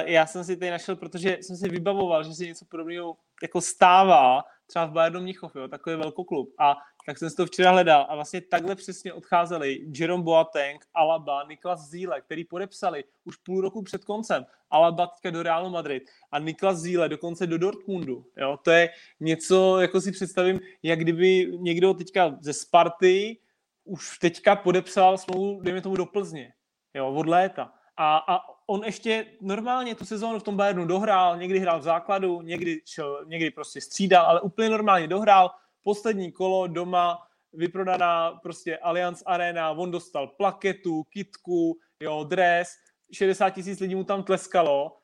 já jsem si tady našel, protože jsem si vybavoval, že si něco podobného jako stává třeba v Bayernu Mnichov, jo, takový velkoklub. A tak jsem si to včera hledal a vlastně takhle přesně odcházeli Jerome Boateng, Alaba, Niklas Zíle, který podepsali už půl roku před koncem. Alaba teďka do Realu Madrid a Niklas Zíle dokonce do Dortmundu. Jo. To je něco, jako si představím, jak kdyby někdo teďka ze Sparty už teďka podepsal smlouvu, dejme tomu do Plzně jo, od léta. A, a on ještě normálně tu sezónu v tom Bayernu dohrál, někdy hrál v základu, někdy, šel, někdy prostě střídal, ale úplně normálně dohrál. Poslední kolo doma, vyprodaná prostě Allianz Arena, on dostal plaketu, kitku, jo, dres, 60 tisíc lidí mu tam tleskalo,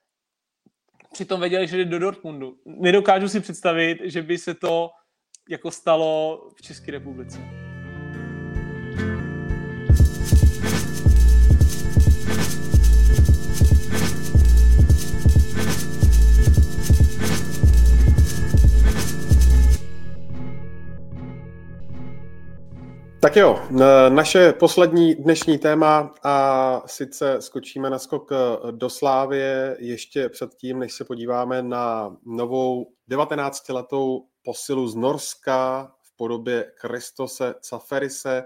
přitom věděli, že jde do Dortmundu. Nedokážu si představit, že by se to jako stalo v České republice. Tak jo, naše poslední dnešní téma a sice skočíme na skok do Slávě ještě předtím, než se podíváme na novou 19-letou posilu z Norska v podobě Kristose Caferise,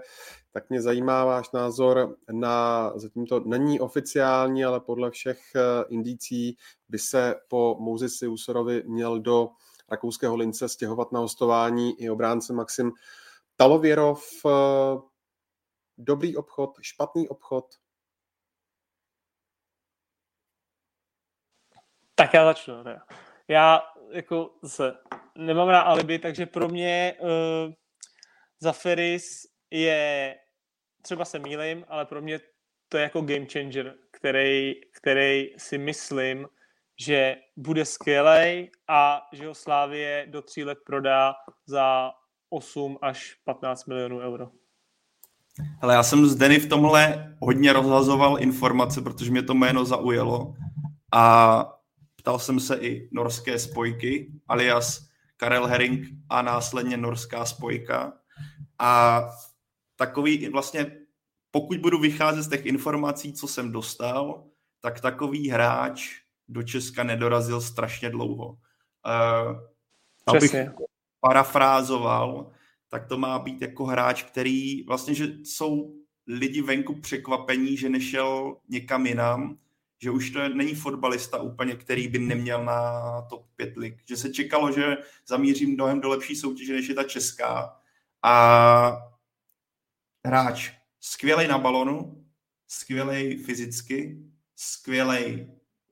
tak mě zajímá váš názor na, zatím to není oficiální, ale podle všech eh, indicí by se po Mouzisi Usorovi měl do rakouského lince stěhovat na hostování i obránce Maxim Talověrov, eh, dobrý obchod, špatný obchod? Tak já začnu. Teda. Já jako se nemám na alibi, takže pro mě uh, Zaferis je, třeba se mýlim, ale pro mě to je jako game changer, který, který si myslím, že bude skvělý a že ho Slávě do tří let prodá za 8 až 15 milionů euro. Ale já jsem s Denny v tomhle hodně rozhazoval informace, protože mě to jméno zaujalo a ptal jsem se i norské spojky, alias Karel Herring a následně norská spojka. A takový vlastně pokud budu vycházet z těch informací, co jsem dostal, tak takový hráč do Česka nedorazil strašně dlouho. Uh, abych parafrázoval, tak to má být jako hráč, který vlastně, že jsou lidi venku překvapení, že nešel někam jinam, že už to není fotbalista úplně, který by neměl na top 5 lig. Že se čekalo, že zamířím mnohem do lepší soutěže, než je ta česká. A hráč skvělý na balonu, skvělý fyzicky, skvělý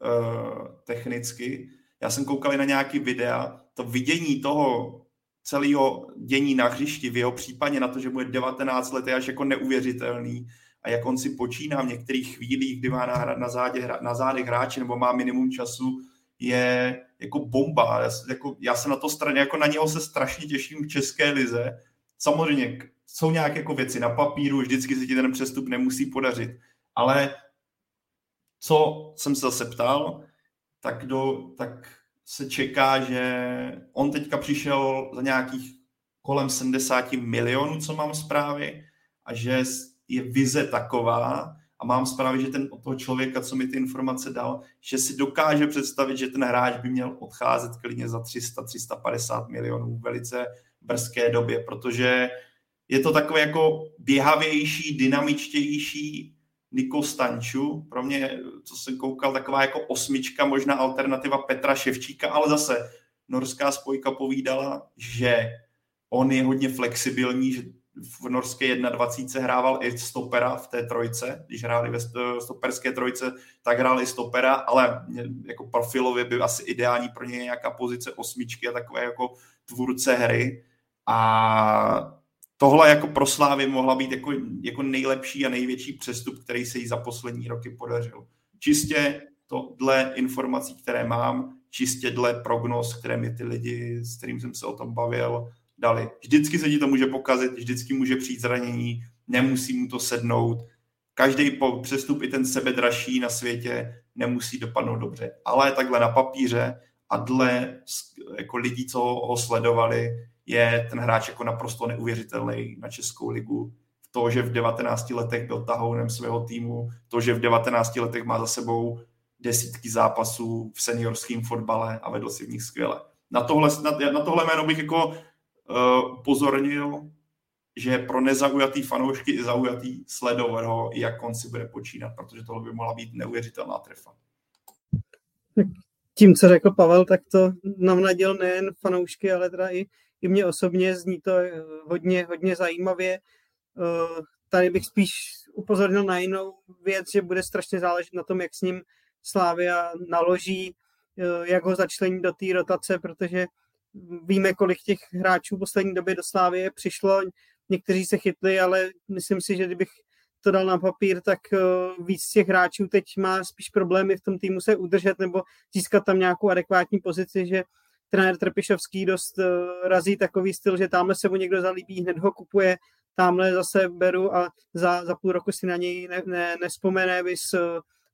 uh, technicky. Já jsem koukal i na nějaký videa, to vidění toho celého dění na hřišti, v jeho případě na to, že mu je 19 let, je až jako neuvěřitelný a jak on si počíná v některých chvílích, kdy má na, na, zádě, na zádech hráče nebo má minimum času, je jako bomba. Já, jako, já se na to straně, jako na něho se strašně těším v České lize. Samozřejmě jsou nějaké jako věci na papíru, vždycky se ti ten přestup nemusí podařit, ale co jsem se zase ptal, tak, do, tak se čeká, že on teďka přišel za nějakých kolem 70 milionů, co mám zprávy, a že je vize taková, a mám zprávy, že ten od toho člověka, co mi ty informace dal, že si dokáže představit, že ten hráč by měl odcházet klidně za 300-350 milionů v velice brzké době, protože je to takové jako běhavější, dynamičtější Niko Stanču. Pro mě, co jsem koukal, taková jako osmička, možná alternativa Petra Ševčíka, ale zase norská spojka povídala, že on je hodně flexibilní, že v norské 21 hrával i stopera v té trojce, když hráli ve stoperské trojce, tak hrál i stopera, ale jako profilově by asi ideální pro něj nějaká pozice osmičky a takové jako tvůrce hry. A tohle jako pro Slávy mohla být jako, jako nejlepší a největší přestup, který se jí za poslední roky podařil. Čistě to dle informací, které mám, čistě dle prognoz, které mi ty lidi, s kterým jsem se o tom bavil, dali. Vždycky se ti to může pokazit, vždycky může přijít zranění, nemusí mu to sednout. Každý přestup, i ten sebedražší na světě, nemusí dopadnout dobře. Ale takhle na papíře a dle jako lidí, co ho sledovali, je ten hráč jako naprosto neuvěřitelný na Českou ligu. To, že v 19 letech byl tahounem svého týmu, to, že v 19 letech má za sebou desítky zápasů v seniorském fotbale a vedl si v nich skvěle. Na tohle, na, na tohle jméno bych jako uh, upozornil, že pro nezaujatý fanoušky i zaujatý sledovat ho, jak on si bude počínat, protože tohle by mohla být neuvěřitelná trefa. Tím, co řekl Pavel, tak to nám naděl nejen fanoušky, ale teda i i mě osobně zní to eh, hodně, hodně zajímavě. Eh, tady bych spíš upozornil na jinou věc, že bude strašně záležet na tom, jak s ním Slávia naloží, eh, jak ho začlení do té rotace, protože víme, kolik těch hráčů v poslední době do Slávie přišlo. Někteří se chytli, ale myslím si, že kdybych to dal na papír, tak víc těch hráčů teď má spíš problémy v tom týmu se udržet nebo získat tam nějakou adekvátní pozici, že trenér Trpišovský dost uh, razí takový styl, že tamhle se mu někdo zalíbí, hned ho kupuje, tamhle zase beru a za, za půl roku si na něj ne, ne, nespomene, vys uh,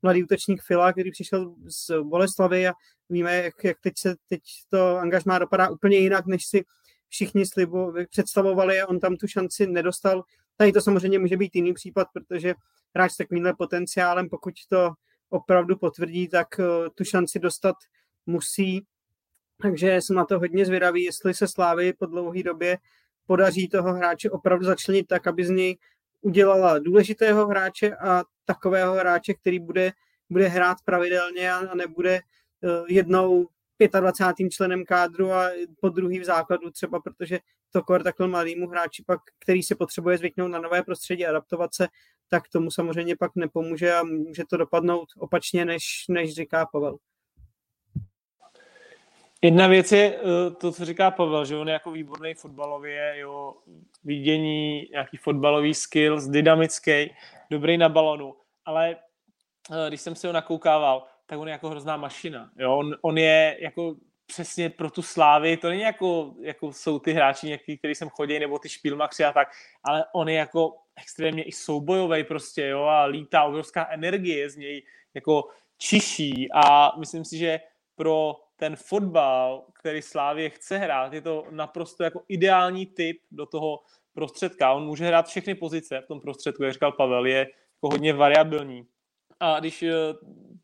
mladý útočník Fila, který přišel z Boleslavy a víme, jak, jak teď se teď to angažmá dopadá úplně jinak, než si všichni slibu, představovali a on tam tu šanci nedostal. Tady to samozřejmě může být jiný případ, protože hráč s takovýmhle potenciálem, pokud to opravdu potvrdí, tak uh, tu šanci dostat musí. Takže jsem na to hodně zvědavý, jestli se Slávy po dlouhé době podaří toho hráče opravdu začlenit tak, aby z něj udělala důležitého hráče a takového hráče, který bude, bude hrát pravidelně a nebude eh, jednou 25. členem kádru a po druhý v základu třeba, protože to kor takhle mladýmu hráči, pak, který se potřebuje zvyknout na nové prostředí, adaptovat se, tak tomu samozřejmě pak nepomůže a může to dopadnout opačně, než, než říká Pavel. Jedna věc je eh, to, co říká Pavel, že on je jako výborný fotbalově, jo, vidění, nějaký fotbalový skills, dynamický, dobrý na balonu, ale eh, když jsem si ho nakoukával, tak on je jako hrozná mašina. Jo? On, on je jako přesně pro tu slávy, to není jako, jako jsou ty hráči někteří, kteří sem chodí, nebo ty špílmakři a tak, ale on je jako extrémně i soubojový prostě, jo, a lítá obrovská energie z něj, jako čiší a myslím si, že pro ten fotbal, který Slávě chce hrát, je to naprosto jako ideální typ do toho prostředka. On může hrát všechny pozice v tom prostředku, jak říkal Pavel, je jako hodně variabilní. A když uh,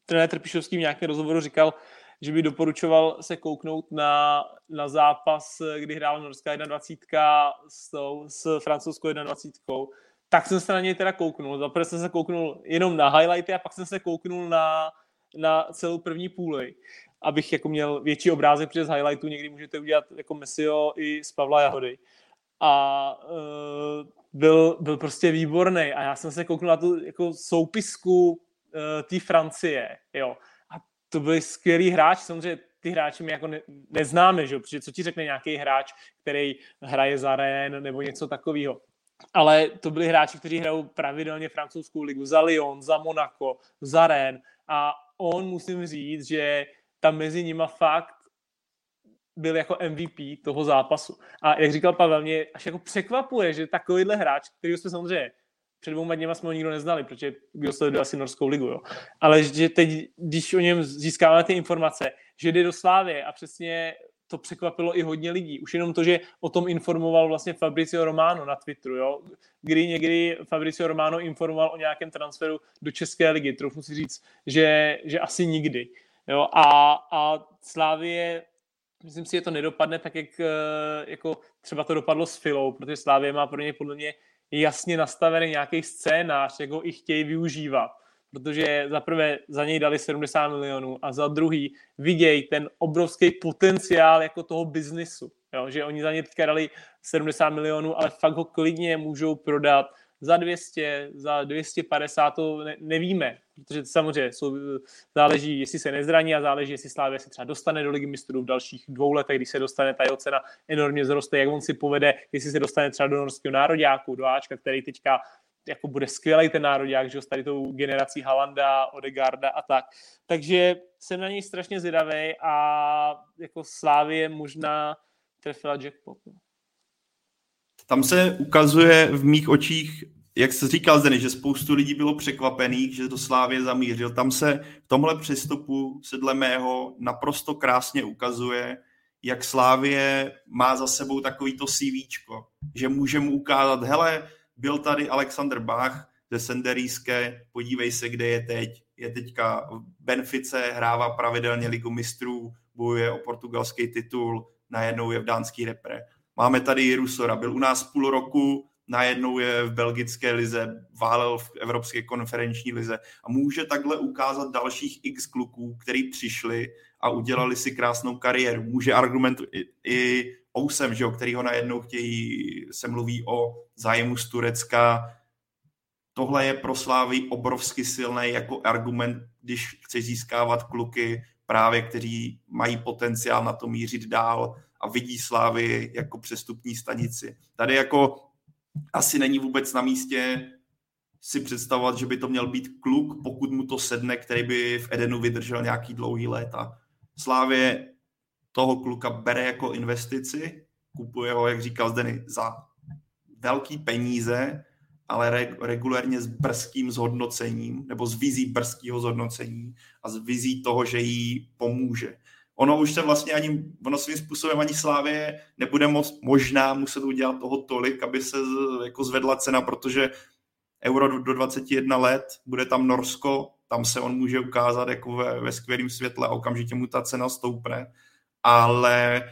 trenér Trpišovský v nějakém rozhovoru říkal, že by doporučoval se kouknout na, na zápas, kdy hrál Norská 21 s, tou, s francouzskou 21, tak jsem se na něj teda kouknul. Zaprvé jsem se kouknul jenom na highlighty a pak jsem se kouknul na, na celou první půli, abych jako měl větší obrázek, protože z highlightů někdy můžete udělat jako Messio i z Pavla Jahody. A uh, byl, byl prostě výborný a já jsem se kouknul na tu jako soupisku uh, té Francie, jo to byli skvělý hráč, samozřejmě ty hráči my jako ne, neznáme, že? protože co ti řekne nějaký hráč, který hraje za Rennes nebo něco takového. Ale to byli hráči, kteří hrajou pravidelně francouzskou ligu za Lyon, za Monaco, za Rennes a on musím říct, že tam mezi nima fakt byl jako MVP toho zápasu. A jak říkal Pavel, mě až jako překvapuje, že takovýhle hráč, který jsme samozřejmě před dvouma dněma jsme ho nikdo neznali, protože kdo sleduje asi Norskou ligu, jo. Ale že teď, když o něm získáváme ty informace, že jde do Slávy a přesně to překvapilo i hodně lidí. Už jenom to, že o tom informoval vlastně Fabricio Romano na Twitteru, jo? kdy někdy Fabricio Romano informoval o nějakém transferu do České ligy. Trochu si říct, že, že asi nikdy. Jo? A, a Slávie, myslím si, že to nedopadne tak, jak jako třeba to dopadlo s Filou, protože Slávie má pro ně podle mě jasně nastavený nějaký scénář, jak ho i chtějí využívat. Protože za prvé za něj dali 70 milionů a za druhý vidějí ten obrovský potenciál jako toho biznisu. Jo? Že oni za ně teďka dali 70 milionů, ale fakt ho klidně můžou prodat za 200, za 250 to ne, nevíme, protože samozřejmě jsou, záleží, jestli se nezraní a záleží, jestli Slávě se třeba dostane do ligy mistrů v dalších dvou letech, když se dostane, ta jeho cena enormně zroste, jak on si povede, jestli se dostane třeba do norského nároďáku, do Ačka, který teďka jako bude skvělý ten nároďák, že s tady tou generací Halanda, Odegarda a tak. Takže jsem na něj strašně zvědavý a jako Slávě možná trefila jackpot. No. Tam se ukazuje v mých očích, jak se říkal Zdeny, že spoustu lidí bylo překvapených, že do Slávě zamířil. Tam se v tomhle přístupu se dle mého naprosto krásně ukazuje, jak Slávě má za sebou takovýto CV, že může mu ukázat, hele, byl tady Alexander Bach ze Senderíské, podívej se, kde je teď. Je teďka v Benfice, hrává pravidelně ligu mistrů, bojuje o portugalský titul, najednou je v dánský repre. Máme tady Jirusora, byl u nás půl roku, najednou je v belgické lize, válel v Evropské konferenční lize a může takhle ukázat dalších x kluků, který přišli a udělali si krásnou kariéru. Může argument i, i Ousem, že jo, který ho najednou chtějí, se mluví o zájmu z Turecka. Tohle je pro Slávy obrovsky silný jako argument, když chce získávat kluky právě, kteří mají potenciál na to mířit dál a vidí Slávy jako přestupní stanici. Tady jako asi není vůbec na místě si představovat, že by to měl být kluk, pokud mu to sedne, který by v Edenu vydržel nějaký dlouhý léta. Slávě toho kluka bere jako investici, kupuje ho, jak říkal Zdeny, za velký peníze, ale regulérně s brzkým zhodnocením, nebo s vizí brzkého zhodnocení a s vizí toho, že jí pomůže ono už se vlastně ani, ono svým způsobem ani Slávě nebude moc, možná muset udělat toho tolik, aby se jako zvedla cena, protože euro do 21 let, bude tam Norsko, tam se on může ukázat jako ve, ve skvělém světle a okamžitě mu ta cena stoupne, ale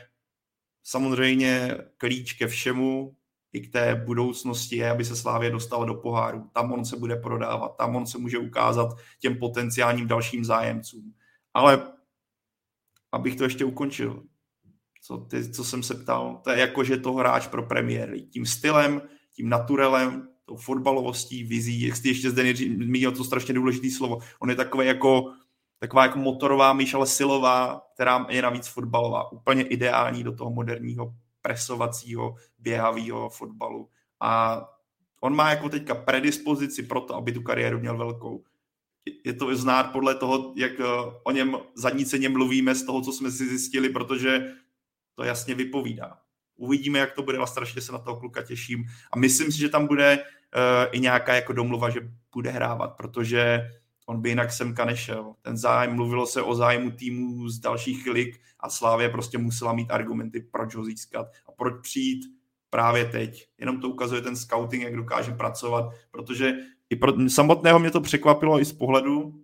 samozřejmě klíč ke všemu i k té budoucnosti je, aby se Slávě dostala do poháru. Tam on se bude prodávat, tam on se může ukázat těm potenciálním dalším zájemcům. Ale abych to ještě ukončil, co, ty, co jsem se ptal, to je jako, že to hráč pro premiéry. Tím stylem, tím naturelem, tou fotbalovostí, vizí, jak jsi ještě zde zmínil to strašně důležité slovo. On je takový jako, taková jako motorová myš, ale silová, která je navíc fotbalová. Úplně ideální do toho moderního presovacího, běhavého fotbalu. A on má jako teďka predispozici pro to, aby tu kariéru měl velkou je to znát podle toho, jak eh, o něm zadníceně mluvíme z toho, co jsme si zjistili, protože to jasně vypovídá. Uvidíme, jak to bude a strašně se na toho kluka těším. A myslím si, že tam bude uh, i nějaká jako domluva, že bude hrávat, protože on by jinak semka nešel. Ten zájem, mluvilo se o zájmu týmu z dalších lig a Slávě prostě musela mít argumenty, proč ho získat a proč přijít právě teď. Jenom to ukazuje ten scouting, jak dokáže pracovat, protože i pro samotného mě to překvapilo i z pohledu,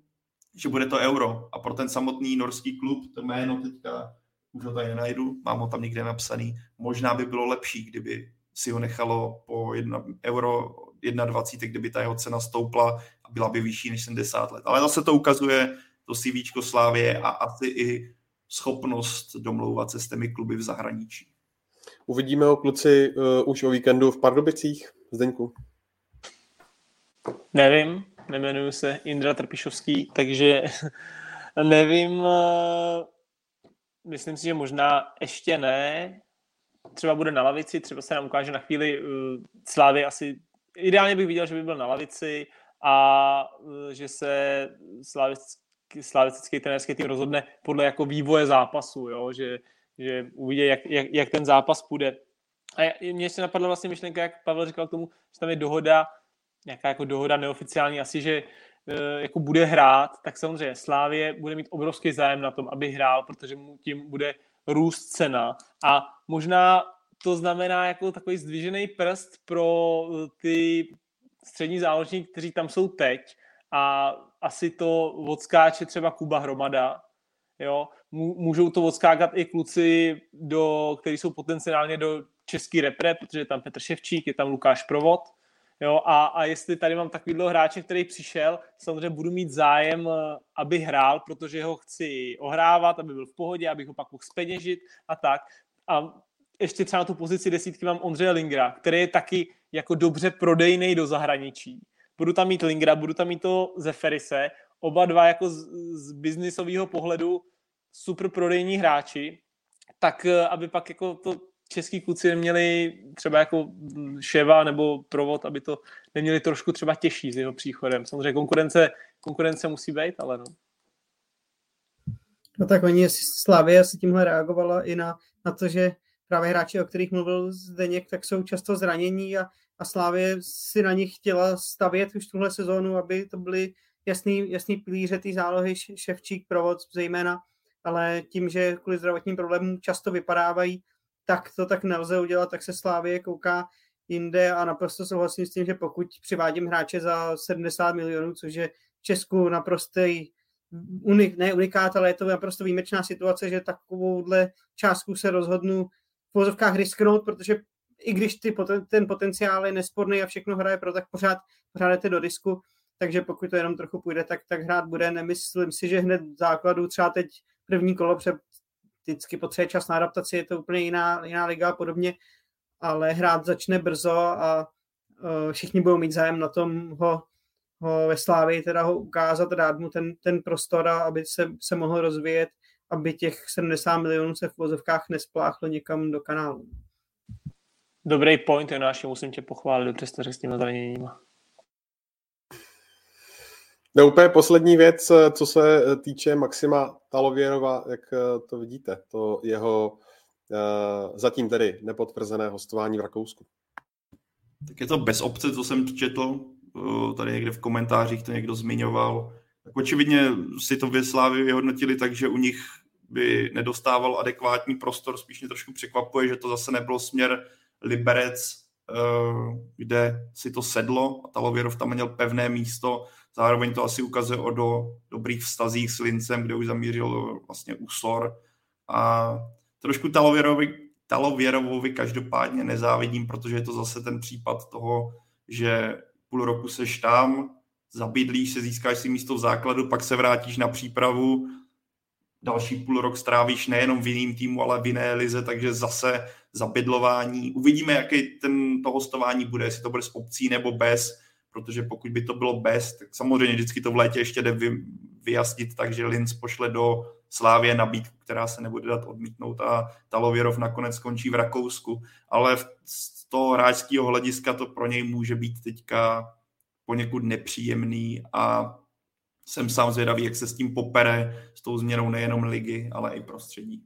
že bude to euro. A pro ten samotný norský klub, to jméno teďka už ho tady nenajdu, mám ho tam někde napsaný, možná by bylo lepší, kdyby si ho nechalo po jedna, euro 21, kdyby ta jeho cena stoupla a byla by vyšší než 70 let. Ale zase to ukazuje to CV Slávě a asi i schopnost domlouvat se s těmi kluby v zahraničí. Uvidíme ho kluci uh, už o víkendu v Pardubicích, Zdeňku? Nevím, nemenuji se Indra Trpišovský, takže nevím, uh, myslím si, že možná ještě ne, třeba bude na lavici, třeba se nám ukáže na chvíli uh, Slávy asi, ideálně bych viděl, že by byl na lavici a uh, že se slavický, slavický trenérský tým rozhodne podle jako vývoje zápasu, jo? Že, že uvidí, jak, jak, jak, ten zápas půjde. A mě ještě napadla vlastně myšlenka, jak Pavel říkal k tomu, že tam je dohoda, nějaká jako dohoda neoficiální, asi, že e, jako bude hrát, tak samozřejmě Slávě bude mít obrovský zájem na tom, aby hrál, protože mu tím bude růst cena. A možná to znamená jako takový zdvižený prst pro eh, ty střední záložníky, kteří tam jsou teď a asi to odskáče třeba Kuba Hromada, jo, můžou to odskákat i kluci, do, kteří jsou potenciálně do český repre, protože je tam Petr Ševčík, je tam Lukáš Provod, jo, a, a jestli tady mám takovýhle hráče, který přišel, samozřejmě budu mít zájem, eh, aby hrál, protože ho chci ohrávat, aby byl v pohodě, abych ho pak mohl speněžit a tak. A ještě třeba na tu pozici desítky mám Ondřeje Lingra, který je taky jako dobře prodejný do zahraničí. Budu tam mít Lingra, budu tam mít to Zeferise, oba dva jako z, z biznisového pohledu super prodejní hráči, tak eh, aby pak jako to český kluci neměli třeba jako Ševa nebo Provod, aby to neměli trošku třeba těžší s jeho příchodem. Samozřejmě konkurence, konkurence musí být, ale no. No tak oni, Slavia se tímhle reagovala i na, na to, že právě hráči, o kterých mluvil Zdeněk, tak jsou často zranění a, a Slávě si na nich chtěla stavět už tuhle sezónu, aby to byly jasný, jasný pilíře té zálohy, Ševčík, Provod zejména, ale tím, že kvůli zdravotním problémům často vypadávají, tak to tak nelze udělat, tak se Slávě kouká jinde a naprosto souhlasím s tím, že pokud přivádím hráče za 70 milionů, což je v Česku naprostý unik, ne unikát, ale je to naprosto výjimečná situace, že takovouhle částku se rozhodnu v vozovkách risknout, protože i když ty, ten potenciál je nesporný a všechno hraje pro, tak pořád, pořád do disku, takže pokud to jenom trochu půjde, tak, tak hrát bude. Nemyslím si, že hned v základu třeba teď první kolo vždycky potřebuje čas na adaptaci, je to úplně jiná, jiná liga a podobně, ale hrát začne brzo a uh, všichni budou mít zájem na tom ho, ho ve Slávii teda ho ukázat, dát mu ten, ten prostor, a aby se, se mohl rozvíjet, aby těch 70 milionů se v vozovkách nespláchlo někam do kanálu. Dobrý point, Jonáši, musím tě pochválit, řekl s těmi zraněníma. No úplně poslední věc, co se týče Maxima Talověrova, jak eh, to vidíte, to jeho zatím tedy nepotvrzené hostování v Rakousku. Tak je to bez obce, co jsem četl, tady někde v komentářích to někdo zmiňoval. Tak očividně si to v Slávy vyhodnotili tak, že u nich by nedostával adekvátní prostor, spíš mě trošku překvapuje, že to zase nebylo směr Liberec, kde si to sedlo a Talověrov tam měl pevné místo, Zároveň to asi ukazuje o do dobrých vztazích s Lincem, kde už zamířil vlastně úsor. A trošku Talověrovi, Talověrovovi každopádně nezávidím, protože je to zase ten případ toho, že půl roku seš tam, zabydlíš se, získáš si místo v základu, pak se vrátíš na přípravu, další půl rok strávíš nejenom v jiném týmu, ale v jiné lize, takže zase zabydlování. Uvidíme, jaký ten, to hostování bude, jestli to bude s obcí nebo bez protože pokud by to bylo bez, tak samozřejmě vždycky to v létě ještě jde vy, vyjasnit tak, že Linz pošle do Slávě nabídku, která se nebude dát odmítnout a Talověrov nakonec skončí v Rakousku. Ale z toho hráčského hlediska to pro něj může být teďka poněkud nepříjemný a jsem sám zvědavý, jak se s tím popere, s tou změnou nejenom ligy, ale i prostředí.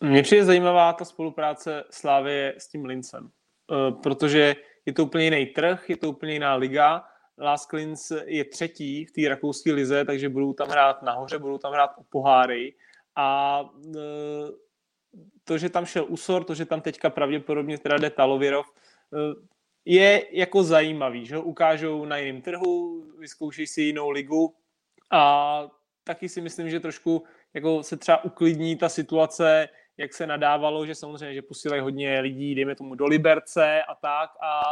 Mně přijde zajímavá ta spolupráce Slávy s tím Lincem, eh, protože je to úplně jiný trh, je to úplně jiná liga. Last Klins je třetí v té rakouské lize, takže budou tam hrát nahoře, budou tam hrát o poháry a e, to, že tam šel Usor, to, že tam teďka pravděpodobně teda jde Talovirov, eh, je jako zajímavý, že ho ukážou na jiném trhu, vyzkouší si jinou ligu a taky si myslím, že trošku jako se třeba uklidní ta situace, jak se nadávalo, že samozřejmě, že posílají hodně lidí, dejme tomu do Liberce a tak a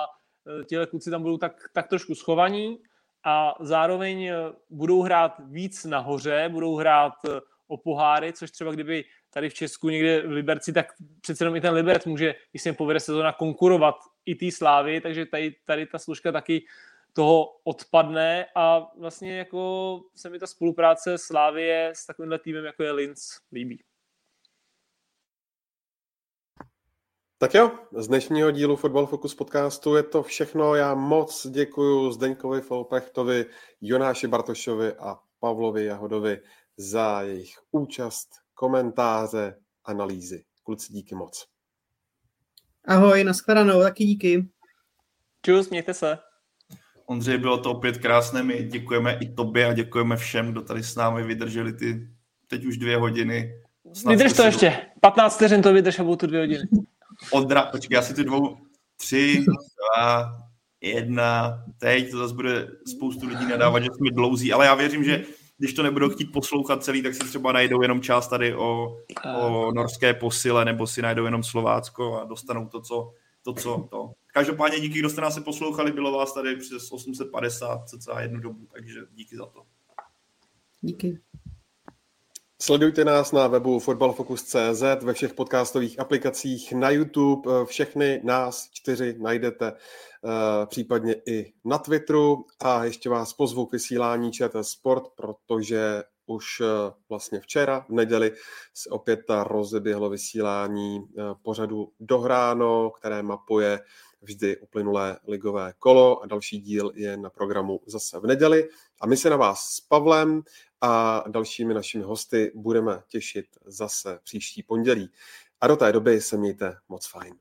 e, těle kluci tam budou tak, tak trošku schovaní a zároveň e, budou hrát víc nahoře, budou hrát e, o poháry, což třeba kdyby tady v Česku někde v Liberci, tak přece jenom i ten Liberec může, když se povede sezóna, konkurovat i té slávy, takže tady, tady ta služka taky toho odpadne a vlastně jako se mi ta spolupráce Slávie s takovýmhle týmem, jako je Linz, líbí. Tak jo, z dnešního dílu Football Focus podcastu je to všechno. Já moc děkuji Zdeňkovi Folprechtovi, Jonáši Bartošovi a Pavlovi Jahodovi za jejich účast, komentáře, analýzy. Kluci, díky moc. Ahoj, nashledanou, taky díky. Čus, mějte se. Ondřej, bylo to opět krásné, my děkujeme i tobě a děkujeme všem, kdo tady s námi vydrželi ty teď už dvě hodiny. Snad Vydrž to ještě, 15 vteřin to vydrž a budou tu dvě hodiny. Odra, počkej, já si ty dvou, tři, dva, jedna, teď to zase bude spoustu lidí nadávat, že jsme dlouzí, ale já věřím, že když to nebudou chtít poslouchat celý, tak si třeba najdou jenom část tady o, o norské posile, nebo si najdou jenom Slovácko a dostanou to, co, to, co to. Každopádně díky, kdo jste nás se poslouchali, bylo vás tady přes 850 cca jednu dobu, takže díky za to. Díky. Sledujte nás na webu fotbalfocus.cz, ve všech podcastových aplikacích, na YouTube. Všechny nás čtyři najdete eh, případně i na Twitteru a ještě vás pozvu k vysílání ČT Sport, protože už eh, vlastně včera, v neděli, se opět rozeběhlo vysílání eh, pořadu Dohráno, které mapuje vždy uplynulé ligové kolo a další díl je na programu zase v neděli. A my se na vás s Pavlem a dalšími našimi hosty budeme těšit zase příští pondělí. A do té doby se mějte moc fajn.